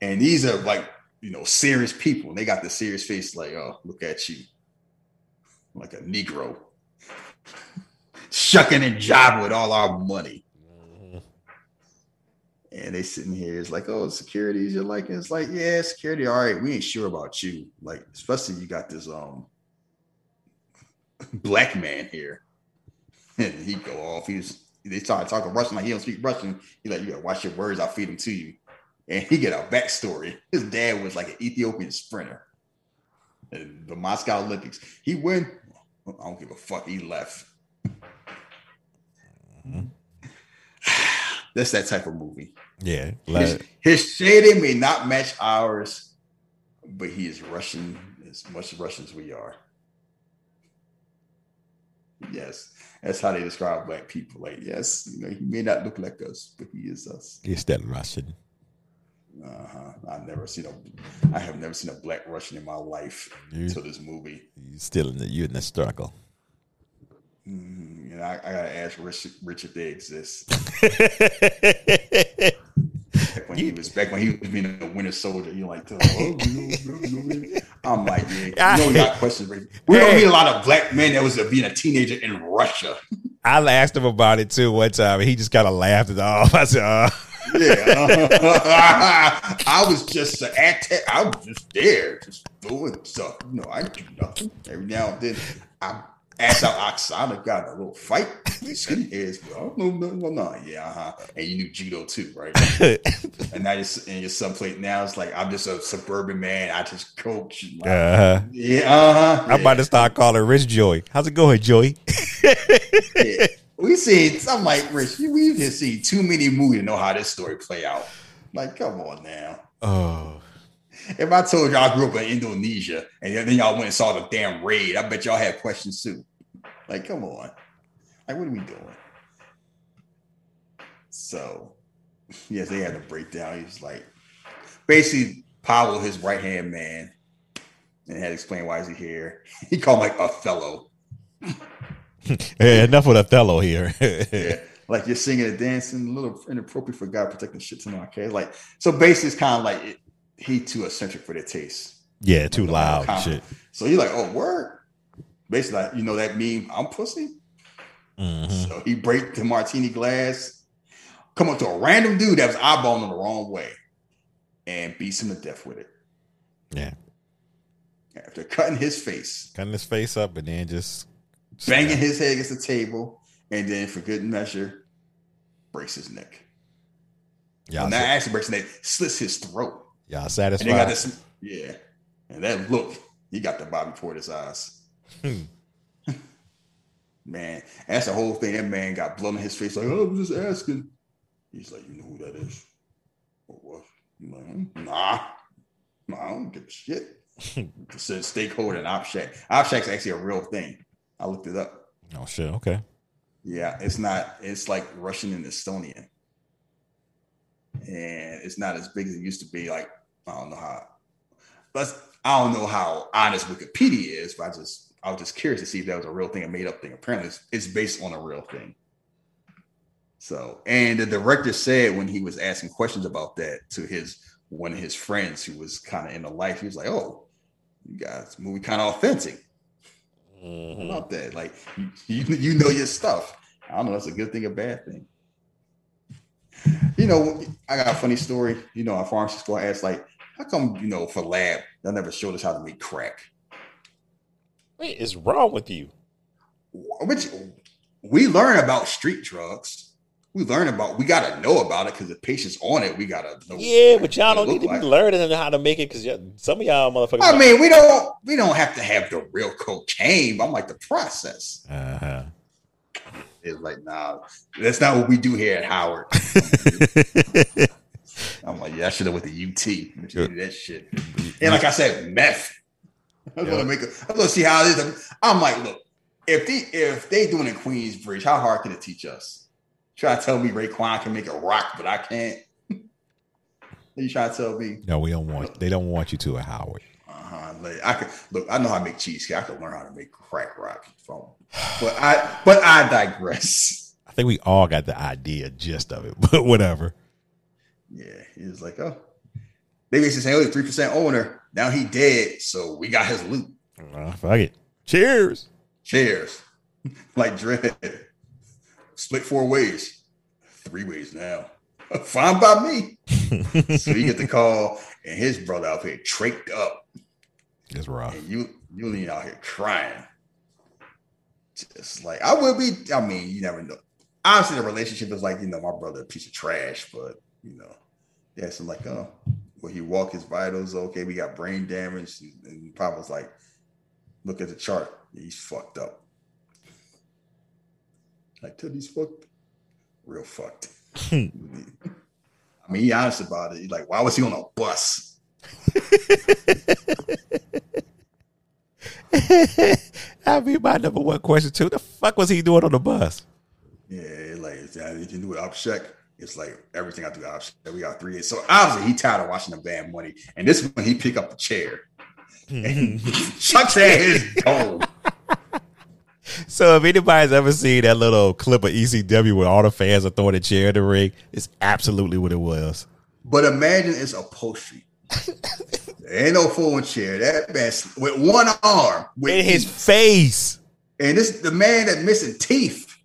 And these are like, you know, serious people. And they got the serious face, like, oh, look at you, like a Negro, shucking and jiving with all our money. And they sitting here, it's like, oh, security is your liking. It's like, yeah, security. All right, we ain't sure about you. Like, especially you got this um black man here. And he go off. He's they started talking Russian like he don't speak Russian. He's like, you gotta watch your words, I'll feed them to you. And he get a backstory. His dad was like an Ethiopian sprinter. In the Moscow Olympics. He win. I don't give a fuck. He left. That's that type of movie. Yeah. His, his shading may not match ours, but he is Russian as much Russian as we are. Yes, that's how they describe black people. Like, yes, you know, he may not look like us, but he is us. he's that Russian. Uh huh. I've never seen a, I have never seen a black Russian in my life You- until this movie. He's still in the you're in the struggle. Mm, you know, I, I gotta ask Richard, Richard if they exist. back when he was back when he was being a Winter Soldier, you're like, oh, you know, you I'm like, yeah, you know, got questions. Rick. We don't meet a lot of black men that was uh, being a teenager in Russia. I asked him about it too one time, and he just kind of laughed it off. I said, uh, yeah, I was just an act. I was just there, just doing stuff. You know, I do nothing. Every now and then, I asked out Oksana, got a little fight. Skinny heads, oh, no, no, no, no, yeah, uh-huh. And you knew judo too, right? and now you're and your subplate now it's like I'm just a suburban man. I just coach. Like, Uh-huh. Yeah, uh-huh. I'm about to start calling Rich Joy. How's it going, Joy? yeah. We seen. I'm like Rich. We've just seen too many movies to know how this story play out. Like, come on now. Oh, If I told y'all I grew up in Indonesia and then y'all went and saw the damn raid, I bet y'all had questions too. Like, come on. Like, what are we doing? So, yes, they had a breakdown. He was like, basically, Pavel, his right hand man, and had to explain why is he here. He called him like Othello. yeah, enough with Othello here. yeah. Like you're singing and dancing, a little inappropriate for God protecting shit to no okay. Like so, basically, it's kind of like it, he too eccentric for their taste. Yeah, too Like, loud shit. So you're like, oh, word. Basically, like, you know that meme, I'm pussy. Mhm. So he break the martini glass, come up to a random dude that was eyeballing him the wrong way, and beats him to death with it. Yeah, After cutting his face, cutting his face up and then just banging his head against the table, and then for good measure, breaks his neck. Y'all, and that actually breaks his neck, slits his throat. Y'all And satisfied? they got this, yeah. And that look, he got the Bobby Porter's eyes. Hmm. man, that's the whole thing. That man got blood on his face, like, oh, I'm just asking. He's like, you know who that is? Or what? Like, hmm, nah. Nah, I don't give a shit. it says stakeholder and obshchak. Obshchak's actually a real thing. I looked it up. oh shit. Okay. Yeah, it's not. It's like Russian and Estonian, and it's not as big as it used to be. Like I don't know how. But I don't know how honest Wikipedia is. But I just I was just curious to see if that was a real thing, a made up thing. Apparently, it's, it's based on a real thing. So, and the director said when he was asking questions about that to his one of his friends who was kind of in the life, he was like, "Oh, you guys, movie kind of authentic." Mm-hmm. About that? Like you, you, know your stuff. I don't know. That's a good thing, a bad thing. You know, I got a funny story. You know, our pharmacy school asked, like, how come you know for lab they never showed us how to make crack? What is wrong with you? Which we learn about street drugs. We learn about. We got to know about it because the patient's on it. We got to know. Yeah, but y'all don't need to look be like. learning how to make it because some of y'all motherfuckers. I mean, we don't. We don't have to have the real cocaine. But I'm like the process. uh huh. It's like, nah, that's not what we do here at Howard. I'm like, yeah, I should have went to UT. That shit. And like I said, meth. I was gonna make a, I was gonna see how it is. I'm like, look, if they if they doing in Queensbridge, how hard can it teach us? Try to tell me Raekwon can make a rock, but I can't. you try to tell me, No, we don't want. They don't want you to at Howard. Uh-huh, like I could look, I know how to make cheesecake. I could learn how to make crack rock from but I but I digress. I think we all got the idea, gist of it, but whatever. Yeah, he was like, oh, they basically saying, oh, three percent owner. Now he dead, so we got his loot. Uh, fuck it. Cheers. Cheers. like dread. Split four ways. Three ways now. Fine by me. so you get the call, and his brother out here traked up. It's rough. And you you lean out here crying. Just like I would be. I mean, you never know. Obviously, the relationship is like, you know, my brother a piece of trash, but you know, yeah, so like, oh, will he walk his vitals? Okay, we got brain damage. And, Pop was like, look at the chart. He's fucked up. Like Teddy's fucked. Real fucked. I mean, he honest about it. He's like, why was he on a bus? That'd be my number one question too. The fuck was he doing on the bus? Yeah, like that anything to do with obshchak? It's like everything I do obshchak. We got three. So obviously he tired of watching the bad money. And this one he pick up the chair. And Chuck's at his goal. So if anybody's ever seen that little clip of ECW where all the fans are throwing a chair in the ring, it's absolutely what it was. But imagine it's upholstery. Ain't no folding chair. That man with one arm with In his face. And this the man that missing teeth.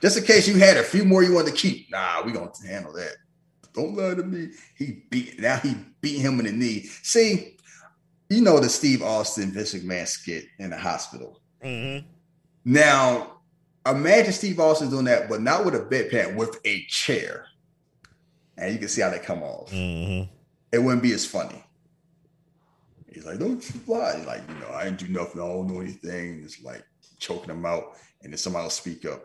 Just in case you had a few more you wanted to keep. Nah, we gonna handle that. Don't lie to me. He beat now he beat him in the knee. See, you know the Steve Austin Vince McMahon skit in the hospital. Mm-hmm. Now, imagine Steve Austin doing that, but not with a bedpan, with a chair. And you can see how that come off. Mm-hmm. It wouldn't be as funny. He's like, don't you fly. He's like, you know, I didn't do nothing. I don't know anything. It's like choking him out. And then somebody will speak up.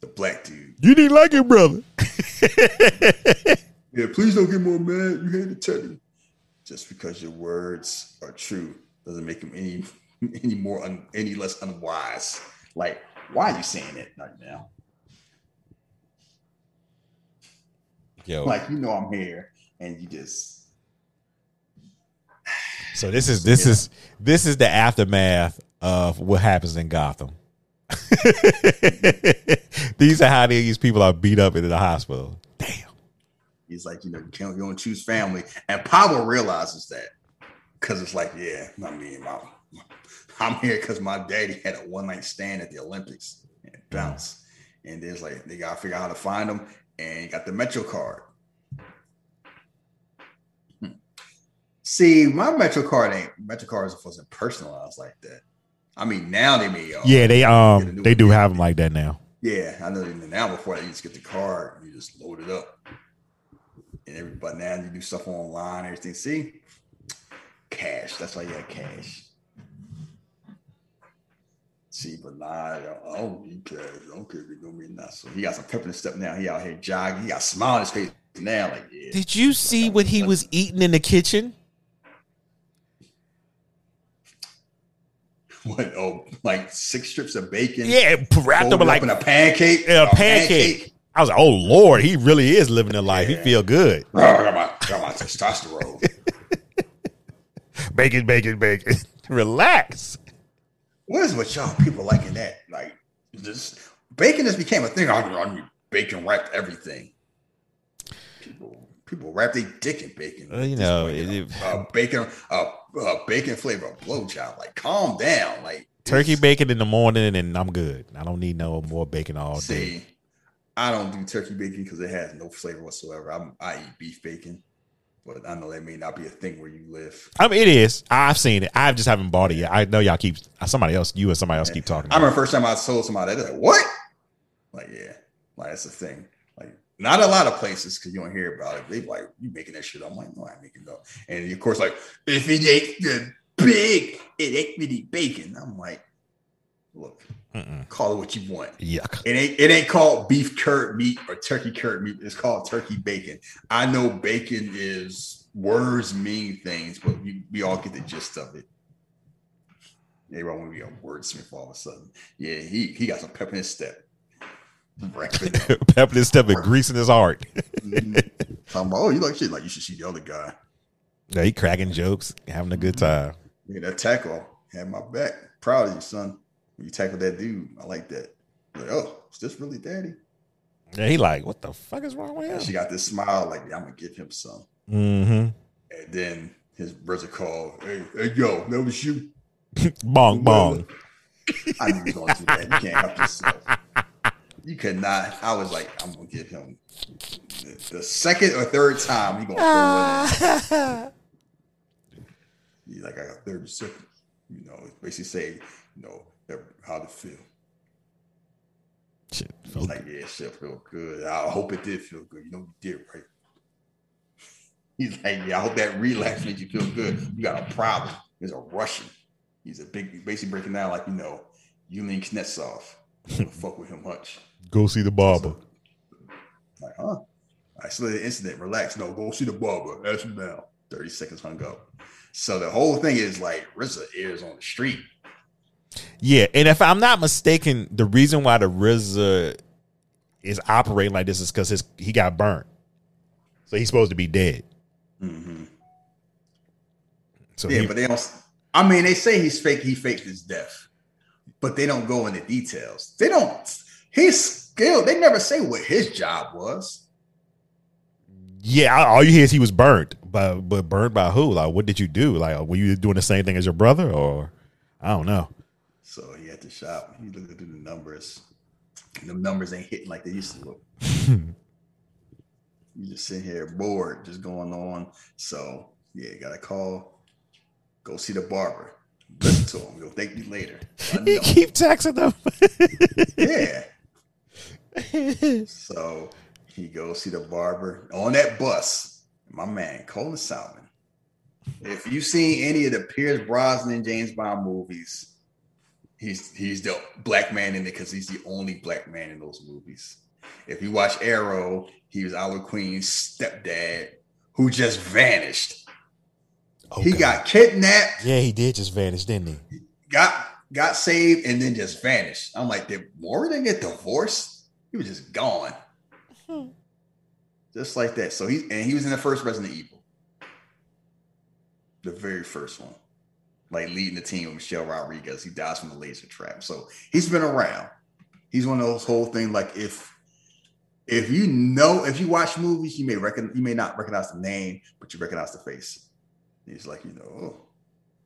The black dude. You didn't like it, brother. Yeah, please don't get more mad. You hated Teddy. Just because your words are true doesn't make him any any more un, any less unwise. Like, why are you saying it right now? Yo. Like, you know I'm here, and you just So this is this is this is the aftermath of what happens in Gotham. these are how these people are beat up in the hospital. Damn. He's like, you know, you can't you don't choose family. And Pablo realizes that. Cause it's like, yeah, I mean, my, I'm here because my daddy had a one night stand at the Olympics and mm. bounce. And there's like they gotta figure out how to find him, and he got the Metro card. See, my Metro card ain't Metro cards wasn't personalized like that. I mean, now they may. Uh, Yeah, they um new they one. do have them like that now. Yeah, I know. that Now before that, you just get the card, you just load it up, and everybody now you do stuff online, everything. See, cash. That's why you have cash. See, but nah, I don't, I don't need cash. I don't care if you know me or not. So he got some pep in his step now. He out here jogging. He got a smile on his face now. Like, yeah. Did you see what he was eating in the kitchen? What? Oh, like six strips of bacon. Yeah, wrapped up like in a pancake. Yeah, a pancake. I was like, oh Lord, he really is living the life. He feel good. Oh, I got my, got my testosterone. Bacon, bacon, bacon. Relax. What is with y'all people liking that? Like, just bacon just became a thing. I mean, I mean bacon wrapped everything. People, people wrap their dick in bacon. Well, you know, it- it- uh, bacon, uh, uh, bacon flavor blowjob. Like, calm down. Like, turkey bacon in the morning, and I'm good. I don't need no more bacon all day. I don't do turkey bacon because it has no flavor whatsoever. I'm, I eat beef bacon, but I know that may not be a thing where you live. I mean, it is. I've seen it. I just haven't bought it yet. I know y'all keep somebody else, you and somebody else keep talking. I remember the first time I told somebody that, they're like, what? Like, yeah, like that's a thing. Not a lot of places because you don't hear about it. They like, you making that shit. I'm like, no, I ain't making it up. And of course, like, if it ain't the big, it ain't really bacon. I'm like, look, call it what you want. it. Yuck. It ain't it ain't called beef curd meat or turkey curd meat. It's called turkey bacon. I know bacon is words mean things, but we, we all get the gist of it. Everyone want to be a wordsmith all of a sudden. Yeah, he he got some pep in his step. Pepper this stuff and greasing his heart. Talking about, oh, you like shit. Like you should see the other guy. yeah, he cracking jokes, having a good time. Yeah, that tackle had my back. Proud of you, son. When you tackle that dude, I like that. Like, oh, is this really daddy? Yeah, he like, what the fuck is wrong with him? She got this smile, like, yeah, I'm gonna give him some. Mm-hmm. And then his brother called, hey, hey, yo, that was you. Bong bong. I knew you was gonna do that. You can't help yourself. You could not. I was like, I'm gonna give him the, the second or third time he gonna throw it. He's like, I got 30 seconds. You know, basically say, you know, how to feel. Shit, He's like, yeah, shit feel good. I hope it did feel good. You know, you did right. He's like, yeah, I hope that relapse made you feel good. You got a problem. There's a Russian. He's a big, basically breaking down like, you know, Yulian Kuznetsov. Fuck with him much. Go see the barber. Like, huh? Isolated incident. Relax. No, go see the barber. Ask him now. 30 seconds hung up. So the whole thing is like RZA is on the street. Yeah, and if I'm not mistaken, the reason why the RZA is operating like this is because his he got burnt, so he's supposed to be dead. Mm-hmm. So yeah, he- but they don't. I mean, they say he's fake. He faked his death, but they don't go into details. They don't. His skill. They never say what his job was. yeah, all you hear is he was burnt, but but burnt by who? Like, what did you do? Like, were you doing the same thing as your brother, or I don't know. So he had to shop. He looked at the numbers. The numbers ain't hitting like they used to look. you just sit here bored, just going on. So yeah, you got to call. Go see the barber. Listen to him. You'll thank me later. You keep texting them. yeah. so he goes see the barber on that bus. My man, Colin Salmon. If you've seen any of the Pierce Brosnan James Bond movies, he's he's the black man in it because he's the only black man in those movies. If you watch Arrow, he was Oliver Queen's stepdad who just vanished. He got kidnapped, Yeah, he did just vanish, didn't he? got got saved, and then just vanished. I'm like, did Morgan get divorced? He was just gone. Just like that. So he and he was in the first Resident Evil. The very first one. Like leading the team with Michelle Rodriguez. He dies from the laser trap. So he's been around. He's one of those whole things like if if you know if you watch movies, you may reckon you may not recognize the name, but you recognize the face. He's like, you know, oh,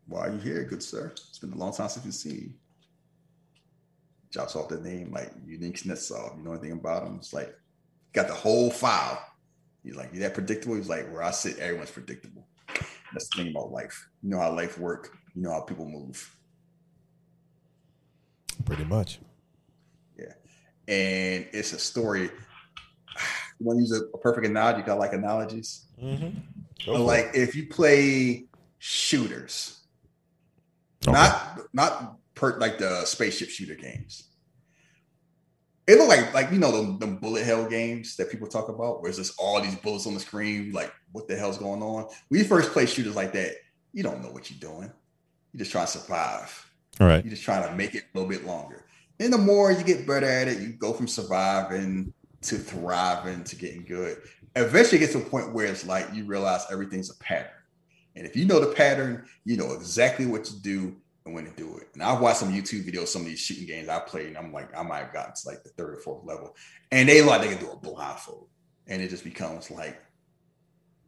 why are you here, good sir? It's been a long time since we've seen you. Drops off the name like Yulian Kuznetsov. You know anything about him? It's like got the whole file. He's like, you that predictable? He's like, where I sit, everyone's predictable. That's the thing about life. You know how life work. You know how people move. Pretty much. Yeah. And it's a story. You want to use a, a perfect analogy? Got like analogies. Mm-hmm. Like if you play shooters, not not per like the spaceship shooter games. It look like like you know the, them bullet hell games that people talk about, where it's just all these bullets on the screen. Like, what the hell's going on? When you first play shooters like that, you don't know what you're doing. You're just trying to survive. All right. You're just trying to make it a little bit longer. And the more you get better at it, you go from surviving to thriving to getting good. Eventually, gets to a point where it's like you realize everything's a pattern. And if you know the pattern, you know exactly what to do and when to do it. And I've watched some YouTube videos, some of these shooting games I played, and I'm like, I might have gotten to like the third or fourth level. And they like they can do a blindfold. And it just becomes like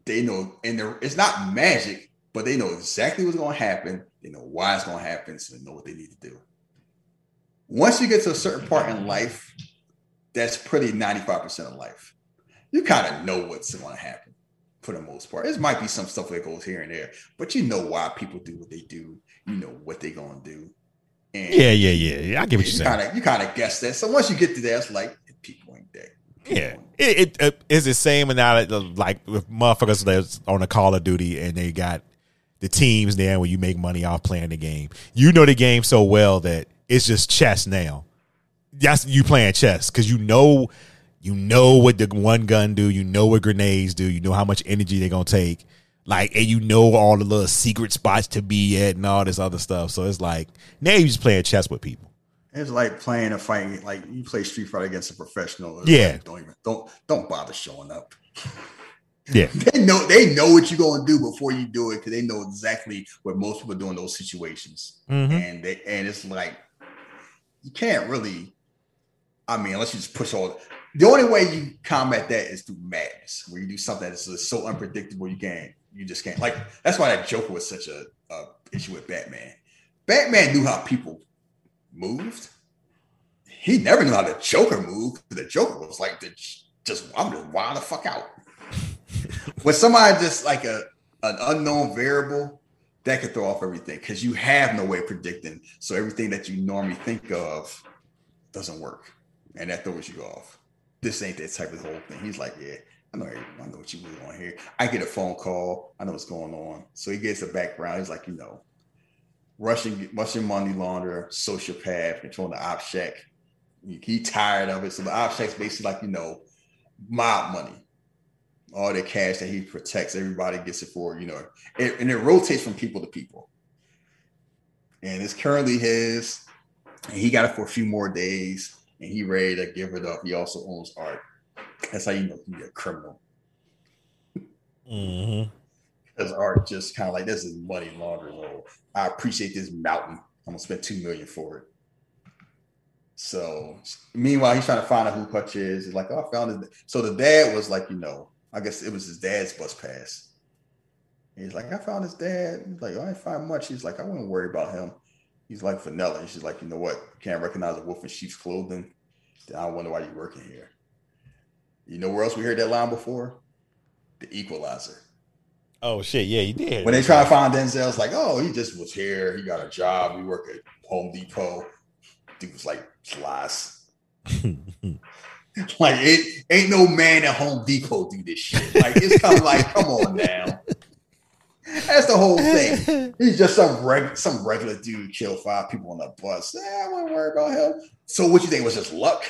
they know, and they're, it's not magic, but they know exactly what's going to happen. They know why it's going to happen, so they know what they need to do. Once you get to a certain part in life, that's pretty 95% of life. You kind of know what's going to happen for the most part. There might be some stuff that goes here and there, but you know why people do what they do. You know what they're going to do. And Yeah, yeah, yeah. yeah. I get what you you're saying. kind of you kind of guess that. So once you get to there, it's like people ain't that. Yeah, it, it, uh, it is the same analogy like with motherfuckers that's on a Call of Duty and they got the teams there where you make money off playing the game. You know the game so well that it's just chess now. That's you playing chess because you know you know what the one gun do. You know what grenades do. You know how much energy they're gonna take. Like and you know all the little secret spots to be at and all this other stuff. So it's like now you just playing chess with people. It's like playing a fight, like you play Street Fighter against a professional. It's Yeah. like, don't even don't don't bother showing up. Yeah. They know they know what you're gonna do before you do it because they know exactly what most people do in those situations. Mhm. And they and it's like you can't really. I mean, unless you just push all. The only way you combat that is through madness, where you do something that's just so unpredictable you can't. You just can't. Like that's why that Joker was such a, a issue with Batman. Batman knew how people moved. He never knew how the Joker moved. The Joker was like the just I'm just wild the fuck out. when somebody just like a an unknown variable, that could throw off everything because you have no way of predicting. So everything that you normally think of doesn't work, and that throws you off. This ain't that type of whole thing. He's like, yeah, I know, I know what you really want here. I get a phone call. I know what's going on. So he gets the background. He's like, you know, Russian Russian money launderer, sociopath, controlling the obshchak. He, he tired of it. So the obshchak's basically like, you know, mob money. All the cash that he protects, everybody gets it for, you know, it, and it rotates from people to people. And it's currently his, and he got it for a few more days, and he ready to give it up. He also owns art. That's how you know he's a criminal. Mm-hmm. Because art just kind of like this is money laundering. Role. I appreciate this mountain. I'm gonna spend two million for it. So meanwhile, he's trying to find out who Hutch is. He's like, oh, I found it. So the dad was like, you know, I guess it was his dad's bus pass. He's like, I found his dad. He's like, I didn't find much. He's like, I wouldn't worry about him. He's like vanilla. She's like, you know what? Can't recognize a wolf in sheep's clothing. Then I wonder why you're working here. You know where else we heard that line before? The Equalizer. Oh shit, yeah, you did. When they try to find Denzel, it's like, oh, he just was here. He got a job. We work at Home Depot. Dude was like, slice. like it ain't no man at Home Depot do this shit. Like it's kind of like, come on now. That's the whole thing. He's just some reg- some regular dude kill five people on the bus. Eh, I wouldn't worry about him. So what you think was just luck?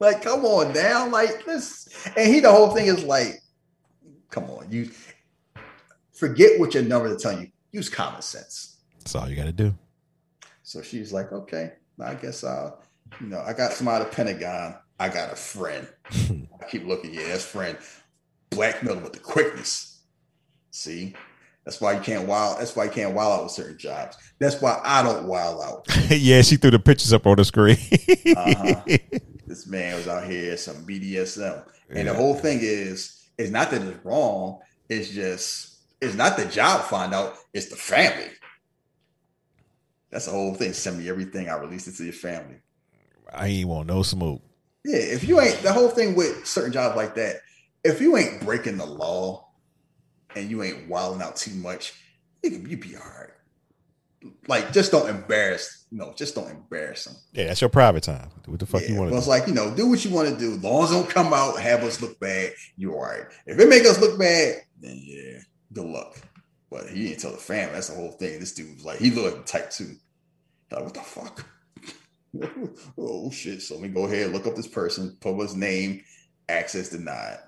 Like, come on now. Like this, and he the whole thing is like, come on, you forget what your numbers are telling you. Use common sense. That's all you got to do. So she's like, okay, I guess I'll, you know, I got some out of Pentagon. I got a friend. I keep looking, yeah, that's friend. Blackmail with the quickness. See, that's why you can't wild. That's why you can't wild out with certain jobs. That's why I don't wild out. yeah, she threw the pictures up on the screen. uh-huh. This man was out here some BDSM, and yeah. the whole thing is, it's not that it's wrong. It's just, it's not the job find out. It's the family. That's the whole thing. Send me everything. I release it to your family. I ain't want no smoke. Yeah, if you ain't the whole thing with certain jobs like that, if you ain't breaking the law and you ain't wilding out too much, you can you be all right. Like, just don't embarrass, you know, just don't embarrass them. Yeah, that's your private time. Do what the fuck yeah, you want to do. It's like, you know, do what you want to do. As long as don't come out, have us look bad, you all right. If it make us look bad, then yeah, good luck. But he didn't tell the family. That's the whole thing. This dude was like, he looked like type two. Like, what the fuck? oh shit. So let me go ahead, look up this person, put his name, access denied.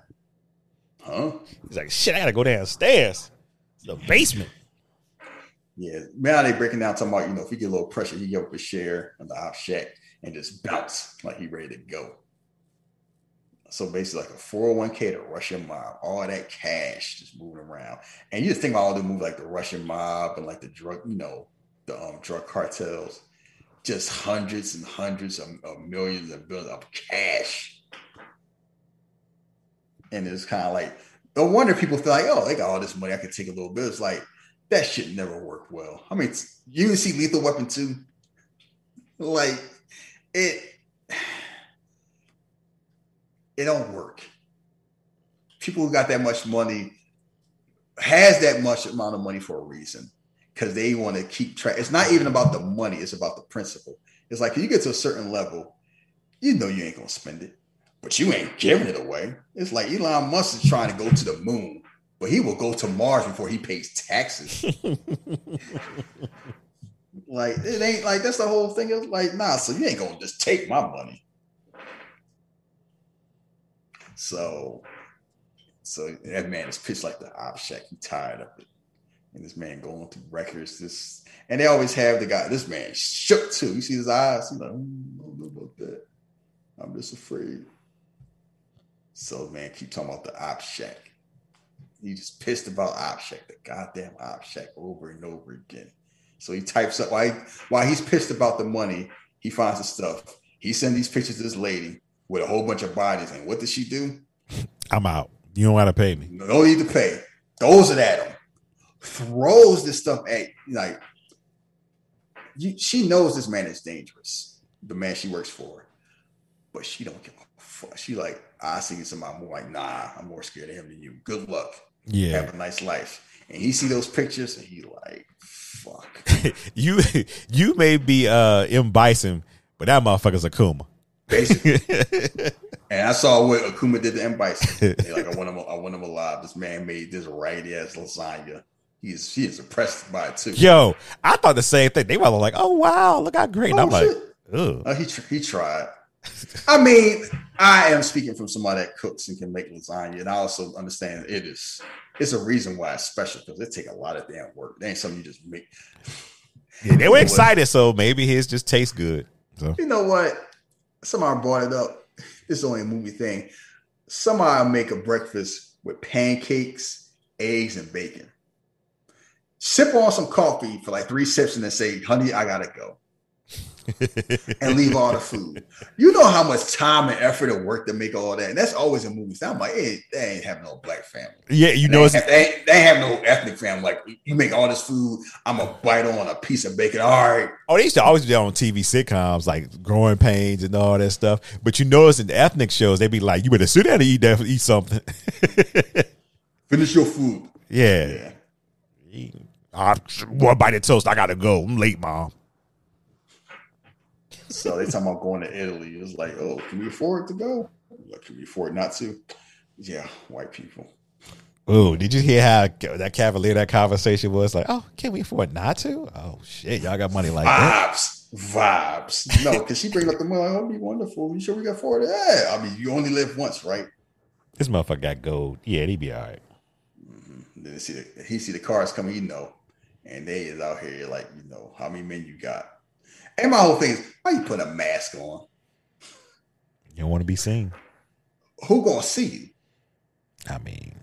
Huh? He's like, shit, I gotta go downstairs. The basement. Yeah, man, they breaking down talking about, you know, if he get a little pressure, he get up a share on the obshchak and just bounce like he ready to go. So basically, like a 401k to Russian mob, all that cash just moving around. And you just think about all the moves like the Russian mob and like the drug, you know, the um, drug cartels, just hundreds and hundreds of, of millions and billions of cash. And it's kind of like, no wonder people feel like, oh, they got all this money. I could take a little bit. It's like, that shit never worked well. I mean, you see Lethal Weapon 2. Like, it, it don't work. People who got that much money has that much amount of money for a reason because they want to keep track. It's not even about the money, it's about the principle. It's like you get to a certain level, you know you ain't gonna spend it, but you ain't giving it away. It's like Elon Musk is trying to go to the moon, but he will go to Mars before he pays taxes. like it ain't like that's the whole thing. It's like, nah, so you ain't gonna just take my money. So so that man is pitched like the object. He tired of it and this man going through records. This and they always have the guy. This man shook too. You see his eyes. He's like, mm, I don't know about that. I'm just afraid. So man, keep talking about the obshchak. He just pissed about obshchak, the goddamn obshchak, over and over again. So he types up he, while he's pissed about the money. He finds the stuff. He sends these pictures to this lady with a whole bunch of bodies. And what does she do? I'm out. You don't want to pay me. No need to pay. Throws it at him throws this stuff at like you, she knows this man is dangerous, the man she works for, but she don't give a. She like, I see somebody more like, nah, I'm more scared of him than you. Good luck. Yeah. Have a nice life. And he see those pictures and he like, fuck. you you may be uh M Bison, but that motherfucker's Akuma. Basically. and I saw what Akuma did to M Bison. like I want him I want him alive. This man made this right ass lasagna he's he is impressed by it too. Yo, I thought the same thing. They were like, "Oh wow, look how great!" And oh, I'm shit. like, "Ugh." Uh, he he tried. I mean, I am speaking from somebody that cooks and can make lasagna, and I also understand it is it's a reason why it's special because it take a lot of damn work. It ain't something you just make. Yeah, they were excited, so maybe his just tastes good. So. You know what? Somebody brought it up. This is only a movie thing. Somebody make a breakfast with pancakes, eggs, and bacon sip on some coffee for like three sips and then say, honey, I gotta go. and leave all the food. You know how much time and effort and work to make all that. And that's always in movies. I'm like, hey, they ain't have no black family. Yeah, you And know they, it's they, ain't- they have no ethnic family. Like you make all this food, I'm gonna bite on a piece of bacon. All right, Oh, they used to always be on TV sitcoms like Growing Pains and all that stuff. But you notice in the ethnic shows, they be like, "You better sit down and eat that, eat something." finish your food. yeah. I, ah, one bite of toast. I gotta go. I'm late, mom. So they talking about going to Italy. It was like, oh, can we afford to go? Like, can we afford not to? Yeah, white people. Oh, did you hear how that cavalier that conversation was? Like, oh, can we afford not to? Oh shit, y'all got money like that. Vibes, vibes. No, because she bring up the money. Like, oh, be wonderful. You sure we got afford it? Yeah. I mean, you only live once, right? This motherfucker got gold. Yeah, he'd be all right. Mm-hmm. Then he see the he see the cars coming, you know, and they is out here like, you know, how many men you got? And my whole thing is, why you put a mask on? You don't want to be seen. Who gonna see you? I mean,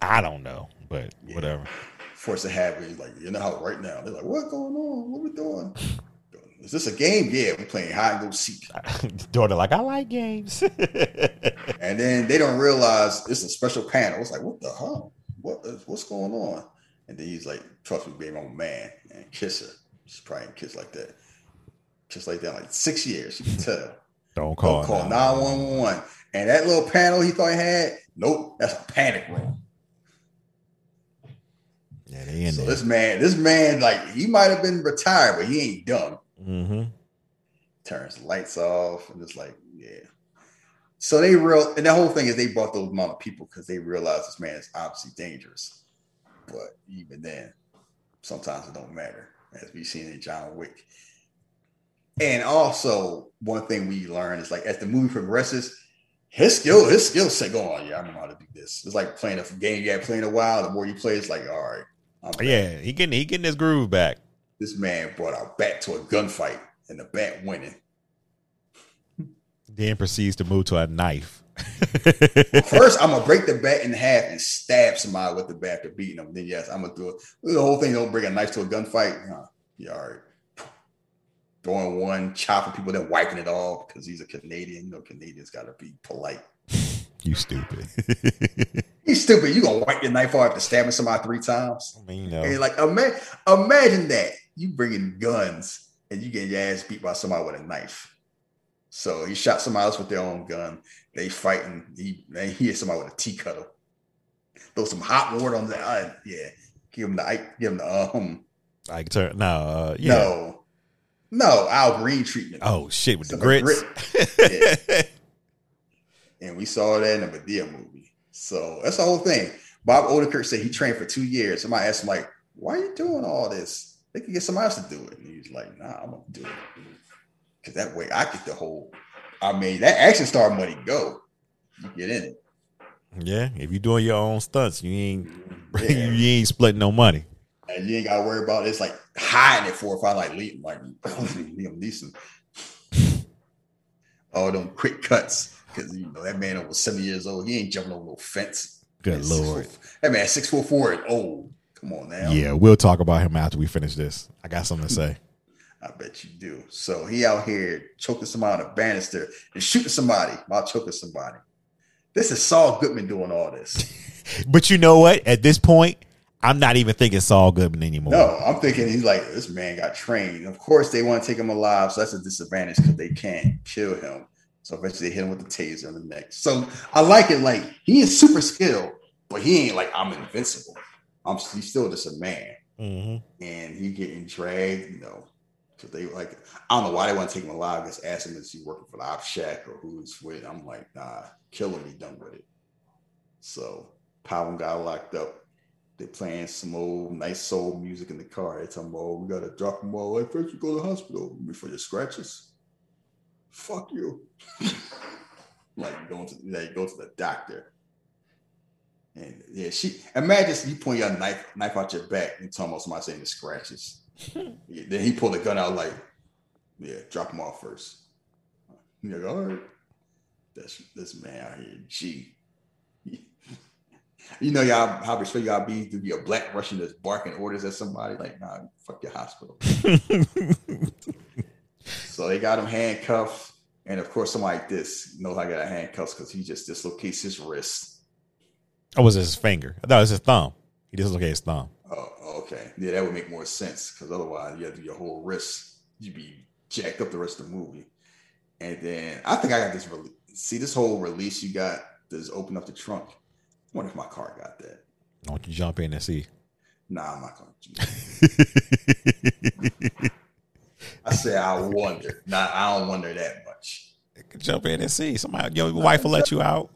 I don't know, but whatever. Force to have it. Like you're in the house right now. They're like, what going on? What we doing? Is this a game? Yeah, we're playing hide and go seek. Daughter, like I like games. and then they don't realize it's a special panel. It's like, what the hell? What is, what's going on? And then he's like, trust me, baby, I'm a man. And kiss her. She's probably kiss like that. Kiss like that, like six years. You can tell. Don't call. Don't call 911. And that little panel he thought he had, nope, that's a panic room. Yeah, they in So there. this man, this man, like he might have been retired, but he ain't dumb. Mm-hmm. Turns the lights off and it's like, yeah. So they real and the whole thing is they brought those amount of people because they realized this man is obviously dangerous. But even then, sometimes it don't matter, as we've seen in John Wick. And also, one thing we learn is like as the movie progresses, his skill, his skill set going on. Oh, yeah, I don't know how to do this. It's like playing a game you haven't played in a while. The more you play, it's like, all right, I'm back. Yeah, he getting he getting his groove back. This man brought our bat to a gunfight, and the bat winning. Then proceeds to move to a knife. First, I'm gonna break the bat in half and stab somebody with the bat after beating them. Then yes, I'm gonna do it. The whole thing don't bring a knife to a gunfight. Huh. Yeah, all right. Throwing one, chopping people, then wiping it off because he's a Canadian. You know, Canadians gotta be polite. You stupid. He's stupid. You gonna wipe your knife off after stabbing somebody three times? I mean, you know. And like, ima- imagine that you bringing guns and you getting your ass beat by somebody with a knife. So he shot somebody else with their own gun. They fighting. He man, he hit somebody with a tea kettle. Throw some hot water on the uh, yeah. Give him the I- give him the um Like turn no, uh, yeah. no no Al Green treatment. Oh shit with the grits. grit. Yeah. and we saw that in the Madea movie. So that's the whole thing. Bob Odenkirk said he trained for two years. Somebody asked him like, "Why are you doing all this? They can get somebody else to do it." And he's like, "Nah, I'm gonna do it because that way I get the whole. I mean, that action star money go. You get in it. Yeah, if you're doing your own stunts, you ain't Yeah. you ain't splitting no money. and you ain't got to worry about it. It's like hiding it for if I like Liam, like Liam Neeson. All them quick cuts because you know that man over seventy years old. He ain't jumping over no fence. Good Man, lord. that man six foot four and old. Come on now. Yeah, we'll talk about him after we finish this. I got something to say. I bet you do. So he out here choking somebody on a banister and shooting somebody while choking somebody. This is Saul Goodman doing all this. But you know what? At this point, I'm not even thinking Saul Goodman anymore. No, I'm thinking he's like, this man got trained. Of course, they want to take him alive, so that's a disadvantage because they can't kill him. So eventually, they hit him with the taser in the neck. So I like it. Like he is super skilled, but he ain't like I'm invincible. I'm he's still just a man, Mm-hmm. and he getting dragged. You know, so they like I don't know why they want to take him alive. Just ask him is he working for the obshchak or who's with. I'm like, nah, kill him. Be done with it. So Powell got locked up. They playing some old nice soul music in the car. They tell him, "Oh, we gotta drop him all. Like first, you go to the hospital before your scratches." Fuck you. like going to like go to the doctor. And yeah, she imagine you point your knife knife out your back and tell talking about somebody saying the scratches. Yeah, then he pulled the gun out like, yeah, drop him off first. You're like, all right. That's this man out here, G. You know, y'all how sure y'all be to be a black Russian that's barking orders at somebody. Like, nah, fuck your hospital. so they got him handcuffed. And of course, somebody like this knows I got a handcuffs because he just dislocates his wrist. Oh, was it his finger? I thought it was his thumb. He dislocated his thumb. Oh, oh, okay. Yeah, that would make more sense because otherwise you have to do your whole wrist. You'd be jacked up the rest of the movie. And then I think I got this. Re- See this whole release you got. does open up the trunk. I wonder if my car got that. Why don't you jump in and see? Nah, I'm not gonna. I say I wonder. Nah, I don't wonder that much. Jump in and see. Somebody, your wife will let you out.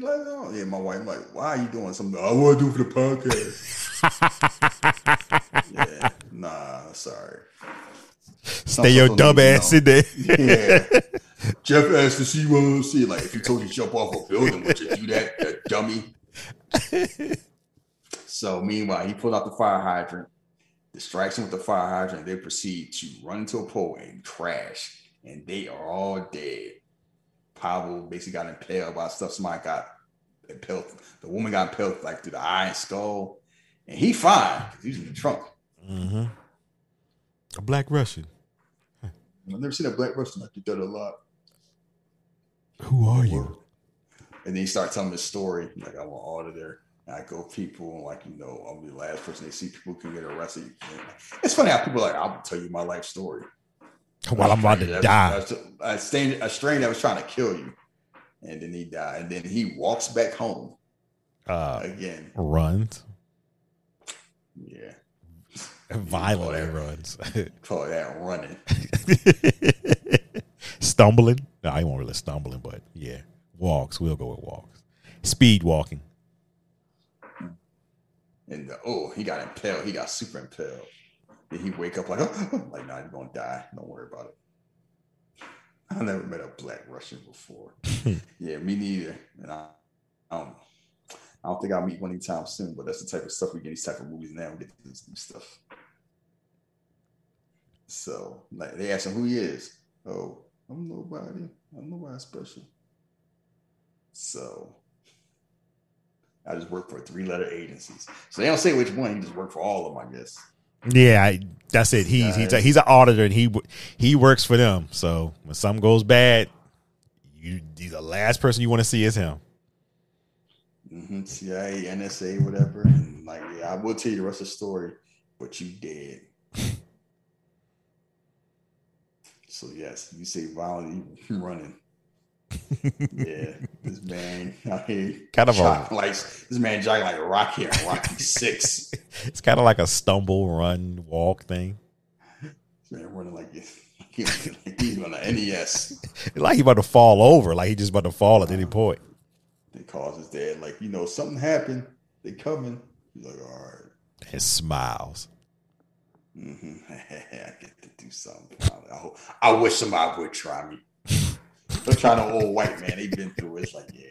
Like, oh, yeah, my wife like, why are you doing something? I want to do for the podcast. yeah, nah, sorry. Stay your dumb ass in there. yeah. Jeff asked to see one see like if you told you to jump off a building, would you do that, you dummy? so meanwhile, he pulled out the fire hydrant, distracts him with the fire hydrant. They proceed to run into a pole and crash, and they are all dead. Pablo basically got impaled by stuff. Somebody got impaled. The woman got impaled like through the eye and skull, and he fine because he's in the trunk. Mm-hmm. A black Russian. I've never seen a black Russian like that a lot. Who are you? And then he starts telling his story. Like, I'm an auditor. And I go people like, you know, I'm the last person they see people can get arrested. It's funny how people are like, I'll tell you my life story. While I'm about to die. A strain, a strain that was trying to kill you. And then he died. And then he walks back home. Uh, again. Runs. Yeah. Violently runs. Call that running. stumbling. No, I won't really stumbling, but yeah, walks. We'll go with walks. Speed walking. And the, oh, he got impaled. He got super impaled. Then he wake up like, oh, like, nah, you're gonna die. Don't worry about it. I never met a black Russian before. yeah, me neither. And I, I don't, I don't think I'll meet one anytime soon. But that's the type of stuff we get these type of movies now. We get this new stuff. So like they ask him who he is. Oh, I'm nobody. I'm nobody special. So I just work for three letter agencies. So they don't say which one. He just worked for all of them, I guess. Yeah, I, that's it. He's he's a, he's an auditor and he he works for them. So when something goes bad, you the last person you want to see is him. Mm-hmm. CIA, NSA, whatever. And like, yeah, I will tell you the rest of the story, but you dead. So yes, you say violently running. Yeah, this man out here kind of a, like this man jogging like Rocky and Rocky Six. It's kind of like a stumble, run, walk thing. This man running like he's on the NES. like he about to fall over, like he just about to fall at any point. They calls his dad, like you know something happened. They coming. He's like, all right, and smiles. Mm-hmm. I get to do something. I, I wish somebody would try me. They're trying to old white man. They've been through it. It's like, yeah.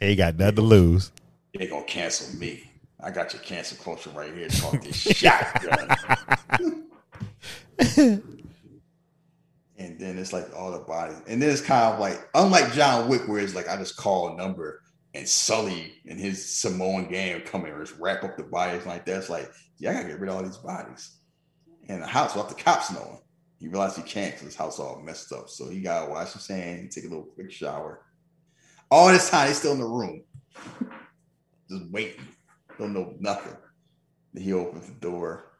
Ain't got nothing to lose. They gonna cancel me. I got your cancel culture right here. Talk this shotgun. and then it's like all the bodies. And then it's kind of like, unlike John Wick, where it's like I just call a number and Sully and his Samoan gang come in and just wrap up the bodies like that. It's like, yeah, I gotta get rid of all these bodies. And the house without the cops knowing. He realized he can't because his house all messed up. So he got to wash his hands, take a little quick shower. All this time, he's still in the room, just waiting. Don't know nothing. Then he opens the door,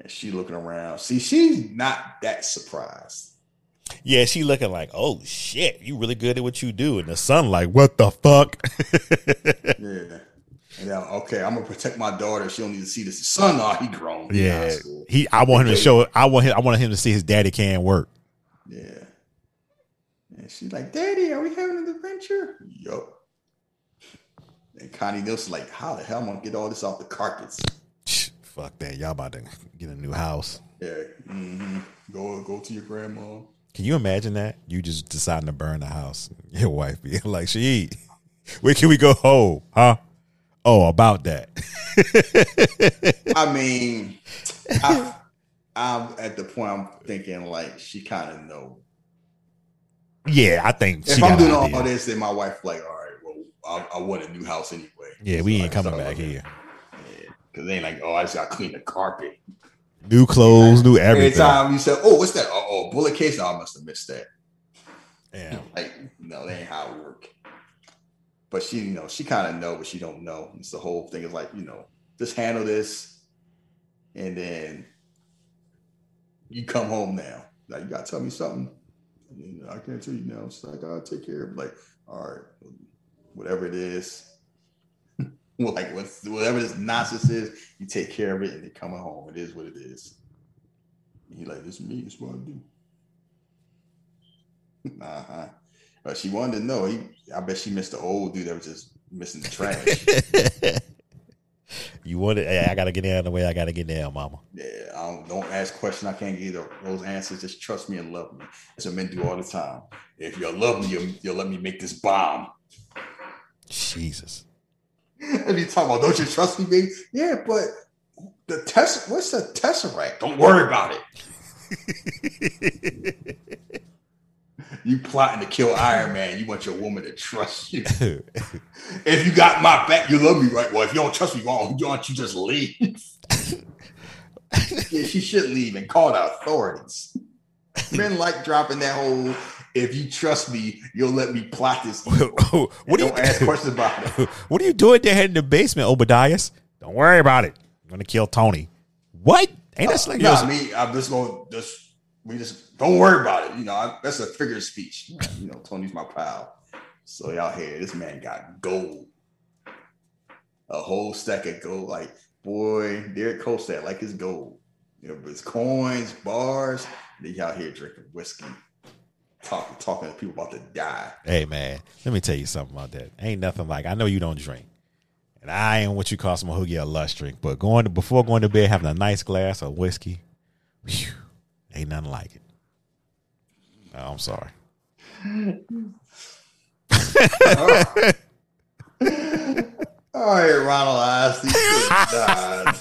and she looking around. See, she's not that surprised. Yeah, she looking like, oh shit, you really good at what you do. And the son like, what the fuck? yeah. And now, okay, I'm gonna protect my daughter. She don't need to see this. Son, oh, he grown. Yeah, he. I want him to show. I want him. I want him to see his daddy can work. Yeah. And she's like, "Daddy, are we having an adventure?" Yup. And Connie Nielsen like, "How the hell am I gonna get all this off the carpets?" Fuck that! Y'all about to get a new house. Yeah. Mm-hmm. Go go to your grandma. Can you imagine that? You just deciding to burn the house. Your wife be like, "She, where can we go home? Huh?" Oh, about that. I mean, I, am at the point I'm thinking like she kind of know. Yeah, I think if I'm doing all this, then my wife like, all right, well, I, I want a new house anyway. Yeah, we So ain't coming back here. Cause they ain't like, oh, I just got to clean the carpet. New clothes, new everything Every time you said, "Oh, what's that? Oh, oh bullet case." Oh, I must have missed that. Yeah. Like, no, that ain't how it work. But she, you know, she kind of know, but she don't know. It's the whole thing is like, you know, just handle this, and then you come home now. Like, you gotta tell me something. I can't tell you now. It's like, I'll take care of. Like, all right, whatever it is. like what's whatever this nonsense is, you take care of it and then coming home. It is what it is. And you like, this is me, is what I do. uh-huh. But she wanted to know. He I bet she missed the old dude that was just missing the trash. You want it? Hey, I gotta get down the way I gotta get down, mama. yeah, I don't, don't ask questions. I can't give you those answers. Just trust me and love me. That's what men do all the time. If you love me, you'll, you'll let me make this bomb. Jesus. And you talk about, don't you trust me, baby? Yeah, but the test. What's the tesseract? Don't worry about it. you plotting to kill Iron Man. You want your woman to trust you. if you got my back, you love me, right? Well, if you don't trust me, why don't you just leave? yeah, she should leave and call the authorities. Men like dropping that whole. If you trust me, you'll let me plot this. evil." what do you ask questions about it. What are you doing there in the basement, Obadiah? Don't worry about it. I'm gonna kill Tony. What? Ain't that uh, like no, me, I'm just going to just we just don't worry about it. You know, I, that's a figure of speech. You know, Tony's my pal. So y'all here, this man got gold, a whole stack of gold. Like boy, Derek Kolstad like his gold. You know, his coins, bars. They out here drinking whiskey, talking talking to people about to die. Hey man, let me tell you something about that. Ain't nothing like I know you don't drink. And I ain't what you call some hoogie or lush drink, but going to before going to bed having a nice glass of whiskey, whew, ain't nothing like it. Oh, I'm sorry. Oh, All right, Ronald Isley. Good God.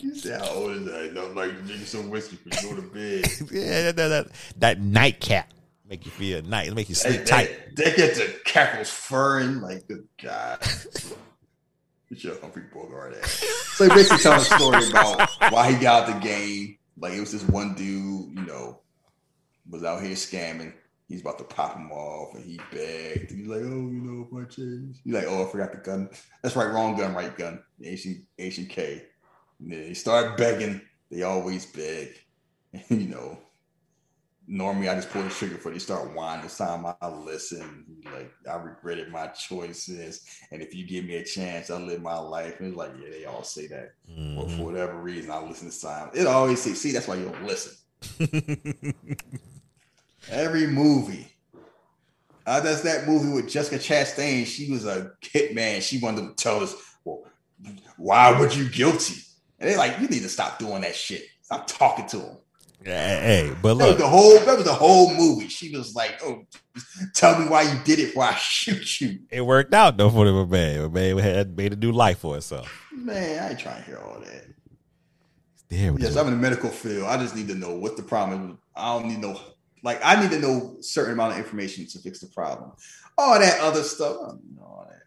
You say how old is that? Like drinking some whiskey for you go to bed. yeah, that, that, that, that nightcap make you feel nice, make you sleep They, tight. they, they get the cackles furring. Like, the God. Get your Humphrey Bogart ass. So he basically telling a story about why he got out the game. Like, it was this one dude, you know, was out here scamming. He's about to pop him off, and he begged. He's like, "Oh, you know, if I change." He's like, "Oh, I forgot the gun. That's right, wrong gun, right gun. K." And then he started begging. They always beg, you know. Normally, I just pull the trigger for they start whining. This time, I listen. Like, I regretted my choices, and if you give me a chance, I'll live my life. And it's like, yeah, they all say that. But mm-hmm. for whatever reason, I listen to time. It always say, "See, that's why you don't listen." Every movie. Uh, that's that movie with Jessica Chastain. She was a hitman. She wanted to tell us, well, why were you guilty? And they're like, you need to stop doing that shit. Stop talking to him. Hey, but look, the whole that was the whole movie. She was like, Oh, tell me why you did it before I shoot you. it worked out though for the man. Man had made a new life for herself. Man, I ain't trying to hear all that. There we Yes. I'm in the medical field. I just need to know what the problem is. I don't need know like I need to know certain amount of information to fix the problem. All that other stuff, I don't know all that.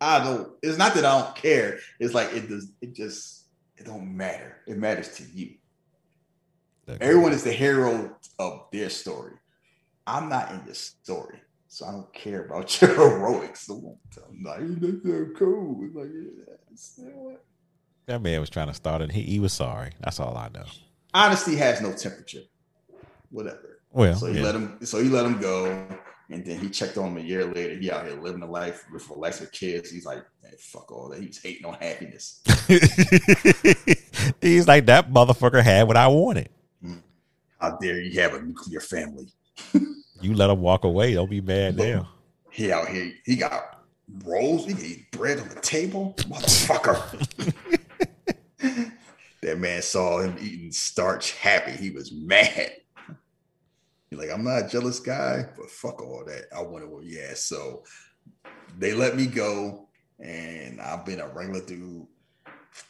I don't. It's not that I don't care. It's like it does. It just it don't matter. It matters to you. Everyone is the hero of their story. I'm not in this story, so I don't care about your heroics. So won't tell me like that's so cool. It's like yeah, it's- you know? That man was trying to start it. He, he was sorry. That's all I know. honesty has no temperature. Whatever. Well, so he yeah. let him. So he let him go, and then he checked on him a year later. He out here living a life with relaxed kids. He's like, man, fuck all that. He's hating on happiness. He's like that motherfucker had what I wanted. Mm. How dare you have a nuclear family? You let him walk away. Don't be mad now. He out here. He got rolls. He can eat bread on the table. Motherfucker. that man saw him eating starch happy. He was mad. Like, I'm not a jealous guy, but fuck all that. I want to, yeah. So they let me go, and I've been a regular dude.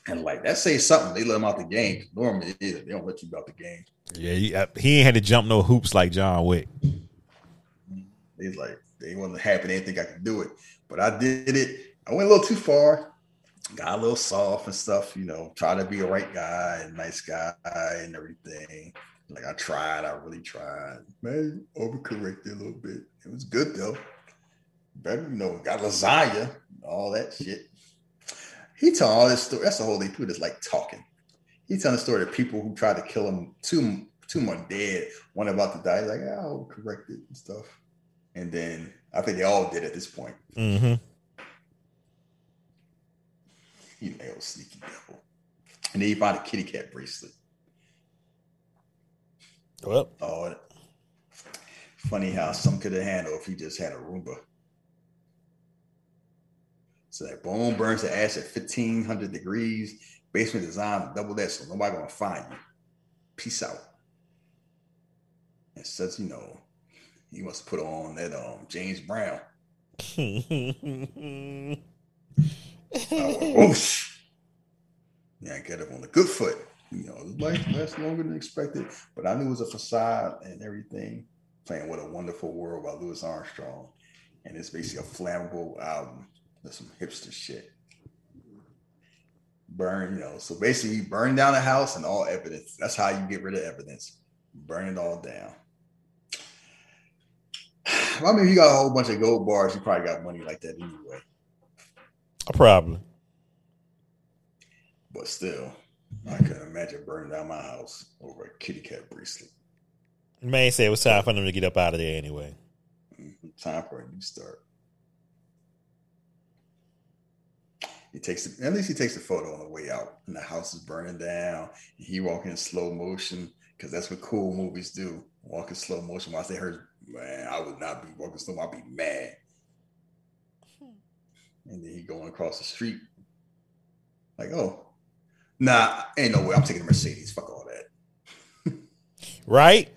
And like that says something. They let him out the game. Normally, they don't let you out the game. Yeah, he, uh, he ain't had to jump no hoops like John Wick. He's like, they wasn't happy. They didn't think I could do it, but I did it. I went a little too far. Got a little soft and stuff, you know. Try to be a right guy and nice guy and everything. Like I tried, I really tried. Man, overcorrected a little bit. It was good though. Better, you know, got lasagna, all that shit. He told all this story. That's the whole thing. People just like talking. He telling the story of people who tried to kill him, two two more dead, one about to die. He's like, oh, corrected and stuff. And then I think they all did at this point. Mm-hmm. You nailed sneaky devil. And then he found a kitty cat bracelet. Well, Oh, funny how some could have handled if he just had a Roomba. So that bone burns the ash at 1500 degrees. Basement design double that, so nobody gonna find you. Peace out. And such, you know, he must put on that um James Brown. Oh, whoosh. Yeah, get up on the good foot. You know, life lasts longer than expected, but I knew it was a facade and everything. Playing What a Wonderful World by Louis Armstrong. And it's basically a flammable album. Some hipster shit. Burn, you know, so basically you burn down the house and all evidence. That's how you get rid of evidence. Burn it all down. I mean, if you got a whole bunch of gold bars, you probably got money like that anyway. Probably. But still, I couldn't imagine burning down my house over a kitty cat bracelet. Man said it was time for them to get up out of there anyway. Mm-hmm. Time for a new start. He takes it, at least he takes a photo on the way out, and the house is burning down. And he walking in slow motion because that's what cool movies do. Walk in slow motion. Once they heard, man, I would not be walking slow. I'd be mad. Hmm. And then he going across the street, like, oh, nah, ain't no way. I'm taking a Mercedes. Fuck all that. Right?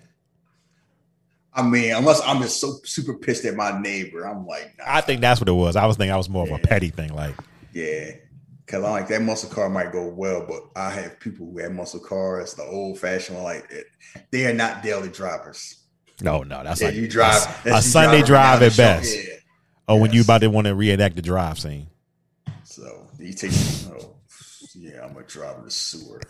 I mean, unless I'm just so super pissed at my neighbor, I'm like, nah, I think that's what it was. I was thinking I was more of a petty thing. Like, yeah. Cause I'm like that muscle car might go well, but I have people who have muscle cars, the old fashioned one, like it. They are not daily drivers. no, no, that's Yeah, like you drive that's a you Sunday drive at best. Yeah. Or when you about to want to reenact the drive scene. So you take. oh, yeah, I'm gonna drive in the sewer.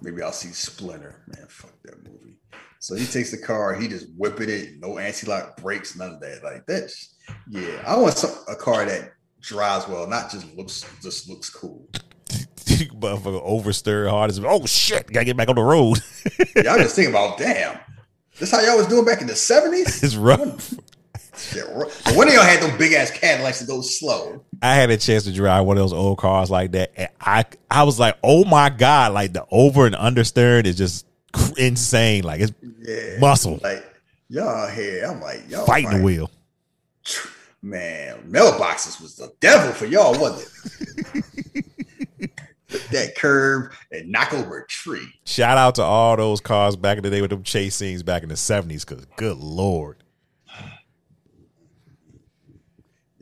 Maybe I'll see Splinter. Man, fuck that movie. So he takes the car, he just whipping it, no anti-lock brakes, none of that. Like that's yeah. I want some, a car that drives well, not just looks just looks cool. Motherfucker overstir hard as oh shit, gotta get back on the road. Yeah, I'm just thinking about damn. This how y'all was doing back in the 70s? it's rough. Shit, but When of y'all had those big ass Cadillacs that go slow? I had a chance to drive one of those old cars like that, and I I was like, oh my god, like the over and understeer is just insane. Like it's Yeah. muscle Like y'all here, I'm like, y'all fighting the wheel. Man, mailboxes was the devil for y'all, wasn't it? that curve and knock over a tree. Shout out to all those cars back in the day with them chase scenes back in the seventies. Because good lord,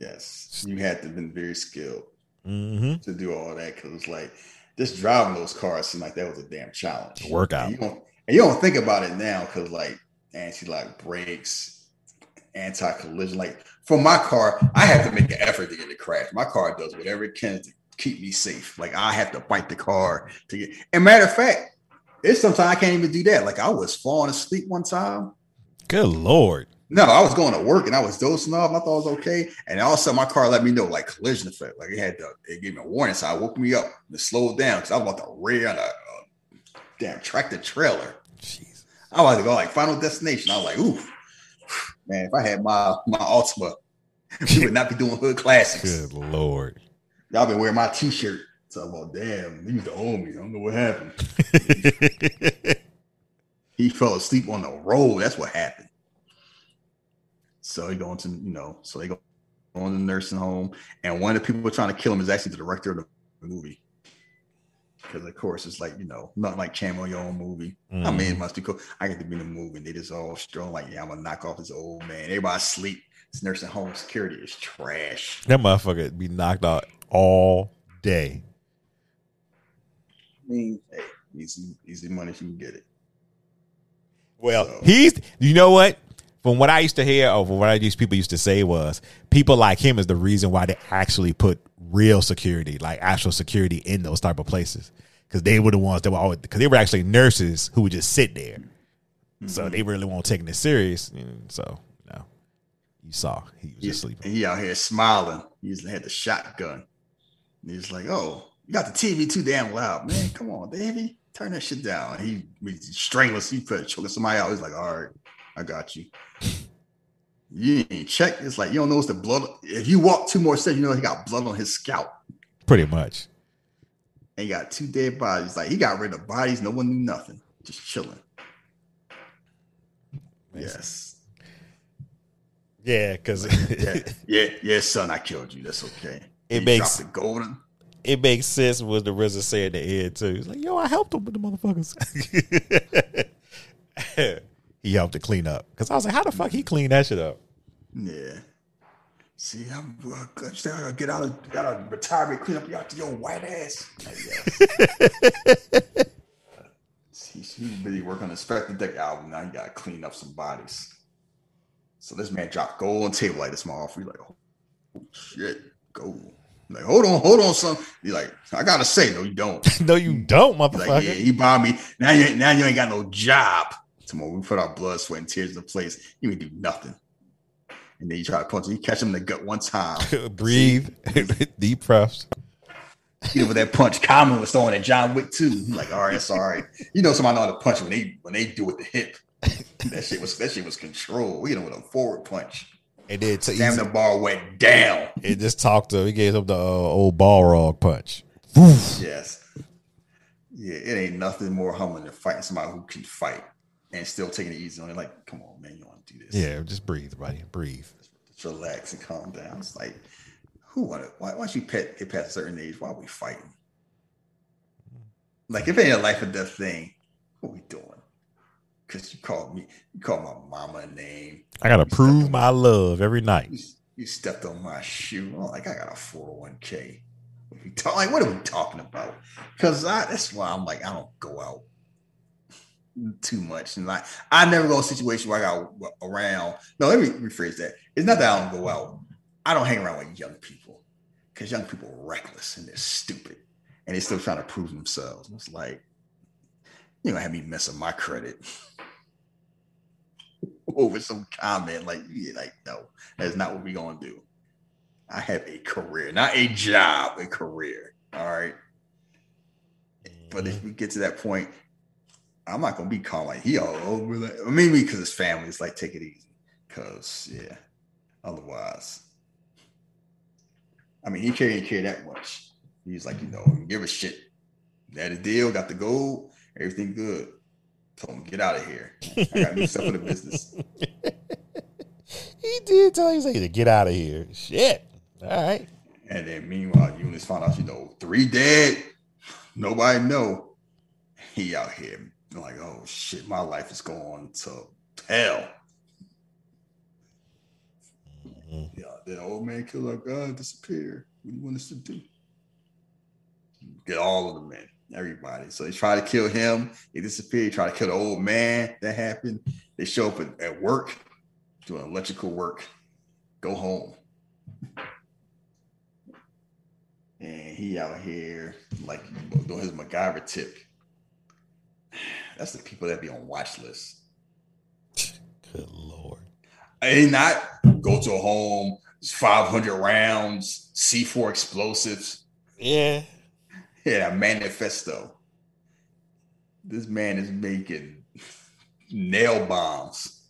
Yes, you had to have been very skilled mm-hmm. to do all that because it's like just driving those cars seemed like that was a damn challenge. Workout. And you don't, and you don't think about it now because like anti-lock brakes, anti-collision. Like for my car, I have to make an effort to get it crashed. My car does whatever it can to keep me safe. Like I have to fight the car to get. And matter of fact, it's sometimes I can't even do that. Like I was falling asleep one time. good lord. No, I was going to work and I was dozing off. I thought it was okay. And all of a sudden, my car let me know like collision effect. Like it had to, it gave me a warning. So I woke me up and slowed down because I was about to rear on a, a damn tractor trailer. Jeez. I was to go like final destination. I was like, ooh, man, if I had my my Altima, we would not be doing hood classics. Good lord. Y'all been wearing my t-shirt. So I'm damn, he used to owe me. I don't know what happened. he fell asleep on the road. That's what happened. So he going to, you know, so they go on the nursing home. And one of the people trying to kill him is actually the director of the movie. Because of course it's like, you know, not like Camo your own movie. I mean, it mm. must be cool. I get to be in the movie and they just all strong, like, yeah, I'm gonna knock off this old man. Everybody sleep. This nursing home security is trash. that motherfucker be knocked out all day. I mean, hey, easy, easy money if you can get it. Well, So- he's you know what? From what I used to hear, or from what I used people used to say was people like him is the reason why they actually put real security, like actual security, in those type of places because they were the ones that were always because they were actually nurses who would just sit there, so mm-hmm. they really weren't taking it serious. And so you know, you saw he was just sleeping. And he out here smiling. He had the shotgun. And he's like, "Oh, you got the TV too damn loud, man. Come on, Davey, turn that shit down." He, he strangless. He put choking somebody out. He's like, "All right, I got you." You ain't check. It's like you don't notice the blood. If you walk two more steps, you know he got blood on his scalp. Pretty much. And he got two dead bodies. Like he got rid of bodies. No one knew nothing. Just chilling. Yes. Yeah, because yeah, yeah, yeah, son, I killed you. That's okay. It He makes- the golden. it makes sense what the RZA said at the end too. He's like, "Yo, I helped him with the motherfuckers." he helped to clean up because I was like, "How the fuck he clean that shit up?" Yeah. See, I'm uh. Still gotta get out of got out of retirement, clean up your, your white ass. He was busy working on the Spectre Deck album. Now he gotta clean up some bodies. So this man dropped gold on table like this motherfucker. He's like, oh shit, gold. I'm like, hold on, hold on, son. He's like, I gotta say, no, you don't. no, you don't, motherfucker. like, yeah, he bombed me. Now you now you ain't got no job. Tomorrow we put our blood, sweat, and tears into place. You ain't do nothing. And then you try to punch him. You catch him in the gut one time. Breathe, deep breaths. You know, with that punch, Common was throwing at John Wick too. Like, all right, that's all right. You know, somebody know how to punch when they when they do it the hip. that shit was that shit was control. You know, with a forward punch. And then to Damn, the ball went down. It just talked to him. He gave him the uh, old Balrog punch. Yes. Yeah, it ain't nothing more humbling than fighting somebody who can fight and still taking it easy on it. Like, come on, man, you want to do this? Yeah, just breathe, buddy. Breathe. Just relax and calm down. It's like, who want to? Why, once you pet, get past a certain age, why are we fighting? Like, if it ain't a life or death thing, what we doing? Because you called me, you called my mama a name. I gotta prove my love every night. You, you stepped on my shoe. I'm like, I got a 401k. What we talk, like, what are we talking about? Because that's why I'm like, I don't go out too much. And like, I never go a situation where I got around. No, let me rephrase that. It's not that I don't go out. I don't hang around with young people because young people are reckless and they're stupid and they're still trying to prove themselves. And it's like, you're gonna have me messing my credit over some comment. Like, yeah, like, no, that's not what we're gonna do. I have a career, not a job, a career. All right. But if mm-hmm. we get to that point, I'm not gonna be calm like he all over. Like, I mean, because his family is like, take it easy. Cause yeah, otherwise, I mean, he can't care that much. He's like, you know, give a shit. That a deal, got the gold, everything good. Told him, get out of here. I got new stuff for the business. He did tell you to get out of here. Shit. All right. And then meanwhile, Eunice found out, you know, three dead. Nobody know. He out here like, oh shit, my life is going to hell. Mm-hmm. Yeah, the old man killed our God, disappear. What do you want us to do? Get all of the men, everybody. So they try to kill him. He disappeared. Try to kill the old man. That happened. They show up at, at work, doing electrical work. Go home. And he out here like doing his MacGyver tip. That's the people that be on watch lists. Good lord. And not go to a home, 500 rounds, C4 explosives. Yeah. Yeah, manifesto. This man is making nail bombs.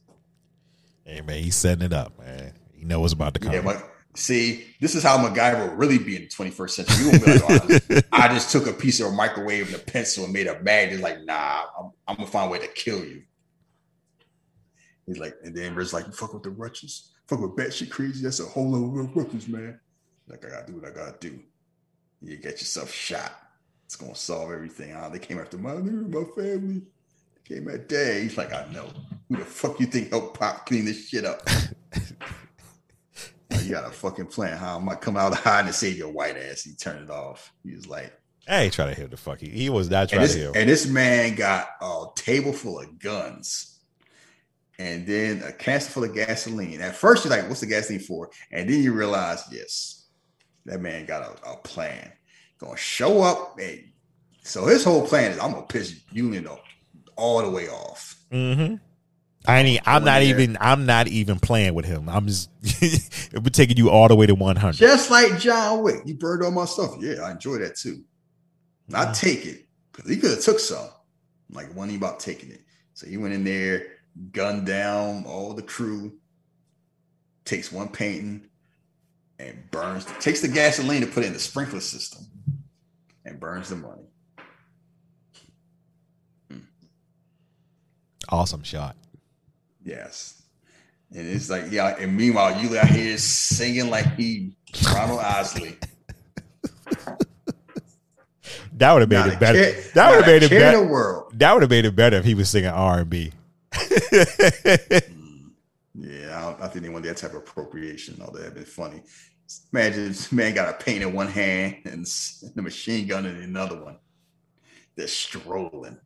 Hey man, he's setting it up, man. He know what's about to come. Yeah, but see, this is how MacGyver will really be in the 21st century. You won't be like, oh, I, just, took a piece of a microwave and a pencil and made a bag. It's like, nah, I'm, I'm gonna find a way to kill you. He's like, and then Rick's like, fuck with the Russians, fuck with batshit crazy. That's a whole lot of Russians, man. Like, I gotta do what I gotta do. You get yourself shot. It's gonna solve everything. Oh, they came after my my family. They came at day. He's like, I know. Who the fuck you think helped Pop clean this shit up? you got a fucking plan. How am I come out of hiding and save your white ass? He turned it off. He was like, I ain't trying to hit the fuck. He, he was not trying this, to hit. and this man got a table full of guns. and then a canister full of gasoline. At first, you're like, "What's the gasoline for?" And then you realize, yes, that man got a, a plan. Gonna show up, and so his whole plan is, "I'm gonna piss Union all the way off." Mm-hmm. I ain't. I'm not even. I'm not even playing with him. I'm just. we're taking you all the way to 100. Just like John Wick, you burned all my stuff. Yeah, I enjoy that too. I take it because he could have took some. Like one about taking it. So he went in there, gunned down all the crew, takes one painting, and burns. Takes the gasoline to put it in the sprinkler system, and burns the money. Hmm. Awesome shot. Yes. And it's like, yeah, and meanwhile, you out here singing like he Ronald Isley. That would have made Not it better. care- that would have made it better. world. That would have made it better if he was singing R and B. Mm. Yeah, I, don't, I think they want that type of appropriation. All that have been funny. Imagine this man got a paint in one hand and the machine gun in another one. They're strolling.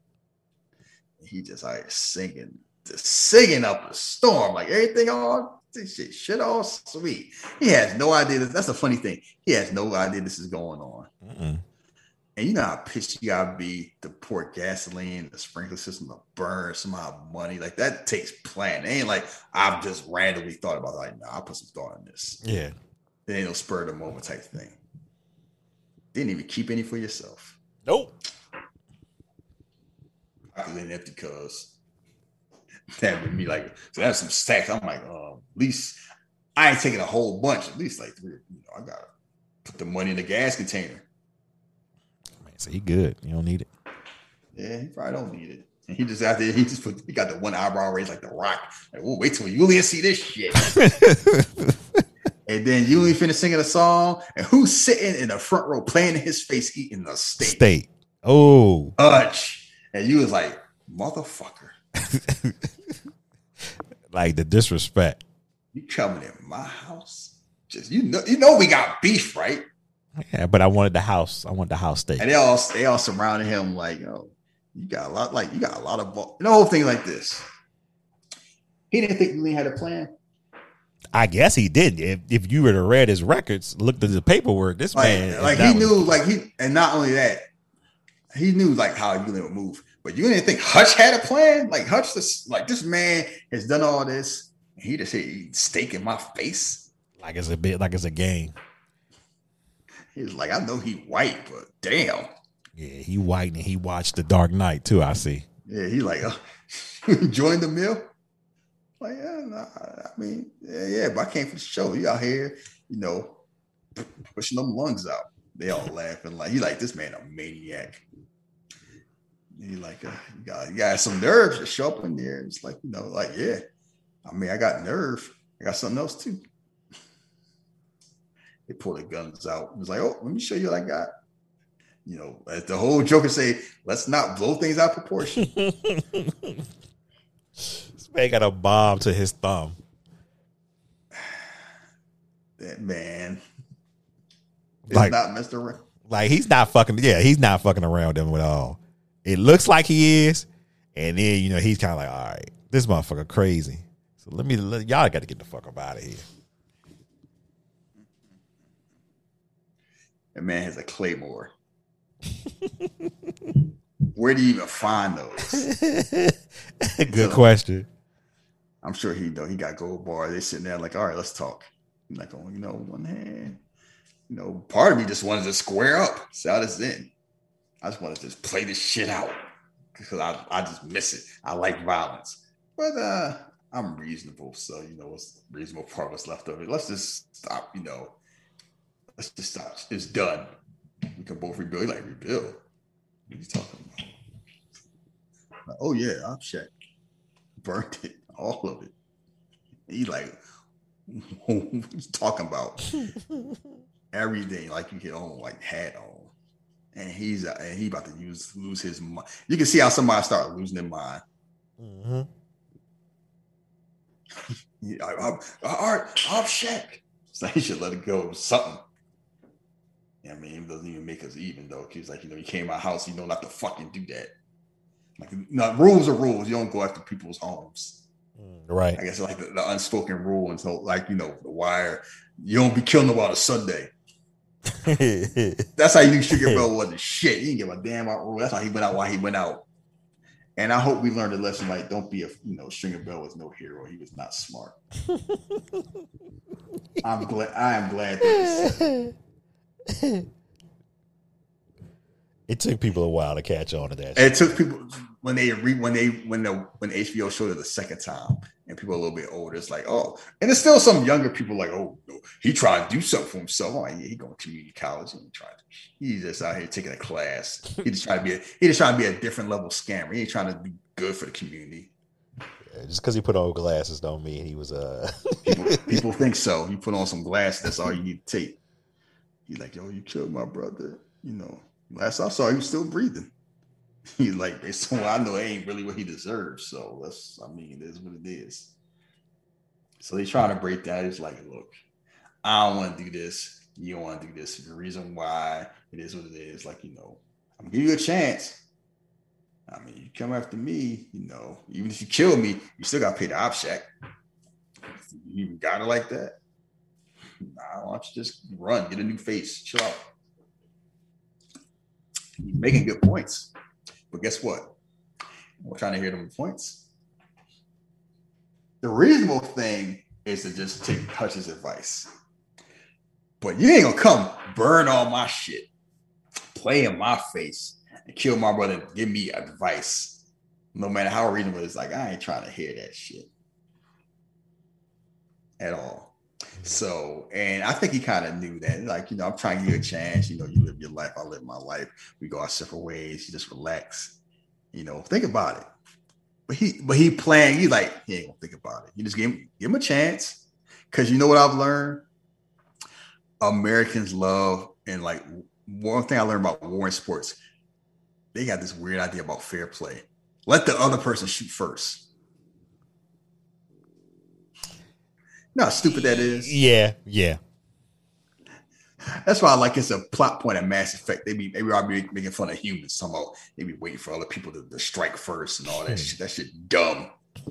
He just like singing, singing up a storm, like everything all this shit, shit all sweet. He has no idea. That, that's a funny thing. He has no idea this is going on. Mm-mm. And you know how pissed you gotta be to pour gasoline, the sprinkler system to burn some of our money. Like that takes planning. It ain't like I've just randomly thought about it. like, nah, I'll put some thought in this. Yeah. Then It ain't no spur of the moment type thing. Didn't even keep any for yourself. Nope. I in empty cuz that would be like so that's some stacks. I'm like, uh, at least I ain't taking a whole bunch, at least like three, you know, I gotta put the money in the gas container. Man, so he good. You don't need it. Yeah, he probably don't need it. And he just out there, he just put he got the one eyebrow raised like the rock. Like, oh, wait till Julian see this shit. and then Julian finished singing a song, and who's sitting in the front row playing in his face eating the steak? State. Oh. Hutch. And you was like, motherfucker, Like the disrespect. you coming in my house? Just you know, you know we got beef, right? Yeah, but I wanted the house. I want the house steak. And they all they all surrounded him like, yo, you got a lot, like you got a lot of ball. The whole thing like this. He didn't think Julian had a plan. I guess he did. If if you were to read his records, looked at the paperwork, this Like, man, like he was- knew, like he, and not only that, he knew like how Julian would move. But you didn't think Hutch had a plan? Like Hutch, this, like this man has done all this, and he just hit steak in my face. like it's a bit like it's a game. He's like, I know he white, but damn. Yeah, he white and he watched The Dark Knight too. I see. Yeah, he like, uh, enjoying the meal. Like, yeah, nah, I mean, yeah, yeah, but I came for the show. You out here, you know, pushing them lungs out. They all laughing like he like this man a maniac. He like uh, you got you got some nerves to show up in there. It's like you know, like yeah. I mean, I got nerve. I got something else too. They pull the guns out. It was like, oh, let me show you what I got. You know, as the whole joke Joker say, let's not blow things out of proportion. This man got a bomb to his thumb. that man is Like- not Mr. Like he's not fucking. Yeah, he's not fucking around them at all. It looks like he is, and then you know he's kind of like, all right, this motherfucker crazy. So let me, let, y'all got to get the fuck up out of here. That man has a claymore. Where do you even find those? Good question. I'm sure he know he got gold bar. They sitting there like, all right, let's talk. I'm like, oh, you know, one hand. You know, part of me just wanted to square up. See how this in. I just want to just play this shit out because I, I just miss it. I like violence, but uh, I'm reasonable, so you know what's reasonable part what's left of it. Let's just stop. You know, let's just stop. It's done. We can both rebuild. Like rebuild. What are you talking about? Like, oh yeah, I'm check. Burnt it, all of it. He like, what you talking about? Everything like you get on, like hat on, and he's uh, and he about to use lose his mind. You can see how somebody start losing their mind. Mm-hmm. Yeah, I, I, all right, I'm Shaq. So he should let it go. Something. Yeah, I mean, it doesn't even make us even though. He's like, you know, you came to my house, you know not to fucking do that. Like, no, rules are rules. You don't go after people's homes. Right. I guess like the, the unspoken rule and so like you know the wire. You don't be killing nobody Sunday. That's how you knew Stringer Bell wasn't shit. He didn't give a damn about rule. That's how he went out. Why he went out. And I hope we learned a lesson. Like, don't be a you know Stringer Bell was no hero. He was not smart. I'm glad. I am glad. That it took people a while to catch on to that. It took people when they re when they when the when HBO showed it the second time, and people a little bit older. It's like, oh, and there's still some younger people like, oh, he tried to do something for himself. Oh, yeah, he going to community college and he tried. He's just out here taking a class. He just trying to be a he just trying to be a different level scammer. He ain't trying to be good for the community. Yeah, just because he put on glasses don't mean he was uh people, people think so. You put on some glasses, that's all you need to take. He's like, yo, you killed my brother. You know, last I saw, he was still breathing. He's like, I know, it ain't really what he deserves. So that's, I mean, it is what it is. So they trying to break that. It's like, look, I don't want to do this. You don't want to do this. The reason why it is what it is, like, you know, I'm give you a chance. I mean, you come after me, you know, even if you kill me, you still got to pay the obshchak. You even got it like that. Nah, why don't you just run, get a new face, chill out. He's making good points. But guess what? We're trying to hear them points. The reasonable thing is to just take Hutch's advice. But you ain't gonna come burn all my shit, play in my face, and kill my brother and give me advice. No matter how reasonable it's like, I ain't trying to hear that shit at all. So, and I think he kind of knew that. Like, you know, I'm trying to give you a chance. You know, you live your life, I live my life. We go our separate ways. You just relax. You know, think about it. But he, but he playing. He like he ain't gonna think about it. You just give him, give him a chance. Cause you know what I've learned. Americans love and like one thing I learned about war and sports. They got this weird idea about fair play. Let the other person shoot first. Know how stupid that is? Yeah, yeah. That's why I like it's a plot point of Mass Effect. They be maybe I'll be making fun of humans somehow. They be waiting for other people to, to strike first and all that shit. That shit dumb.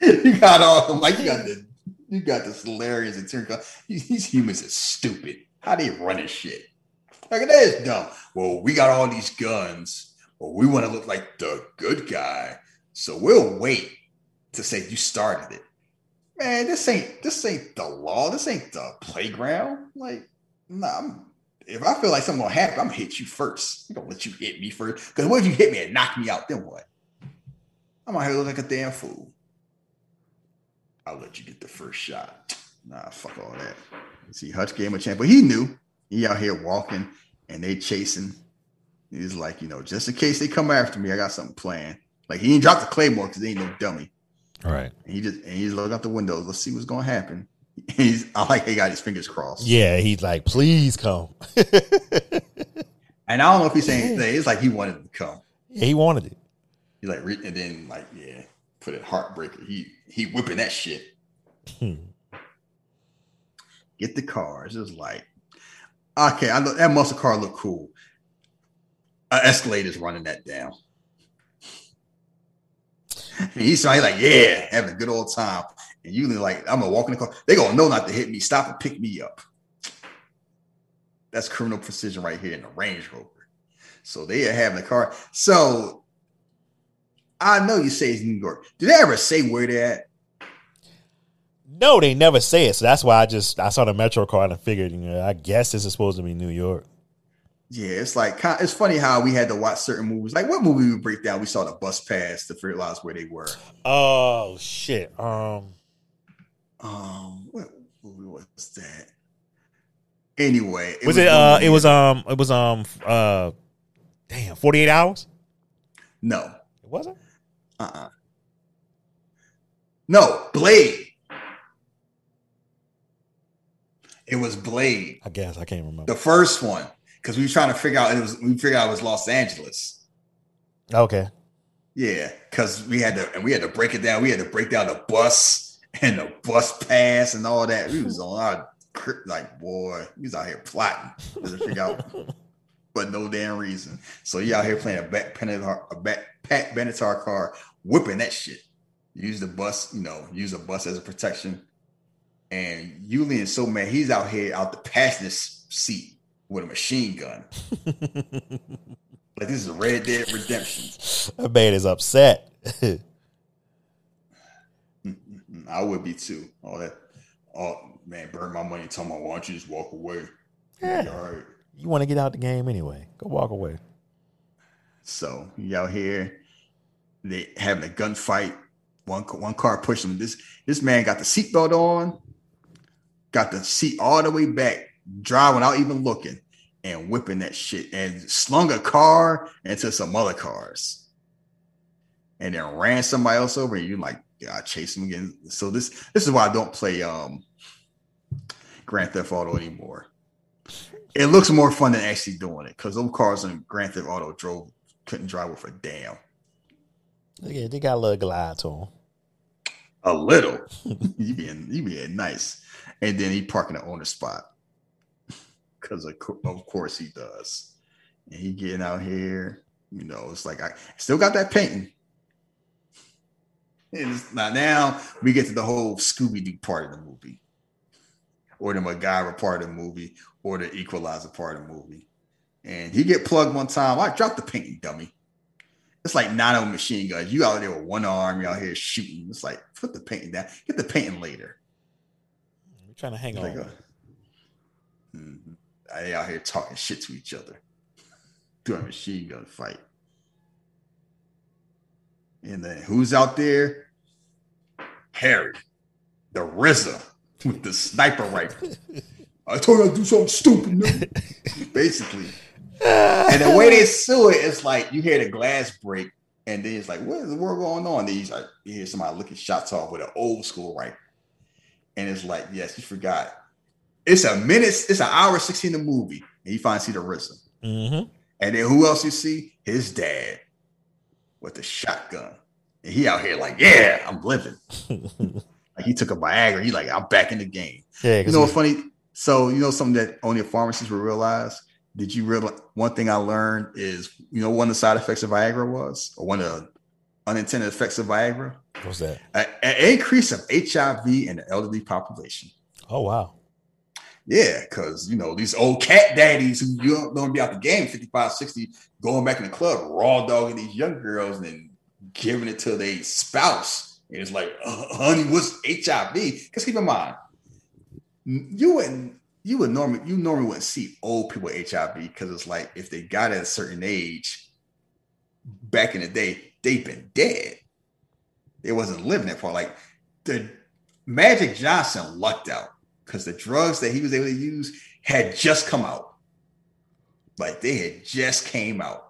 you got all like you got the you got the hilarious and. These humans are stupid. How they running shit? Like that is dumb. Well, we got all these guns, but we want to look like the good guy. So we'll wait to say you started it man, this ain't this ain't the law. This ain't the playground. Like, nah, I'm, if I feel like something gonna happen, I'm gonna hit you first. I'm gonna let you hit me first. Because what if you hit me and knock me out? Then what? I'm out here look like a damn fool. I'll let you get the first shot. Nah, fuck all that. See, Hutch gave him a chance, but he knew he out here walking and they chasing. He's like, you know, just in case they come after me, I got something planned. Like he ain't dropped the claymore because he ain't no dummy. Right. And he just and he's looking out the windows. Let's see what's gonna happen. He's I like he got his fingers crossed. Yeah, he's like, please come. and I don't know if he's saying anything, it's like he wanted to come. Yeah, he wanted it. He's like, and then like, yeah, put it heartbreaker. He he whipping that shit. Hmm. Get the cars. It's just like, okay, I look that muscle car look cool. Uh, Escalade's running that down. he's like, yeah, having a good old time. And you like, I'm gonna walk in the car. They gonna know not to hit me, stop and pick me up. That's criminal precision right here in the Range Rover. So they are having the car. So I know you say it's New York. Did they ever say where they're at? No, they never say it. So that's why I just I saw the Metro card and I figured, you know, I guess this is supposed to be New York. Yeah, it's like it's funny how we had to watch certain movies. Like what movie we break down? We saw the bus pass to realize where they were. Oh shit. Um um what movie was that? Anyway, it was, was it uh it was um it was um uh damn 48 hours? No. It wasn't? Uh-uh. No, Blade. It was Blade. I guess I can't remember. The first one because we were trying to figure out it was we figured out it was Los Angeles. Okay. Yeah, because we had to and we had to break it down. We had to break down the bus and the bus pass and all that. We was on our like boy, was out here plotting to figure out, but no damn reason. So you out here playing a back Benatar, a back Pat Benatar car, whipping that shit. use the bus, you know, use a bus as a protection. And Julian is so mad, he's out here out the passenger seat with a machine gun. like this is a Red Dead Redemption. That man is upset. I would be too. All that, oh man, burn my money. Tell my why don't you just walk away? Yeah. All right. You want to get out the game anyway. Go walk away. So you out here, they having a gunfight. One one car pushed him. This this man got the seatbelt on, got the seat all the way back, driving without even looking, and whipping that shit, and slung a car into some other cars, and then ran somebody else over. And you like, yeah, I chase him again. So this this is why I don't play um Grand Theft Auto anymore. It looks more fun than actually doing it because those cars in Grand Theft Auto drove couldn't drive with a damn. Yeah, they got a little glide to them. A little. you being you being nice. And then he parking the owner spot. Cause of, of course he does. And he getting out here, you know, it's like I still got that painting. And it's, now now we get to the whole Scooby-Doo part of the movie. Or the MacGyver part of the movie, or the Equalizer part of the movie. And he get plugged one time. I dropped the painting, dummy. It's like nano machine guns. You out there with one arm, you out here shooting. It's like put the painting down. Get the painting later. We're trying to hang Like on. a, Mhm. They out here talking shit to each other, doing a machine gun fight. And then who's out there? Harry, the RZA with the sniper rifle. I told you I'd do something stupid. nigga. Basically. And the way they sue it, it's like you hear the glass break, and then it's like, what is the world going on? Then he's like, you hear somebody looking shots off with an old school rifle. And it's like, yes, you forgot. It's a minute, it's an hour 16 the movie, and you finally see the RZA. Mm-hmm. And then who else you see? His dad with the shotgun. And he out here like, yeah, I'm living. like he took a Viagra. He like, I'm back in the game. Yeah, You know what's funny? So you know something that only pharmacists will realize. Did you realize one thing I learned is you know one of the side effects of Viagra was, or one of the unintended effects of Viagra, What's that? A- an increase of HIV in the elderly population. Oh wow. Yeah, because you know these old cat daddies who you don't, don't be out the game 55, 60, going back in the club, raw dogging these young girls and then giving it to their spouse. And it's like, uh, honey, what's HIV? Because keep in mind, you wouldn't you would normally you normally wouldn't see old people with HIV because it's like if they got at a certain age back in the day, they've been dead. They wasn't living it for Like the Magic Johnson lucked out because the drugs that he was able to use had just come out. Like they had just came out.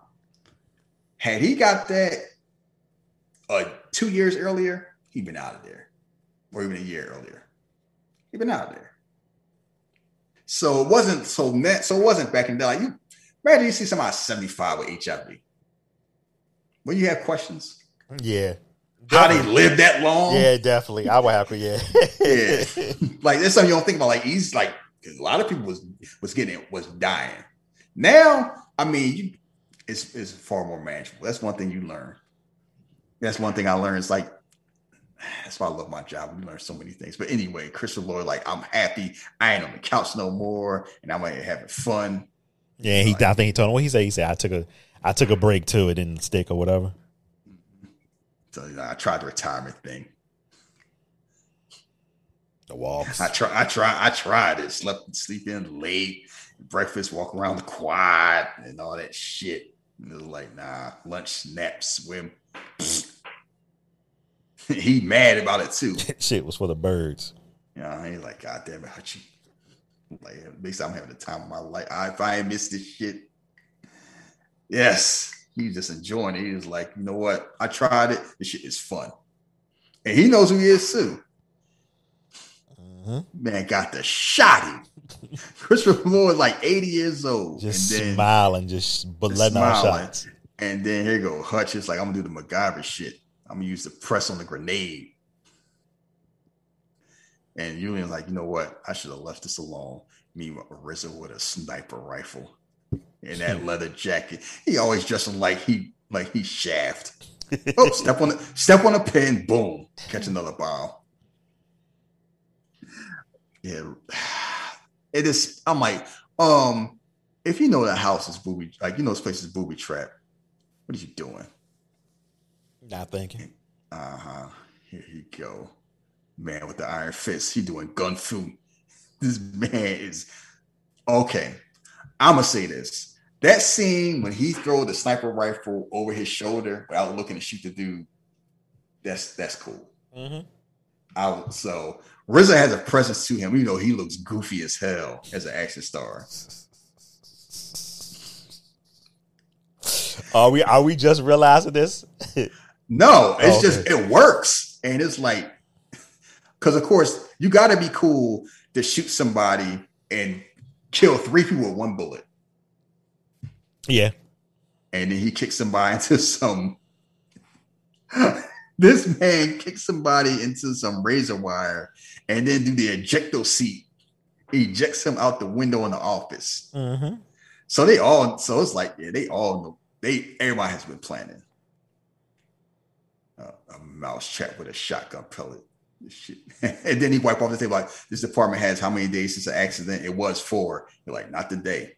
Had he got that uh two years earlier, he'd been out of there. Or even a year earlier. He'd been out of there. So it wasn't so net, so it wasn't back in the. Like you imagine you see somebody 75 with HIV. When you have questions, Yeah. How they live that long. Yeah, definitely. I would have to. Yeah. yeah. like that's something you don't think about. Like he's like a lot of people was was getting was dying. Now, I mean, you it's it's far more manageable. That's one thing you learn. That's one thing I learned. It's like that's why I love my job. We learn so many things. But anyway, Christopher Lloyd, like I'm happy. I ain't on the couch no more, and I'm having fun. Yeah, he. I think he told him what he said. He said, "I took a, I took a break too. It didn't stick or whatever." So I tried the retirement thing. The walks. I try, I try, I tried it. Slept, sleep in late, breakfast, walk around the quad, and all that shit. And it was like, nah, lunch, nap, swim. he mad about it too. Shit was for the birds. You know, he's like, God damn it, Hutchie. Like, at least I'm having the time of my life. I, if I ain't missed this shit, yes, he's just enjoying it. He was like, you know what? I tried it. This shit is fun. And he knows who he is too. Mm-hmm. Man got the shotty. Christopher Lloyd like 80 years old. Just and then smiling, just letting out shots. And then here go Hutch. It's like, I'm gonna do the MacGyver shit. I'm gonna use the press on the grenade. And Julian's like, you know what? I should have left this alone. Meanwhile, RZA with a sniper rifle and that leather jacket. He always dressing like he like he shaft. oh, step on the step on a pin, boom, catch another bomb. Yeah, it is. I'm like, um, if you know that house is booby, like you know this place is booby trap, what are you doing? Not thinking. Uh huh. Here you go, man with the iron fist. He doing gun fu. This man is okay. I'm gonna say this. That scene when he throw the sniper rifle over his shoulder without looking to shoot the dude, that's that's cool. Mm-hmm. I, so RZA has a presence to him. You know he looks goofy as hell as an action star. Are we are we just realizing this? no, it's Oh, just okay. it works, and it's like because of course you got to be cool to shoot somebody and kill three people with one bullet. Yeah. and then he kicks somebody into some. this man kicks somebody into some razor wire, and then do the ejecto seat. He ejects him out the window in the office. Mm-hmm. So they all, so it's like, yeah, they all know. They everybody has been planning. Uh, a mouse trap with a shotgun pellet. This Shit. and then he wipe off the table like this department has how many days since the accident? It was four. You're like, not today.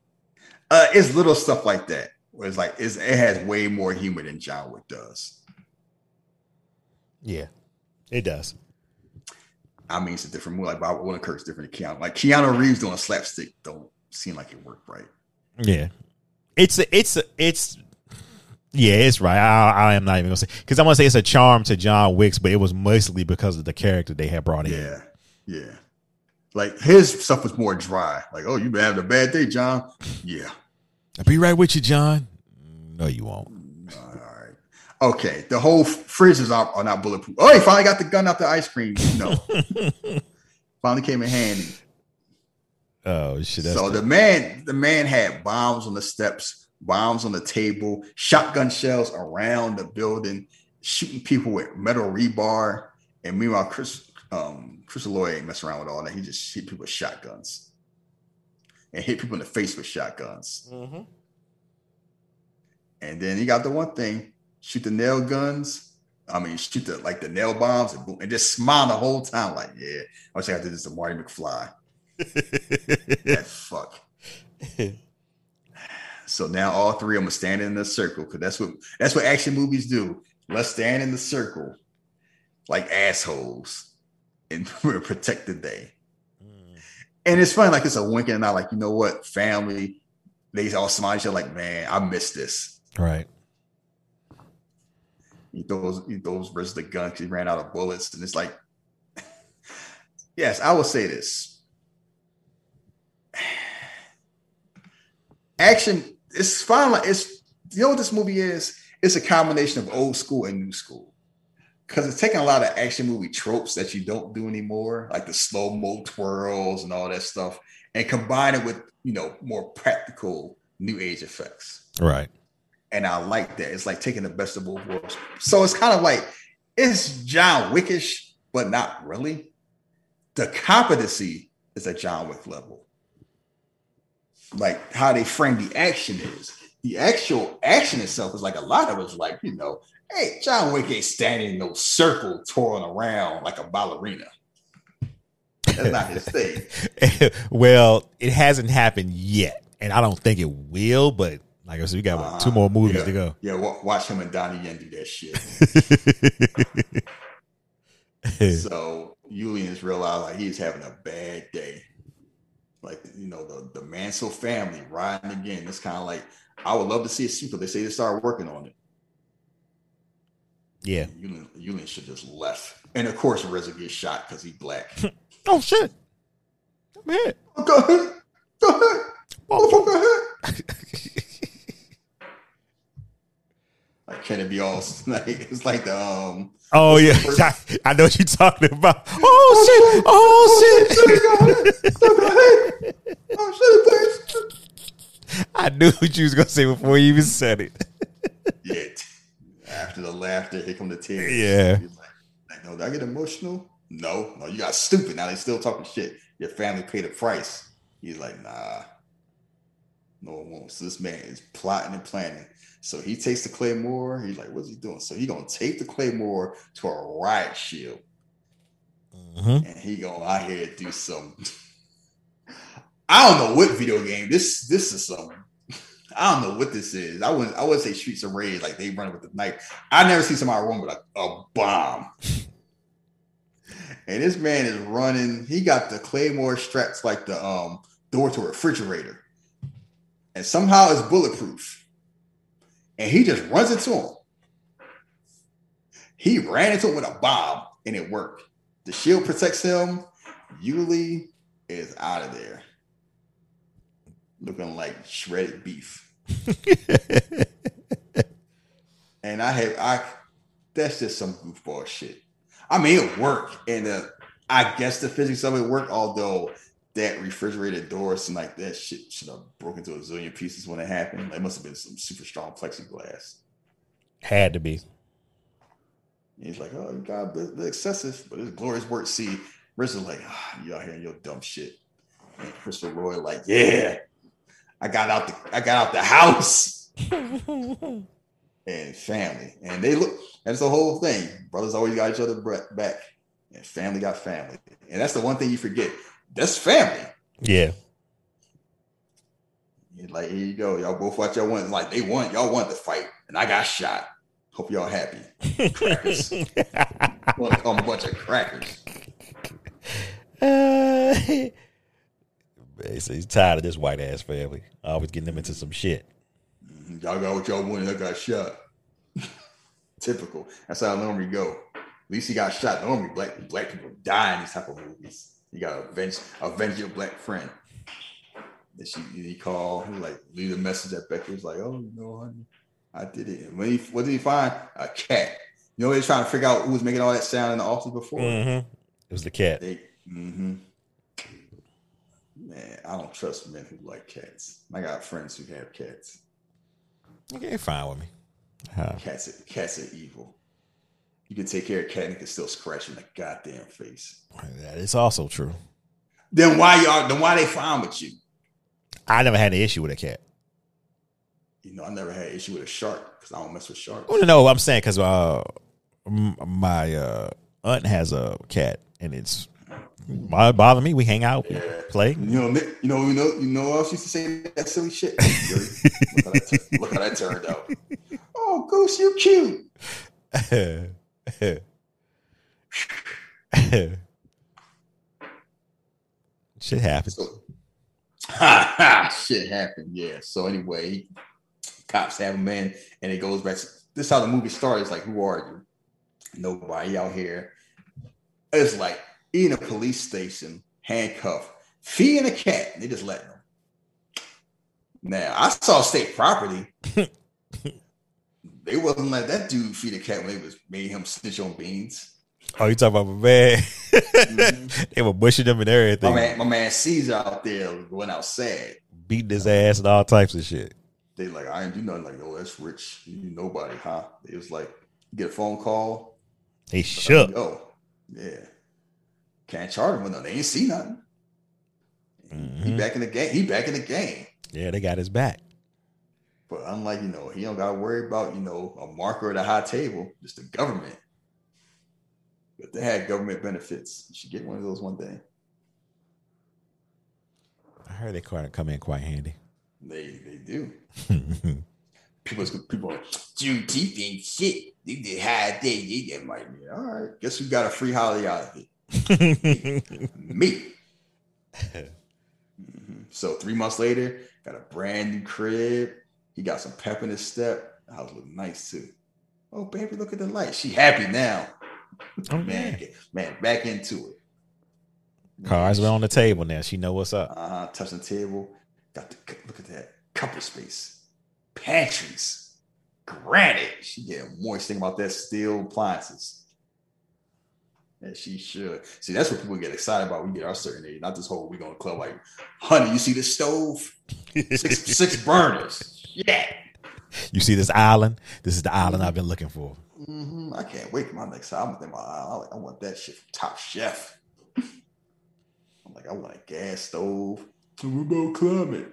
Uh, it's little stuff like that. Where it's like it's, it has way more humor than John Wick does. Yeah. It does. I mean, it's a different movie. Like Bob Odenkirk's different than Keanu. Like Keanu Reeves doing a slapstick don't seem like it worked right. Yeah. It's a, it's a, it's yeah, it's right. I, I am not even gonna say because I'm gonna say it's a charm to John Wicks, but it was mostly because of the character they had brought in. Yeah, yeah. Like his stuff was more dry. Like, oh, you been having a bad day, John? Yeah. I'll be right with you, John. No, you won't. All right. Okay. The whole fridges are, are not bulletproof. Oh, he finally got the gun out the ice cream. No. finally came in handy. Oh shit! So the man, the man had bombs on the steps, bombs on the table, shotgun shells around the building, shooting people with metal rebar. And meanwhile, Chris, um, Chris Lloyd ain't messing around with all that. He just hit people with shotguns and hit people in the face with shotguns. Mm-hmm. And then he got the one thing: shoot the nail guns. I mean, shoot the like the nail bombs and, boom, and just smile the whole time. Like, yeah, I wish I did this to Marty McFly. that fuck. So now all three of them are standing in a circle because that's what that's what action movies do. Let's stand in the circle like assholes and protect the day. Mm. And it's funny, like it's a wink and I like, you know what, family, they all smile at each other like, man, I miss this. Right. He throws he throws versus the gun because he ran out of bullets. And it's like, yes, I will say this. Action, it's fine. It's you know what this movie is? It's a combination of old school and new school. Because it's taking a lot of action movie tropes that you don't do anymore, like the slow-mo twirls and all that stuff, and combine it with you know more practical new age effects. Right. And I like that. It's like taking the best of both worlds. So it's kind of like it's John Wickish, but not really. The competency is at John Wick level. Like how they frame the action is. The actual action itself is like a lot of it's like, you know, hey, John Wick ain't standing in no circle twirling around like a ballerina. That's not his thing. well, it hasn't happened yet, and I don't think it will. But like I said, we got what, two uh, more movies yeah, to go. Yeah, wa- watch him and Donnie Yen do that shit. so Yulian's realized like he's having a bad day. Like you know, the the Mansell family riding again. It's kind of like I would love to see a sequel. They say they started working on it. Yeah. Yulian should just left. And of course, RZA gets shot because he black. oh shit! Come here. Go ahead. Go ahead. Motherfucker, ahead. Like, can it be all like it's like the um Oh yeah, I, I know what you're talking about. Oh, shit! Oh shit! I knew what you was gonna say before you even said it. yeah. After the laughter, here come the tears. Yeah. Like, like, no, did I get emotional? No, no, you got stupid. Now they still talking shit. Your family paid a price. He's like, nah, No one won't. This man is plotting and planning. So he takes the claymore. He's like, "What's he doing?" So he gonna take the claymore to a riot shield, Mhm. and he gonna out here do some. I don't know what video game this. This is some. I don't know what this is. I wouldn't. I would say Streets of Rage, like they run with the knife. I never see somebody run with a, a bomb. And this man is running. He got the claymore straps like the um door to a refrigerator, and somehow it's bulletproof. And he just runs into him. He ran into him with a bomb, and it worked. The shield protects him. Yuli is out of there, looking like shredded beef. and I have I that's just some goofball shit. I mean, it worked, and uh, I guess the physics of it worked. Although that refrigerated door seemed like that shit should have broken to a zillion pieces when it happened. It must have been some super strong plexiglass. Had to be. And he's like, "Oh, God, the, the excessive, but it's glorious work." See, RZA's like, ah, "You out here in your dumb shit," and Christopher Lloyd like, "Yeah, I got out the I got out the house." and family. And they look, that's the whole thing. Brothers always got each other back, and family got family. And that's the one thing you forget. That's family. Yeah. Like, here you go. Y'all both watch y'all want. Like they won. Y'all wanted to fight, and I got shot. Hope y'all happy. Crackers. well, I'm a bunch of crackers. Uh, he's tired of this white ass family. Always getting them into some shit. Y'all got what y'all wanted. I got shot. Typical. That's how normally go. At least he got shot. Normally, black black people die in these type of movies. You got to avenge avenge your black friend. Then she he called. He like leave a message at Becky. He's like, oh no, honey, I did it. And when he what did he find? A cat. You know, he's trying to figure out who was making all that sound in the office before. Mm-hmm. It was the cat. They, mm-hmm. Man, I don't trust men who like cats. I got friends who have cats. Okay, fine with me. Huh. Cats, are, cats are evil. You can take care of a cat and it can still scratch in the goddamn face. That is also true. Then why y'all? Then why they fine with you? I never had an issue with a cat. You know, I never had an issue with a shark because I don't mess with sharks. Well, no, I'm saying because uh, my uh, aunt has a cat and it's why bother me. We hang out, play. You know, Nick- you know, you know, you know. Else used to say that silly shit? look, how that look how that turned out. Oh, Goose, you cute. Shit happens. So, ha ha, shit happened. Yeah. So anyway, cops have him in, and it goes back. To, this is how the movie starts. It's like, who are you? Nobody out here. It's like in a police station, handcuffed, feeding a cat. They just letting them. Now I saw state property. they wasn't let that dude feed a cat when they was made him snitch on beans. Oh, you talking about my man? they were bushing him and My everything, man, my man Caesar out there going outside. beating his ass and all types of shit. They like, I ain't do nothing. Like, oh, that's rich. You nobody, huh? It was like, get a phone call. They shook. Oh, yeah. Can't charge him with nothing. They ain't see nothing. He Mhm. back in the game. He back in the game. Yeah, they got his back. But unlike, you know, he don't gotta worry about, you know, a marker at a high table, just the government. If they had government benefits, you should get one of those one day. I heard they kind of come in quite handy. They they do. People people are Juneteenth ain't shit. They did high day. They get like, money. All right. Guess who got a free holiday out of it? Me. Mhm. So three months later, got a brand new crib. He got some pep in his step. The house look nice too. Oh, baby, look at the light. She happy now. Oh, man, get- man, back into it. Cards are on the table now. She know what's up. Uh-huh. Touching the table. Got the look at that. Couple space. Pantries. Granite. She getting moist thinking about that steel appliances. And she should. See, that's what people get excited about. We get our certain age, not this whole we going to club like, honey, you see the stove? Six six burners. Yeah. You see this island? This is the island I've been looking for. hmm I can't wait for my next time. I'm my I, I want that shit from Top Chef. I'm like, I want a gas stove. So what about climate?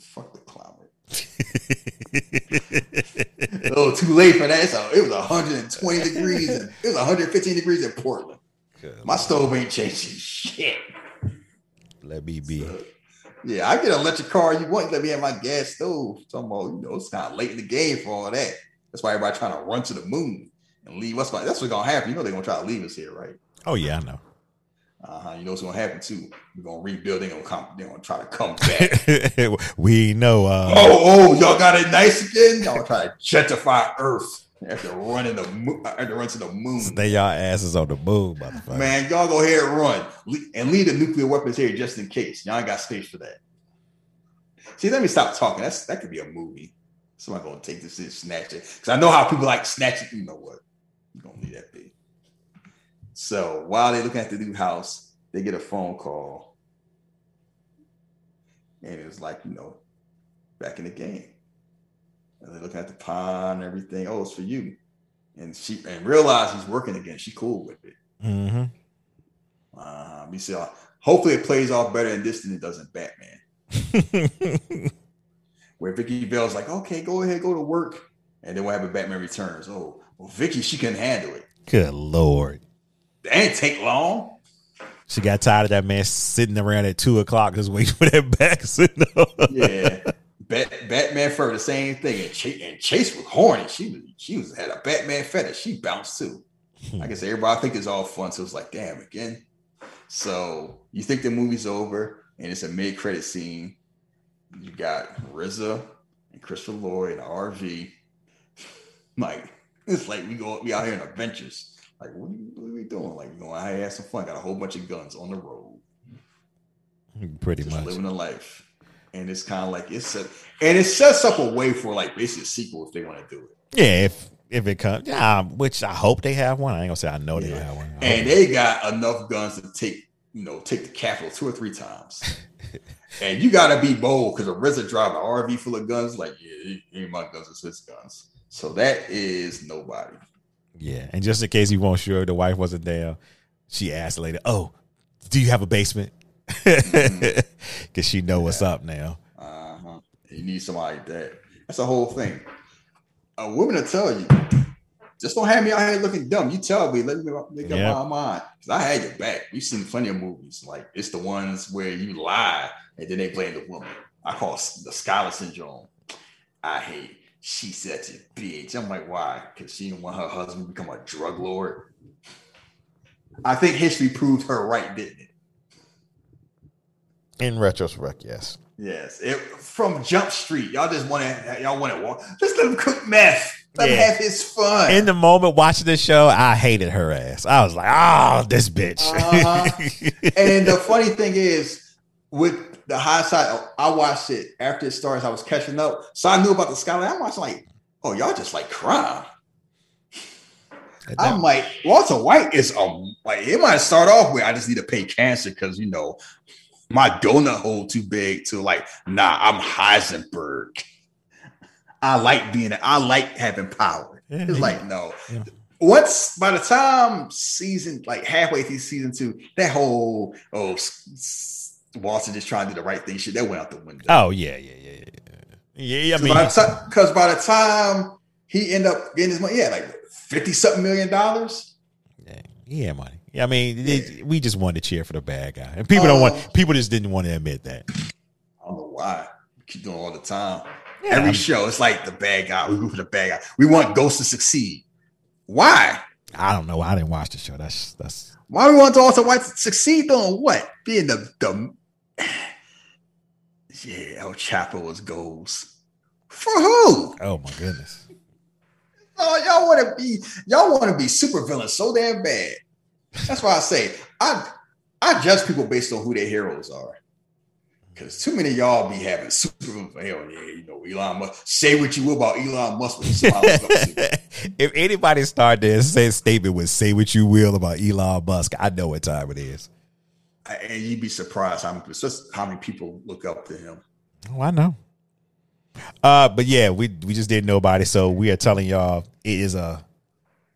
Fuck the climate. a little too late for that. It's a, it was 120 degrees. And, it was 115 degrees in Portland. My stove ain't changing shit. Let me be. Yeah, I get an electric car. You want let me have my gas stove. Talking about, you know, it's kind of late in the game for all that. That's why everybody trying to run to the moon and leave us. That's what's gonna happen. You know they're gonna try to leave us here, right? Oh yeah, I know. Uh-huh. You know what's gonna happen too. We're gonna rebuild. They're gonna come. They're gonna try to come back. we know. Uh, oh, oh, y'all got it nice again. Y'all try to gentrify Earth after running the moon. After run to the moon. Stay y'all asses on the moon, motherfucker. Man, y'all go ahead and run and leave the nuclear weapons here just in case. Y'all ain't got space for that. See, let me stop talking. That's that could be a movie. Somebody gonna take this and snatch it because I know how people like snatch it. You know what? You're gonna leave that be. So while they're looking at the new house, they get a phone call, and it was like you know, back in the game. And they're looking at the pond and everything. Oh, it's for you. And she and realize he's working again. She cool with it. Mm-hmm. Uh, we see. Hopefully, it plays off better in this than it does in Batman. Where Vicki Vale's like, okay, go ahead, go to work, and then what happened? Batman Returns. Oh, well, Vicki, she couldn't handle it. Good lord, that ain't take long. She got tired of that man sitting around at two o'clock just waiting for that bat signal. yeah, Bat- Batman for the same thing, and Chase, and Chase was horny. She was she was had a Batman fetish. She bounced too. Hmm. I guess everybody think it's all fun, so it's like, damn, again. So you think the movie's over, and it's a mid credit scene. You got RZA and Christopher Lloyd and RV. Like it's like we go we out here in adventures. Like what are, we, what are we doing? Like we going out here have some fun. Got a whole bunch of guns on the road. Pretty Just much living a life. And it's kind of like it's a, and it sets up a way for like basically a sequel if they want to do it. Yeah, if if it comes, yeah, which I hope they have one. I ain't gonna say I know they have one. And they got enough guns to take, you know, take the capital two or three times. and you gotta be bold because a RZA drive an RV full of guns, like, yeah, ain't my guns, it's his guns. So that is nobody. Yeah, and just in case you weren't sure the wife wasn't there, she asked later, "Oh, do you have a basement?" Because she know what's up now. Uh-huh. You need somebody like that. That's the whole thing. A woman will tell you, just don't have me out here looking dumb. You tell me, let me make up Yeah. my mind. Because I had your back. We've seen plenty of movies. Like it's the ones where you lie and then they blame the woman. I call it the Skyler syndrome. I hate. She such a bitch. I'm like, why? Because she didn't want her husband to become a drug lord. I think history proved her right, didn't it? In retrospect, yes. Yes, it, from Jump Street, y'all just want to y'all want to walk. Just let him cook meth. Let him have his fun. In the moment watching this show, I hated her ass. I was like, "Oh, this bitch." Uh-huh. and the funny thing is, with the high side, I watched it after it starts. I was catching up, so I knew about the skyline. I'm watching like, oh, y'all just like crime. I'm like, Walter White is um like it might start off with I just need to pay cancer because you know my donut hole too big to like nah I'm Heisenberg. I like being I like having power. Yeah, it's yeah. like no. Yeah. Once by the time season like halfway through season two, that whole oh s- Walter just trying to do the right thing shit that went out the window. oh yeah, yeah, yeah, yeah. Yeah, I mean, because by the time he end up getting his money, yeah, like fifty something million dollars. yeah, he had money. I mean, it- we just wanted to cheer for the bad guy, and people don't Oh. want. People just didn't want to admit that. I don't know why. We keep doing it all the time. Yeah, Every I'm- show, it's like the bad guy. We root for the bad guy. We want Ghost to succeed. Why? I don't know. I didn't watch the show. That's that's. Why we want Walter White to succeed on what? Being the the yeah, El Chapo was goals for who? Oh my goodness. Oh, y'all want to be y'all want to be super villains so damn bad. That's why I say I I judge people based on who their heroes are. Cause too many of y'all be having super hell yeah, you know Elon Musk. Say what you will about Elon Musk, but somebody look up to. if anybody start their say statement with "Say what you will about Elon Musk," I know what time it is. and you'd be surprised how many, how many people look up to him. Oh, I know. Uh, but yeah, we we just didn't know about it, so we are telling y'all it is a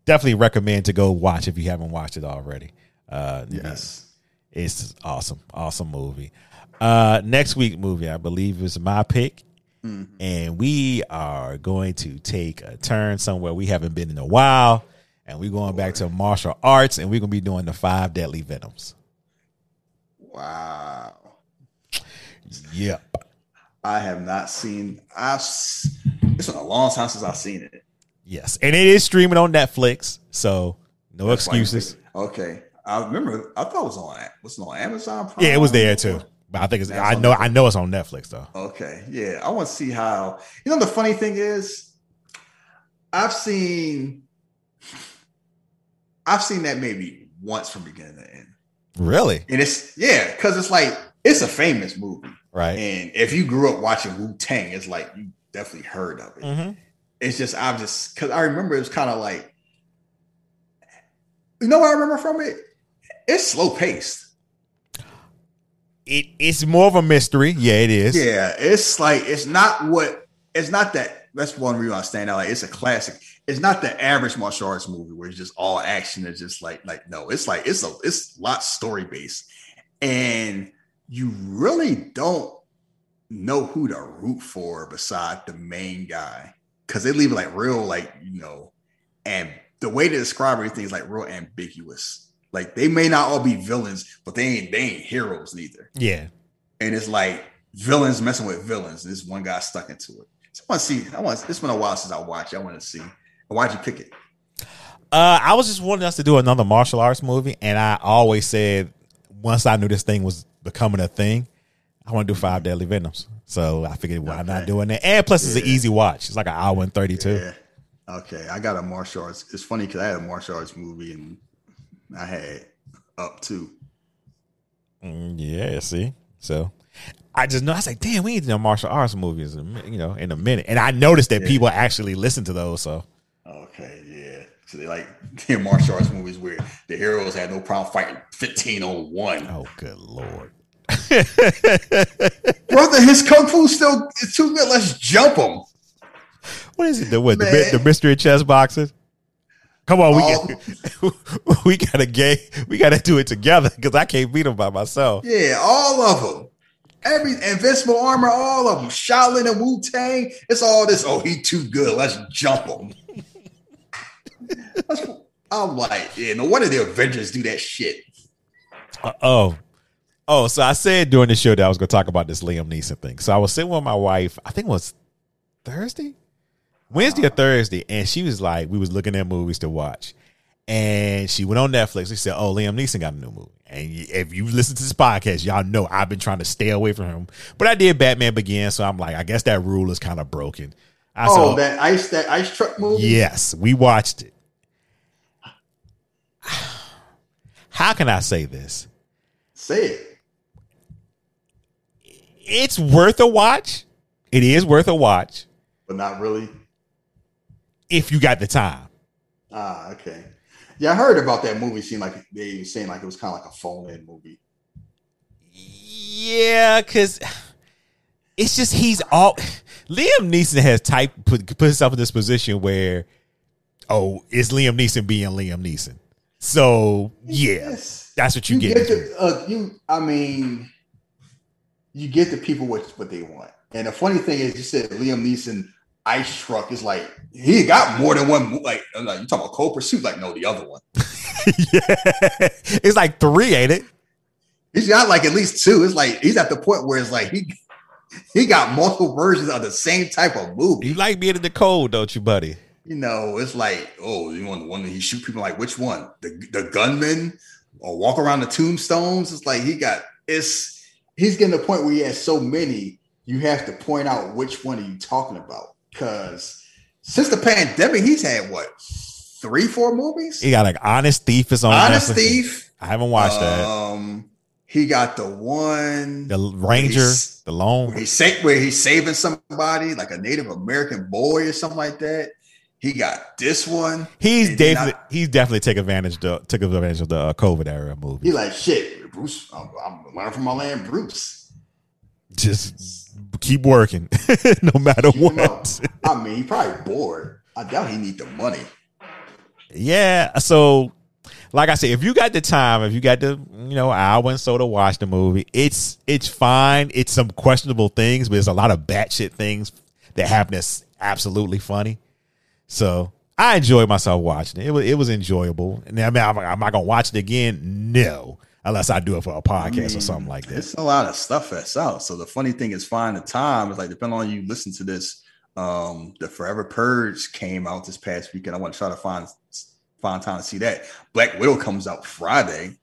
definitely recommend to go watch if you haven't watched it already. Uh, Yes. it's awesome, awesome movie. Uh, next week movie I believe is my pick and we are going to take a turn somewhere we haven't been in a while, and we're going back to martial arts, and we're gonna be doing the five deadly venoms. Wow. Yep. I have not seen. I've. It's been a long time since I've seen it. Yes, and it is streaming on Netflix, so no That's excuses. Okay, I remember. I thought it was on. Was it on Amazon? Prime? Yeah, it was there too, but I think it's. I know. I know it's on Netflix though. Okay, yeah, I want to see how. You know, the funny thing is, I've seen, I've seen that maybe once from beginning to end, Really? and it's yeah, because it's like it's a famous movie, Right. and if you grew up watching Wu Tang, it's like you definitely heard of it. Mm-hmm. It's just I'm just because I remember it was kind of like, you know what I remember from it? It's slow paced. It it's more of a mystery. Yeah, it is. Yeah, it's like it's not what it's not that. That's one reason I stand out. Like it's a classic. It's not the average martial arts movie where it's just all action. It's just like like no. It's like it's a it's a lot story based, and you really don't know who to root for beside the main guy because they leave it like real like you know, and the way to describe everything is like real ambiguous. Like they may not all be villains, but they ain't they ain't heroes neither Yeah. and it's like villains messing with villains. This one guy stuck into it. So I want to see. I want. It's been a while since I watched. I want to see. Why'd you pick it? Uh, I was just wanting us to do another martial arts movie, and I always said once I knew this thing was becoming a thing, I want to do Five Deadly Venoms. So I figured why not doing that? And plus, it's an easy watch. It's like an hour and thirty two. Yeah. Okay, I got a martial arts. It's funny because I had a martial arts movie and I had up too. Mm, yeah. See, so I just know I was like, damn, we need to do martial arts movies, in a mi- you know, in a minute. And I noticed that Yeah. people actually listen to those. So Okay, yeah. So they like the martial arts movies where the heroes had no problem fighting fifteen on one. Oh, good lord. Brother, his kung fu still is too good. Let's jump him. What is it? The what? The, the mystery chess boxes. Come on, we Oh. got, we gotta game. We gotta do it together because I can't beat them by myself. Yeah, all of them. Every invincible armor, all of them. Shaolin and Wu Tang. It's all this. Oh, he too good. Let's jump him. I'm like, yeah, no wonder the Avengers do that shit. Uh, oh, oh. So I said during the show that I was gonna talk about this Liam Neeson thing. So I was sitting with my wife. I think it was Thursday, Wednesday or Thursday, and she was like, we was looking at movies to watch, and she went on Netflix. She said, "Oh, Liam Neeson got a new movie." And if you listen to this podcast, y'all know I've been trying to stay away from him, but I did Batman Begins, so I'm like, I guess that rule is kind of broken. I Oh, that ice, that ice truck movie. Yes, we watched it. How can I say this? Say it. It's worth a watch. It is worth a watch but not really. if you got the time. Ah, okay. Yeah, I heard about that movie. Seemed like they were saying like it was kind of like a phone-in movie. Yeah, because it's just he's all Liam Neeson has type put put himself in this position where oh, it's Liam Neeson being Liam Neeson. So yeah, Yes. that's what you, you get. get the uh, you. I mean, you get the people what what they want. And the funny thing is, you said Liam Neeson ice truck is like he got more than one. Like, like you talking about Cold Pursuit? Like, no, the other one. yeah, it's like three, ain't it? He's got like at least two. It's like he's at the point where it's like he he got multiple versions of the same type of movie. You like being in the cold, don't you, buddy? You know, it's like, oh, you want the one that he shoot people like which one? The the gunman or walk around the tombstones? It's like he got it's he's getting to the point where he has so many, you have to point out which one are you talking about. Cause since the pandemic, he's had what three, four movies? He got like Honest Thief is on. Honest Netflix. Thief. I haven't watched that. Um he got the one The Ranger, the Lone. he's sa- where he's saving somebody, like a Native American boy or something like that. He got this one. He's then I- definitely he's definitely take advantage the took advantage of the uh, COVID era movie. He like shit, Bruce. I'm, I'm learning from my land, Bruce. Just keep working, no matter Keep him up. what. I mean, he probably bored. I doubt he need the money. Yeah. So like I said, if you got the time, if you got the you know hour and so to watch the movie, it's it's fine. It's some questionable things, but there's a lot of batshit things that happen that's absolutely funny. So I enjoyed myself watching it. It was it was enjoyable. And I mean, I'm, I'm not gonna watch it again. No, unless I do it for a podcast mean, or something like that. It's a lot of stuff that's out. So the funny thing is, find the time. It's like depending on you listen to this. Um, the Forever Purge came out this past weekend. I want to try to find find time to see that. Black Widow comes out Friday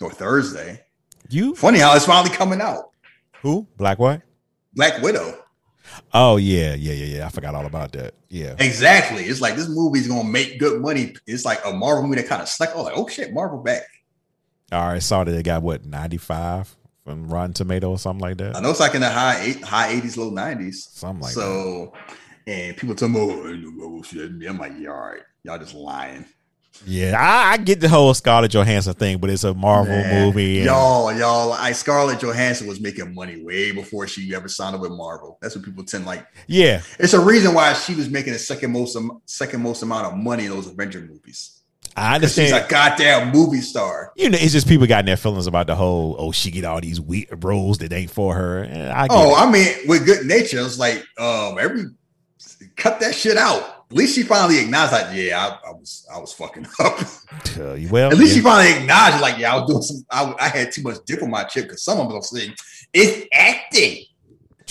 or Thursday. You funny how it's finally coming out. Who? Black what? Black Widow. Oh yeah, yeah, yeah, yeah. I forgot all about that. Yeah. Exactly. It's like this movie's gonna make good money. It's like a Marvel movie that kind of stuck. Oh, like, oh shit, Marvel back. All right, saw that they got what 95 from Rotten Tomato or something like that. I know it's like in the high eight, high 80s, low 90s. Something like that. so, that. and people tell me, oh, I'm like, yeah, all right, y'all just lying. Yeah, I, I, get the whole Scarlett Johansson thing, but it's a Marvel Man, movie. And- y'all, y'all, I Scarlett Johansson was making money way before she ever signed up with Marvel. That's what people tend like. Yeah, it's a reason why she was making the second most second most amount of money in those Avenger movies. I understand. She's a goddamn movie star. You know, it's just people got their feelings about the whole. Oh, she get all these weird roles that ain't for her. I oh, it. I mean, with good nature, it's like um every cut that shit out. At least she finally acknowledged, like, yeah, I, I was, I was fucking up. Uh, well, at least yeah. she finally acknowledged, like, yeah, I was doing some. I, I had too much dip on my chip because some of them saying it's acting.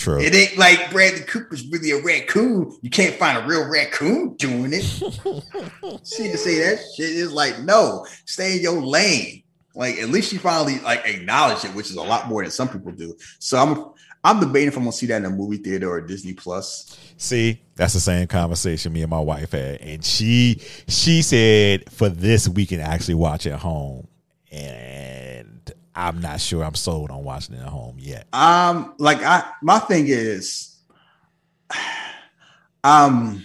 True. It ain't like Bradley Cooper's really a raccoon. You can't find a real raccoon doing it. she just say that shit is like, no, stay in your lane. Like at least she finally like acknowledged it, which is a lot more than some people do. So I'm I'm debating if I'm gonna see that in a movie theater or Disney Plus. See, that's the same conversation me and my wife had, and she she said for this we can actually watch at home, and I'm not sure I'm sold on watching it at home yet. Um, like I my thing is, I'm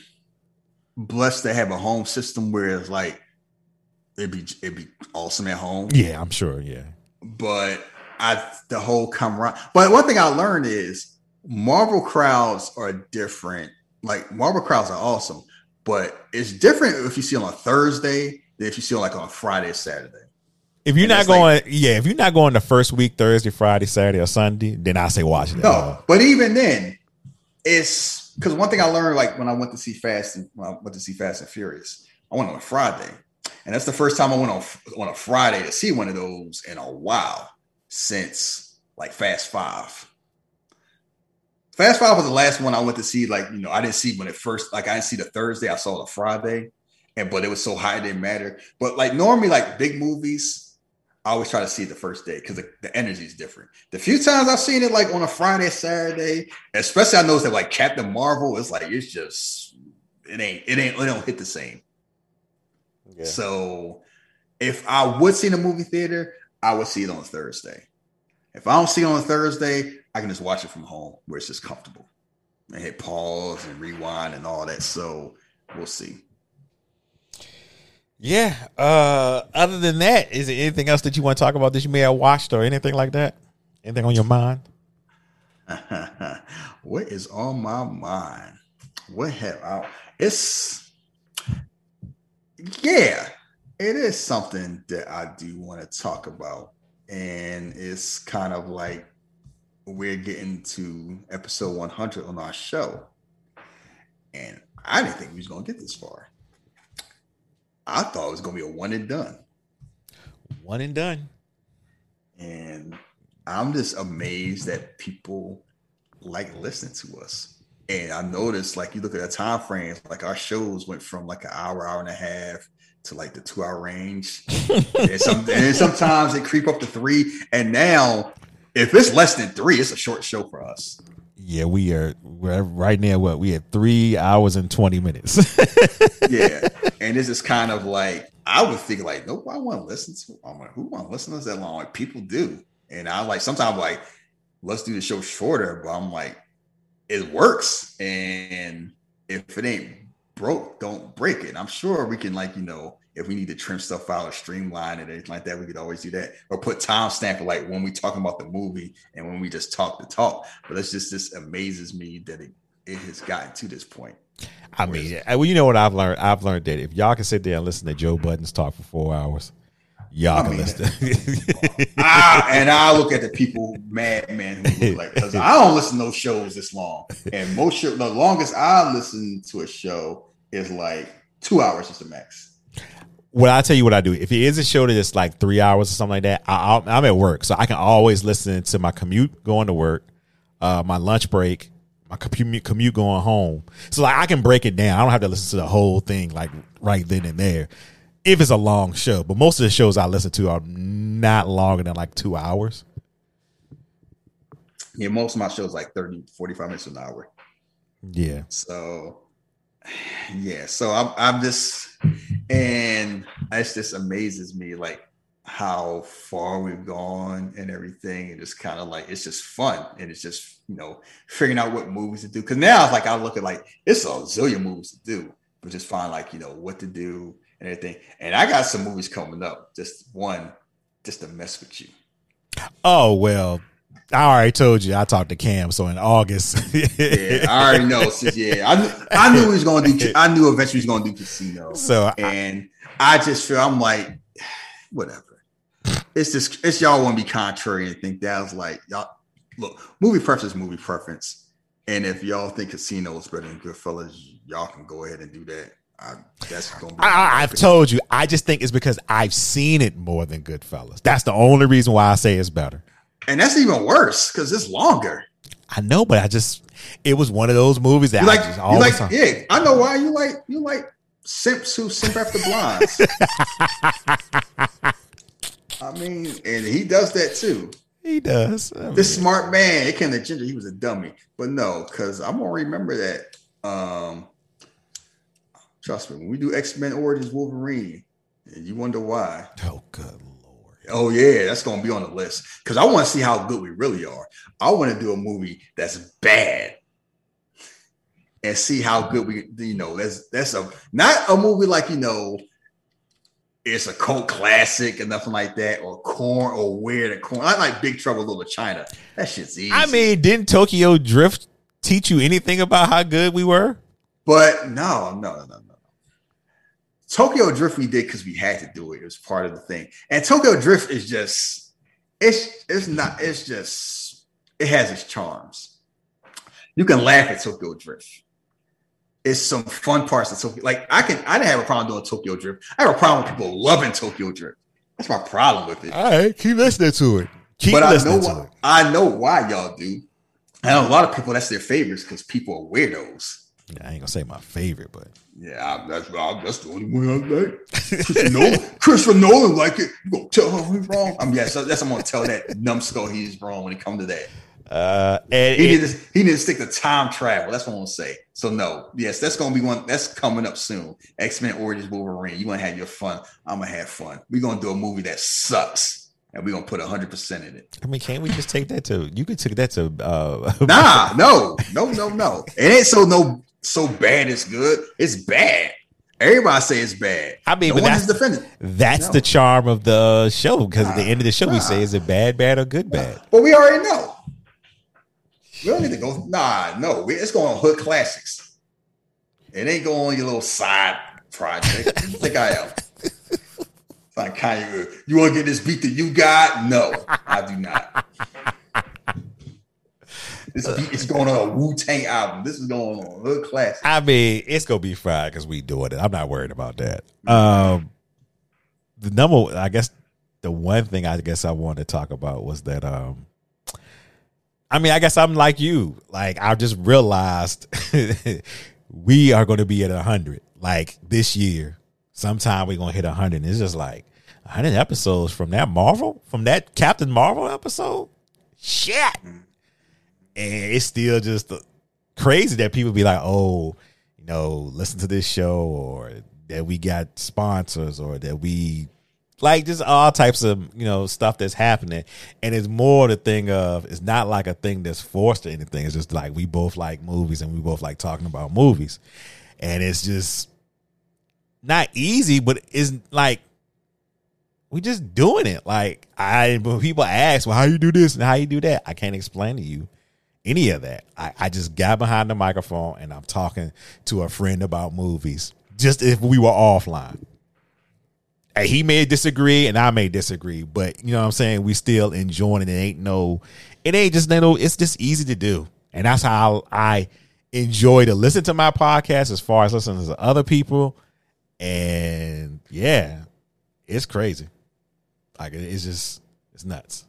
blessed to have a home system where it's like it'd be it'd be awesome at home. Yeah, I'm sure. Yeah, but I the whole come around. But one thing I learned is Marvel crowds are different. Like Marvel crowds are awesome, but it's different if you see them on a Thursday than if you see on like on Friday or Saturday. If you're and not going, like, yeah, if you're not going the first week, Thursday, Friday, Saturday, or Sunday, then I say watch it. No, but even then, it's because one thing I learned, like when I went to see Fast and when I went to see Fast and Furious, I went on a Friday, and that's the first time I went on on a Friday to see one of those in a while since like Fast Five. Fast Five was the last one I went to see. Like you know, I didn't see when it first. Like I didn't see the Thursday. I saw the Friday, and but it was so high it didn't matter. But like normally, like big movies, I always try to see it the first day because the, the energy is different. The few times I've seen it like on a Friday, Saturday, especially I noticed that like Captain Marvel, it's like it's just it ain't it ain't it don't hit the same. Yeah. So if I would see in a movie theater, I would see it on a Thursday. If I don't see it on a Thursday, I can just watch it from home where it's just comfortable and hit pause and rewind and all that. So we'll see. Yeah. Uh, other than that, is there anything else that you want to talk about that you may have watched or anything like that? Anything on your mind? what is on my mind? What have I? It's yeah, it is something that I do want to talk about, and it's kind of like we're getting to episode 100 on our show, and I didn't think we was gonna get this far. I thought it was going to be a one and done. One and done. And I'm just amazed that people like listening to us. And I noticed, like, you look at the time frames, like our shows went from like an hour, hour and a half to like the two hour range. and, some, and sometimes they creep up to three. And now, if it's less than three, it's a short show for us. Yeah, we are we're right now. What we had three hours and twenty minutes. yeah, and this is kind of like I would think like, nope, I want to listen to. I'm like, who want to listen to us that long? Like people do, and I like sometimes like, let's do the show shorter. But I'm like, it works, and if it ain't broke, don't break it. I'm sure we can like you know if we need to trim stuff out or streamline it, anything like that, we could always do that. Or put timestamp for like when we talking about the movie and when we just talk the talk. But it's just this amazes me that it, it has gotten to this point. I mean, well, you know what I've learned? I've learned that if y'all can sit there and listen to Joe Budden's talk for four hours, Y'all I can mean, listen. I, ah, and I look at the people, madmen, who look like because I don't listen to those shows this long. And most show, the longest I listen to a show is like two hours is the max. Well, I'll tell you what I do. If it is a show that's like three hours or something like that, I, I'm at work, so I can always listen to my commute going to work, uh, my lunch break, my commute commute going home. So like I can break it down. I don't have to listen to the whole thing like right then and there. If it's a long show, but most of the shows I listen to are not longer than like two hours. Yeah, most of my shows like 30, 45 minutes an hour. Yeah. So yeah, so I'm I'm just and it just amazes me like how far we've gone and everything, and just kind of like it's just fun and it's just you know figuring out what movies to do. Because now like I look at like it's a zillion movies to do, but just find like you know what to do and everything. And I got some movies coming up. Just one, just to mess with you. Oh well, I already told you. I talked to Cam, so in August. yeah, I already know. Since, yeah, I, knew- I knew he was going to do. I knew eventually he was going to do casino. So and I just feel I'm like, whatever. It's just it's y'all want to be contrary and think that was like y'all. Look, movie preference movie preference, and if y'all think Casino is better than Goodfellas, y'all can go ahead and do that. I, that's gonna be. I, I- I've told you. I just think it's because I've seen it more than Goodfellas. That's the only reason why I say it's better. And that's even worse because it's longer. I know, but I just it was one of those movies that You I like, just you always. like, yeah. I know why you like you like simps who simp after blondes. I mean, and he does that too. he does. I mean, This smart man, it came to Ginger, he was a dummy. But no, because I'm gonna remember that. Um trust me, when we do X-Men Origins Wolverine, and you wonder why. oh, good! Oh yeah, that's gonna be on the list. Because I want to see how good we really are. I want to do a movie that's bad. And see how good we, you know, that's that's a not a movie like you know, it's a cult classic and nothing like that, or corn or weird or corn. I like Big Trouble in Little China. That shit's easy. I mean, didn't Tokyo Drift teach you anything about how good we were? But no, no, no, no. Tokyo Drift we did because we had to do it. It was part of the thing. And Tokyo Drift is just it's it's not it's just it has its charms. You can laugh at Tokyo Drift. It's some fun parts of Tokyo. Like I can I didn't have a problem doing Tokyo Drift. I have a problem with people loving Tokyo Drift. That's my problem with it. All right, keep listening to it. Keep but I know listening to why, it. I know why y'all do. I know a lot of people that's their favorites because people are weirdos. I ain't gonna say my favorite, but Yeah, I- that's I, that's the only one I like. Christopher Nolan, Christopher Nolan like it. You gonna tell him he's wrong? I'm yeah, so that's I'm gonna tell that numbskull he's wrong when it comes to that. uh, and He it- need to he need to stick to time travel. That's what I'm gonna say. So no, yes, that's gonna be one that's coming up soon. X Men Origins Wolverine. You wanna have your fun? I'm gonna have fun. We're gonna do a movie that sucks, and we're gonna put 100 percent in it. I mean, can't we just take that to? You could take that to. Uh, Nah, no, no, no, no. It ain't so no so bad. It's good. It's bad. Everybody say it's bad. I mean, no but that's defended. That's No. the charm of the show because at the end of the show, we say, is it bad, bad, or good, bad? But we already know. We don't need to go. Nah, no. We, it's going on hood classics. It ain't going on your little side project. Think I am? Like Kanye. You want to get this beat that you got? No, I do not. This beat is going on a Wu Tang album. This is going on a hood classic. I mean, it's gonna be fried because we doing it. I'm not worried about that. Um, the number, I guess, the one thing I guess I wanted to talk about was that. Um, I mean, I guess I'm like you. Like I just realized we are going to be at hundred. Like this year, sometime we're gonna hit hundred. It's just like hundred episodes from that Marvel, from that Captain Marvel episode. Shit. And it's still just crazy that people be like, oh, you know, listen to this show or that we got sponsors or that we like just all types of, you know, stuff that's happening. And it's more the thing of it's not like a thing that's forced or anything. It's just like we both like movies and we both like talking about movies. And it's just not easy, but it's like we just doing it. Like I when people ask, well, how you do this and how you do that, I can't explain to you any of that. I, I just got behind the microphone and I'm talking to a friend about movies. Just if we were offline. Hey, he may disagree and I may disagree, but you know what I'm saying? We still enjoying it. It ain't no, it ain't just no, it's just easy to do. And that's how I enjoy to listen to my podcast as far as listening to other people. And yeah, it's crazy. Like it's just it's nuts.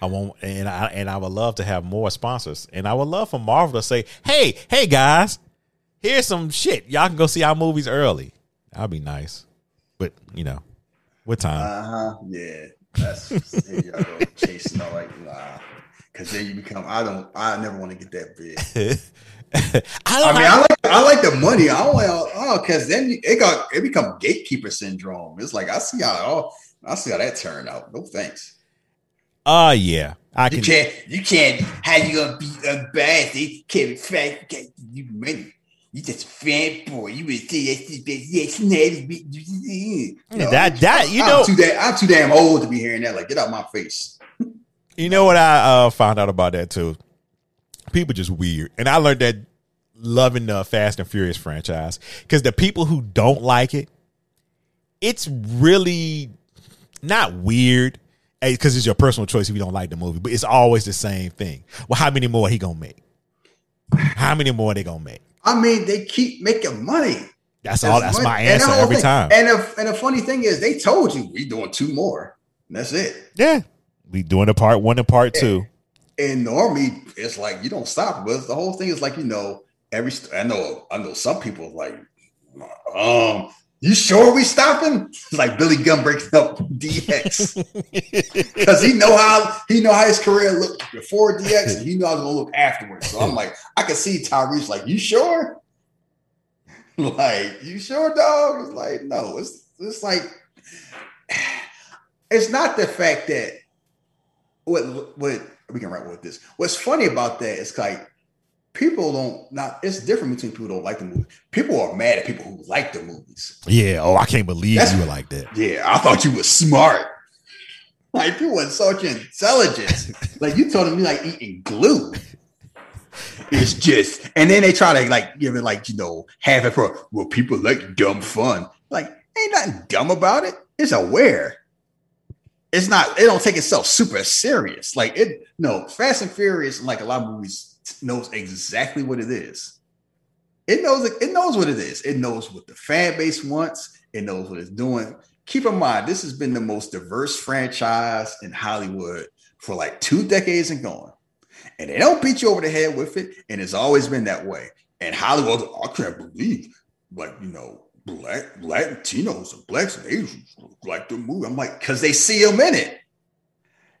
I want and I and I would love to have more sponsors. And I would love for Marvel to say, "Hey, hey guys, here's some shit. Y'all can go see our movies early." That'd be nice. But you know, what time? Uh huh. Yeah, that's y'all go chasing all like nah, because then you become. I don't. I never want to get that big. I, I mean, I like I like the money. I don't oh, because then it got it become gatekeeper syndrome. It's like I see how all I see how that turned out. No thanks. Uh yeah. I you can can't you can't how you gonna be a bad they can't be fat you can't you money. You just fanboy. You would say that's the best. Yes, you know, that that you I'm know too damn I'm too damn old to be hearing that. Like, get out my face. You know what I uh, found out about that too? People just weird, and I learned that loving the Fast and Furious franchise because the people who don't like it, it's really not weird because it's your personal choice if you don't like the movie, but it's always the same thing. Well, how many more he gonna make? How many more they gonna make? I mean, they keep making money. That's all. That's money. my answer every thing- time. And the, and the funny thing is, they told you we doing two more. And that's it. Yeah, we doing the part one and part two. And normally it's like you don't stop, but the whole thing is like you know every. I know I know some people like, um, you sure we stopping? It's like Billy Gunn breaking up DX because he know how he know how his career looked before DX, and he know how it's gonna look afterwards. So I'm like, I can see Tyrese like, you sure? like, you sure, dog? It's like, no, it's it's like it's not the fact that what what we can write with this. What's funny about that is like people don't not it's different between people who don't like the movie. People are mad at people who like the movies. Yeah. Oh, I can't believe That's- you were like that. Yeah, I thought you were smart. Like you insult your intelligence. like you told me like eating glue. It's just, and then they try to like give it like you know have it for well people like dumb fun. Like ain't nothing dumb about it. It's aware. It's not. It don't take itself super serious. Like it. No, Fast and Furious, like a lot of movies, knows exactly what it is. It knows. It knows what it is. It knows what the fan base wants. It knows what it's doing. Keep in mind, this has been the most diverse franchise in Hollywood for like two decades and going. And they don't beat you over the head with it. And it's always been that way. And Hollywood, I can't believe, like, you know, black, black Latinos and blacks and Asians like the movie. I'm like, because they see them in it.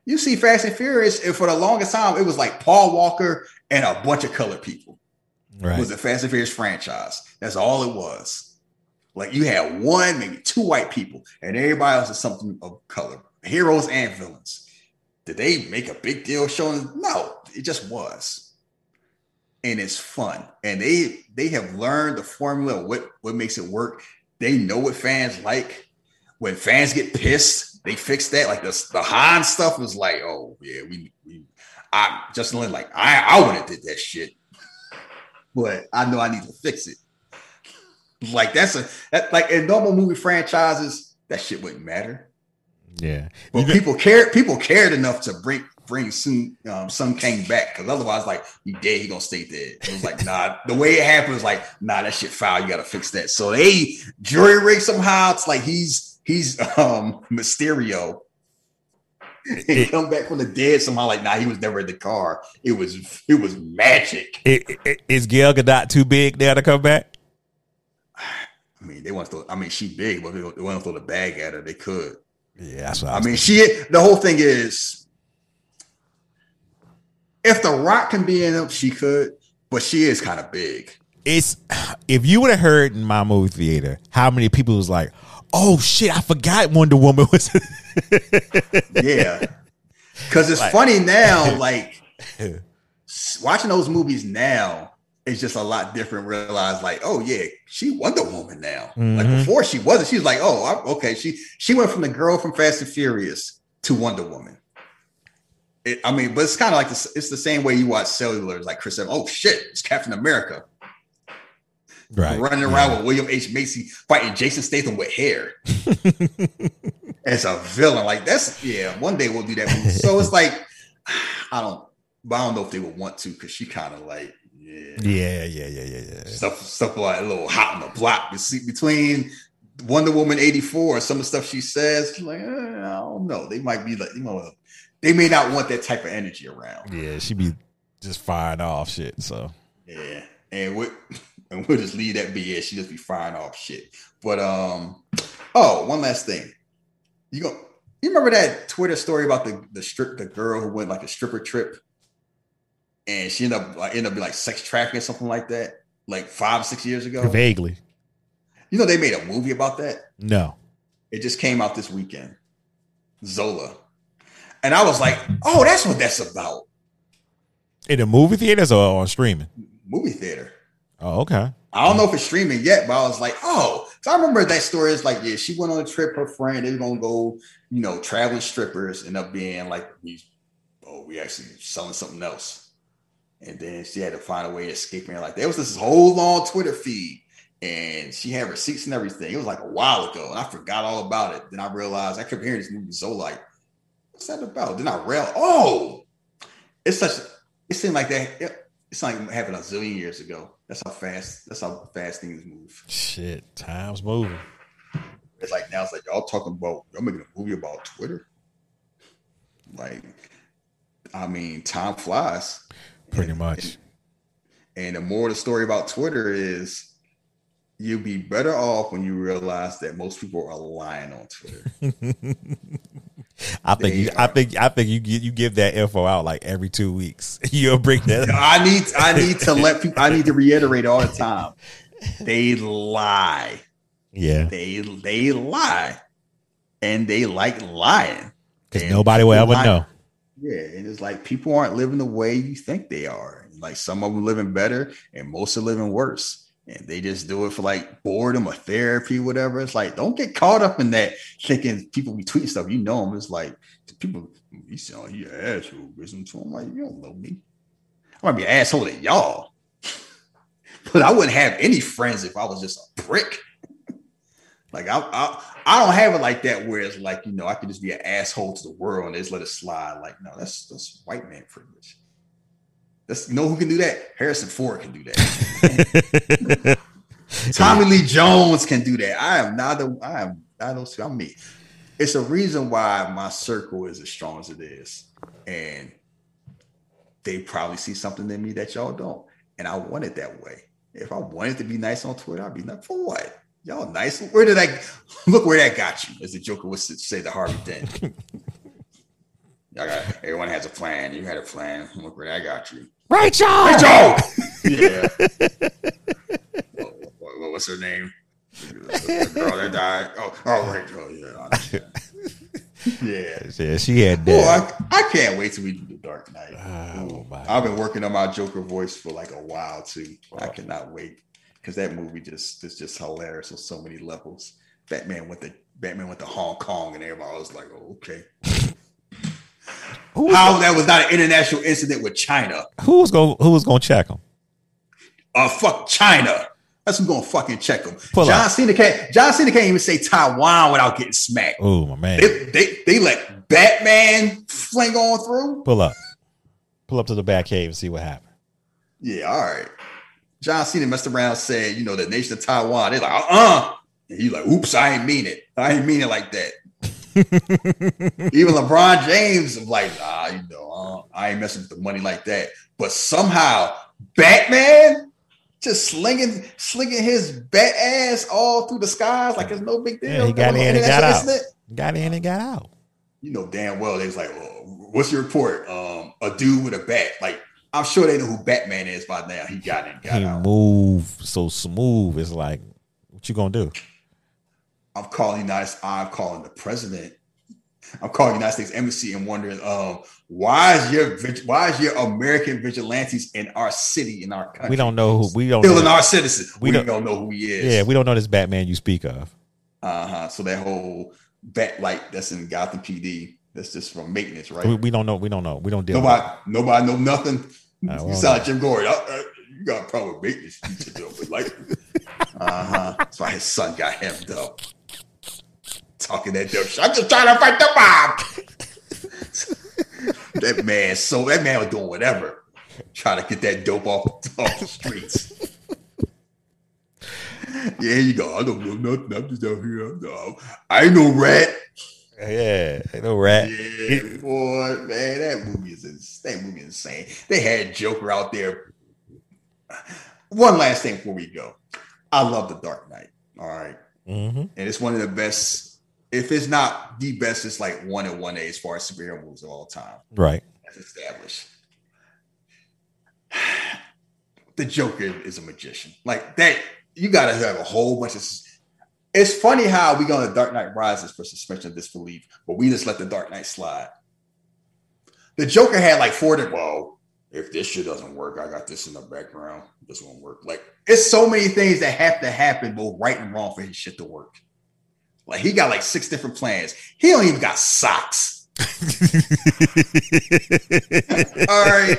You see Fast and Furious, and for the longest time, it was like Paul Walker and a bunch of colored people Right. was the Fast and Furious franchise. That's all it was. Like you had one, maybe two white people, and everybody else is something of color, heroes and villains. Did they make a big deal showing? No, it just was, and it's fun. And they they have learned the formula of what what makes it work. They know what fans like. When fans get pissed, they fix that. Like the the Han stuff was like, oh yeah, we we. I just like I I would have did that shit but I know I need to fix it. Like that's a that, like in normal movie franchises, that shit wouldn't matter. Yeah. But people care. People cared enough to bring bring Sung um, Sung Kang back because otherwise, like he dead, he gonna stay dead. It was like nah. The way it happened was like nah, that shit foul. You gotta fix that. So they jury rig somehow. It's like he's he's um Mysterio. And come back from the dead somehow, like nah, he was never in the car. It was it was magic. I- I- Is Gal Gadot too big now to come back? I mean, they want to. Throw, I mean, she big, but they want to throw the bag at her. They could. Yeah, that's what I, I mean, she. The whole thing is, if the Rock can be in it, she could, but she is kind of big. it's if you would have heard in my movie theater how many people was like, "Oh shit, I forgot Wonder Woman was." Yeah, because it's Like- funny now. Like watching those movies now is just a lot different. Realize like, oh yeah, she Wonder Woman now. Like Mhm. before, she wasn't. She was like, oh, I, okay. She she went from the girl from Fast and Furious to Wonder Woman. It, I mean, but it's kind of like this, it's the same way you watch Cellular, like Chris said, oh shit, it's Captain America. Right. running around with William H Macy fighting Jason Statham with hair as a villain. Like that's yeah. One day we'll do that. Movie. So it's like I don't, I don't know if they would want to because she kind of like yeah, Yeah, yeah, yeah, yeah, yeah. stuff stuff like a little hot on the block. See, between Wonder Woman eighty four and some of the stuff she says, like eh, I don't know. They might be like you know they may not want that type of energy around. Yeah, she'd be just firing off shit. So Yeah, and we and we'll just leave that be. Yeah, she just be firing off shit. But um, oh, one last thing. You go. You remember that Twitter story about the the strip the girl who went like a stripper trip, and she ended up like ended up being like sex trafficking or something like that, like five six years ago. vaguely, You know they made a movie about that. no. It just came out this weekend. Zola, and I was like, oh, that's what that's about. In the movie theaters or on streaming? Movie theater. Oh, okay. I don't know if it's streaming yet, but I was like, oh, so I remember that story. It's like, yeah, she went on a trip. Her friend, they were gonna go, you know, traveling strippers, end up being like, we, oh, we actually selling something else, and then she had to find a way to escape. And like, there was this whole long Twitter feed, and she had receipts and everything. It was like a while ago, and I forgot all about it. Then I realized I kept hearing this movie so like, what's that about? Then I realized, oh, it's such. It seemed like that. It, it's like happened a zillion years ago. That's how fast. That's how fast things move. Shit, time's moving. It's like now it's like y'all talking about y'all making a movie about Twitter. Like, I mean, time flies. Pretty much. And the more the story about Twitter is you'll be better off when you realize that most people are lying on Twitter. I think you, I think I think you you give that info out like every two weeks. You'll bring that. up. I need I need to let people I need to reiterate all the time. They lie. Yeah, They they lie. And they like lying. because nobody will ever lie- know. Yeah, and it's like people aren't living the way you think they are. Like some of them living better, and most are living worse. And they just do it for like boredom or therapy, whatever. It's like don't get caught up in that thinking people be tweeting stuff. You know them. It's like people. You sound you an asshole. Listen to them like you don't know me. I might be an asshole to y'all, but I wouldn't have any friends if I was just a prick. Like I, I, I don't have it like that where it's like you know I could just be an asshole to the world and just let it slide. Like no, that's that's white man privilege. You know who can do that? Harrison Ford can do that. Tommy Lee Jones can do that. I am not the I am not those I'm me. It's a reason why my circle is as strong as it is. And they probably see something in me that y'all don't. And I want it that way. If I wanted to be nice on Twitter, I'd be like, for what? Y'all nice. Where did I look where that got you? As the Joker would say to Harvey Dent. Y'all got everyone has a plan. You had a plan. Look where I got you. Rachel. Rachel! yeah. What- what- what's her name? The girl that died. Oh, oh Rachel. Yeah. I. Yeah. Yeah, she had Oh, that. I, I can't wait till we do the Dark Knight. Oh, my I've been working on my Joker voice for like a while too. I oh. cannot wait because that movie just is just hilarious on so many levels. Batman went to Batman went to Hong Kong and everybody was like, oh, okay. How that was not an international incident with China. Who was going Who was going to check him? Uh, fuck China. That's who's gonna fucking check them. Pull John up. Cena can't. John Cena can't even say Taiwan without getting smacked. Oh my man, They, they they let Batman fling on through. pull up, pull up to the back cave and see what happened. Yeah, all right. John Cena messed around, said, you know, the nation of Taiwan. They're like, uh uh And he's like, oops, I ain't mean it. I ain't mean it like that. Even LeBron James was like, nah, you know, I ain't messing with the money like that. But somehow, Batman just slinging, slinging his bat ass all through the skies like it's no big deal. Yeah, he got in an and got out. incident. Got in and got out. You know damn well they was like, well, what's your report? Um, a dude with a bat. Like, I'm sure they know who Batman is by now. He got in, got He out. Move so smooth. It's like, what you gonna do? I'm calling United. I'm calling the president. I'm calling United States Embassy and wondering, um, why is your why is your American vigilantes in our city in our country? We don't know who. We don't. killing know, our citizens. we We, don't- don't, know who he is. yeah, we don't know this Batman you speak of. uh huh. So that whole bat light that's in Gotham PD. That's just from maintenance, right? We, we don't know. We don't know. We don't deal. nobody, with nobody know nothing. Uh, you sound like Jim Gordon. Uh, uh, you got a problem with maintenance. You it, but like, Uh huh. That's why his son got hemmed up. Talking that dope shit. I'm just trying to fight the mob. that man, so that man was doing whatever, trying to get that dope off, off the streets. yeah, you go. I don't know nothing. I'm just out here. No, I ain't no rat. Yeah, ain't no rat. Yeah, boy, man, that movie is ins- that movie is insane. They had Joker out there. One last thing before we go, I love The Dark Knight. All right, Mm-hmm. and it's one of the best. If it's not the best, it's like one and one A as far as superhero movies of all time. Right. That's established. The Joker is a magician. Like that, you got to have a whole bunch of. It's funny how we go on the Dark Knight Rises for suspension of disbelief, but we just let the Dark Knight slide. The Joker had like four. Di- well, if this shit doesn't work, I got this in the background. This won't work. Like it's so many things that have to happen, both right and wrong, for his shit to work. Like he got like six different plans. He don't even got socks. All right.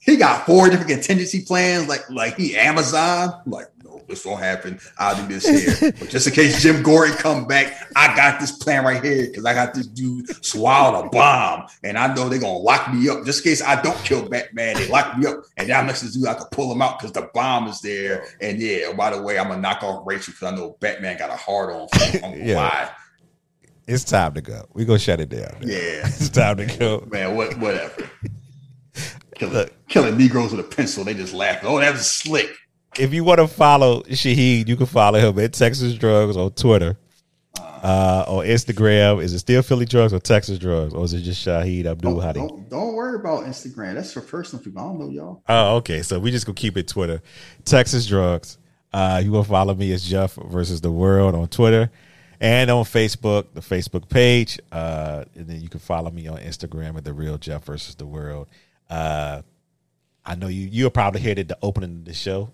He got four different contingency plans, like like he Amazon. Like, this won't happen. I'll do this here. But just in case Jim Gordon come back, I got this plan right here because I got this dude swallowed a bomb, and I know they're gonna lock me up. Just in case I don't kill Batman, they lock me up, and now next to dude I can pull him out because the bomb is there. And yeah, by the way, I'm gonna knock off Rachel because I know Batman got a hard on. Yeah. Why? It's time to go. We gonna shut it down. Yeah. It's time to go. Man, what whatever. Killing, killing Negroes with a pencil. They just laugh. Oh, that was slick. If you want to follow Shahid, you can follow him at Texas Drugs on Twitter. Uh, on Instagram, is it still Philly Drugs or Texas Drugs, or is it just Shahid Abdul Hadi? don't, don't worry about Instagram. That's for personal people. I don't know y'all. Oh, okay. So we just gonna keep it Twitter. Texas Drugs. Uh, you gonna follow me as Jeff versus the World on Twitter and on Facebook, the Facebook page. Uh, and then you can follow me on Instagram at the Real Jeff versus the World. Uh, I know you. You're probably here at the opening of the show.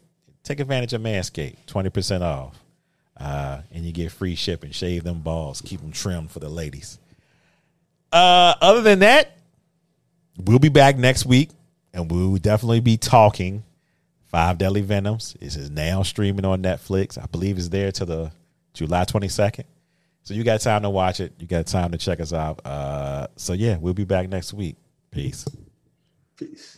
Take advantage of Manscaped, twenty percent off, uh, and you get free shipping. Shave them balls, keep them trimmed for the ladies. Uh, other than that, we'll be back next week, and we'll definitely be talking Five Deadly Venoms. Is now streaming on Netflix. I believe it's there to the July 22nd. So you got time to watch it. You got time to check us out. Uh, so yeah, we'll be back next week. Peace. Peace.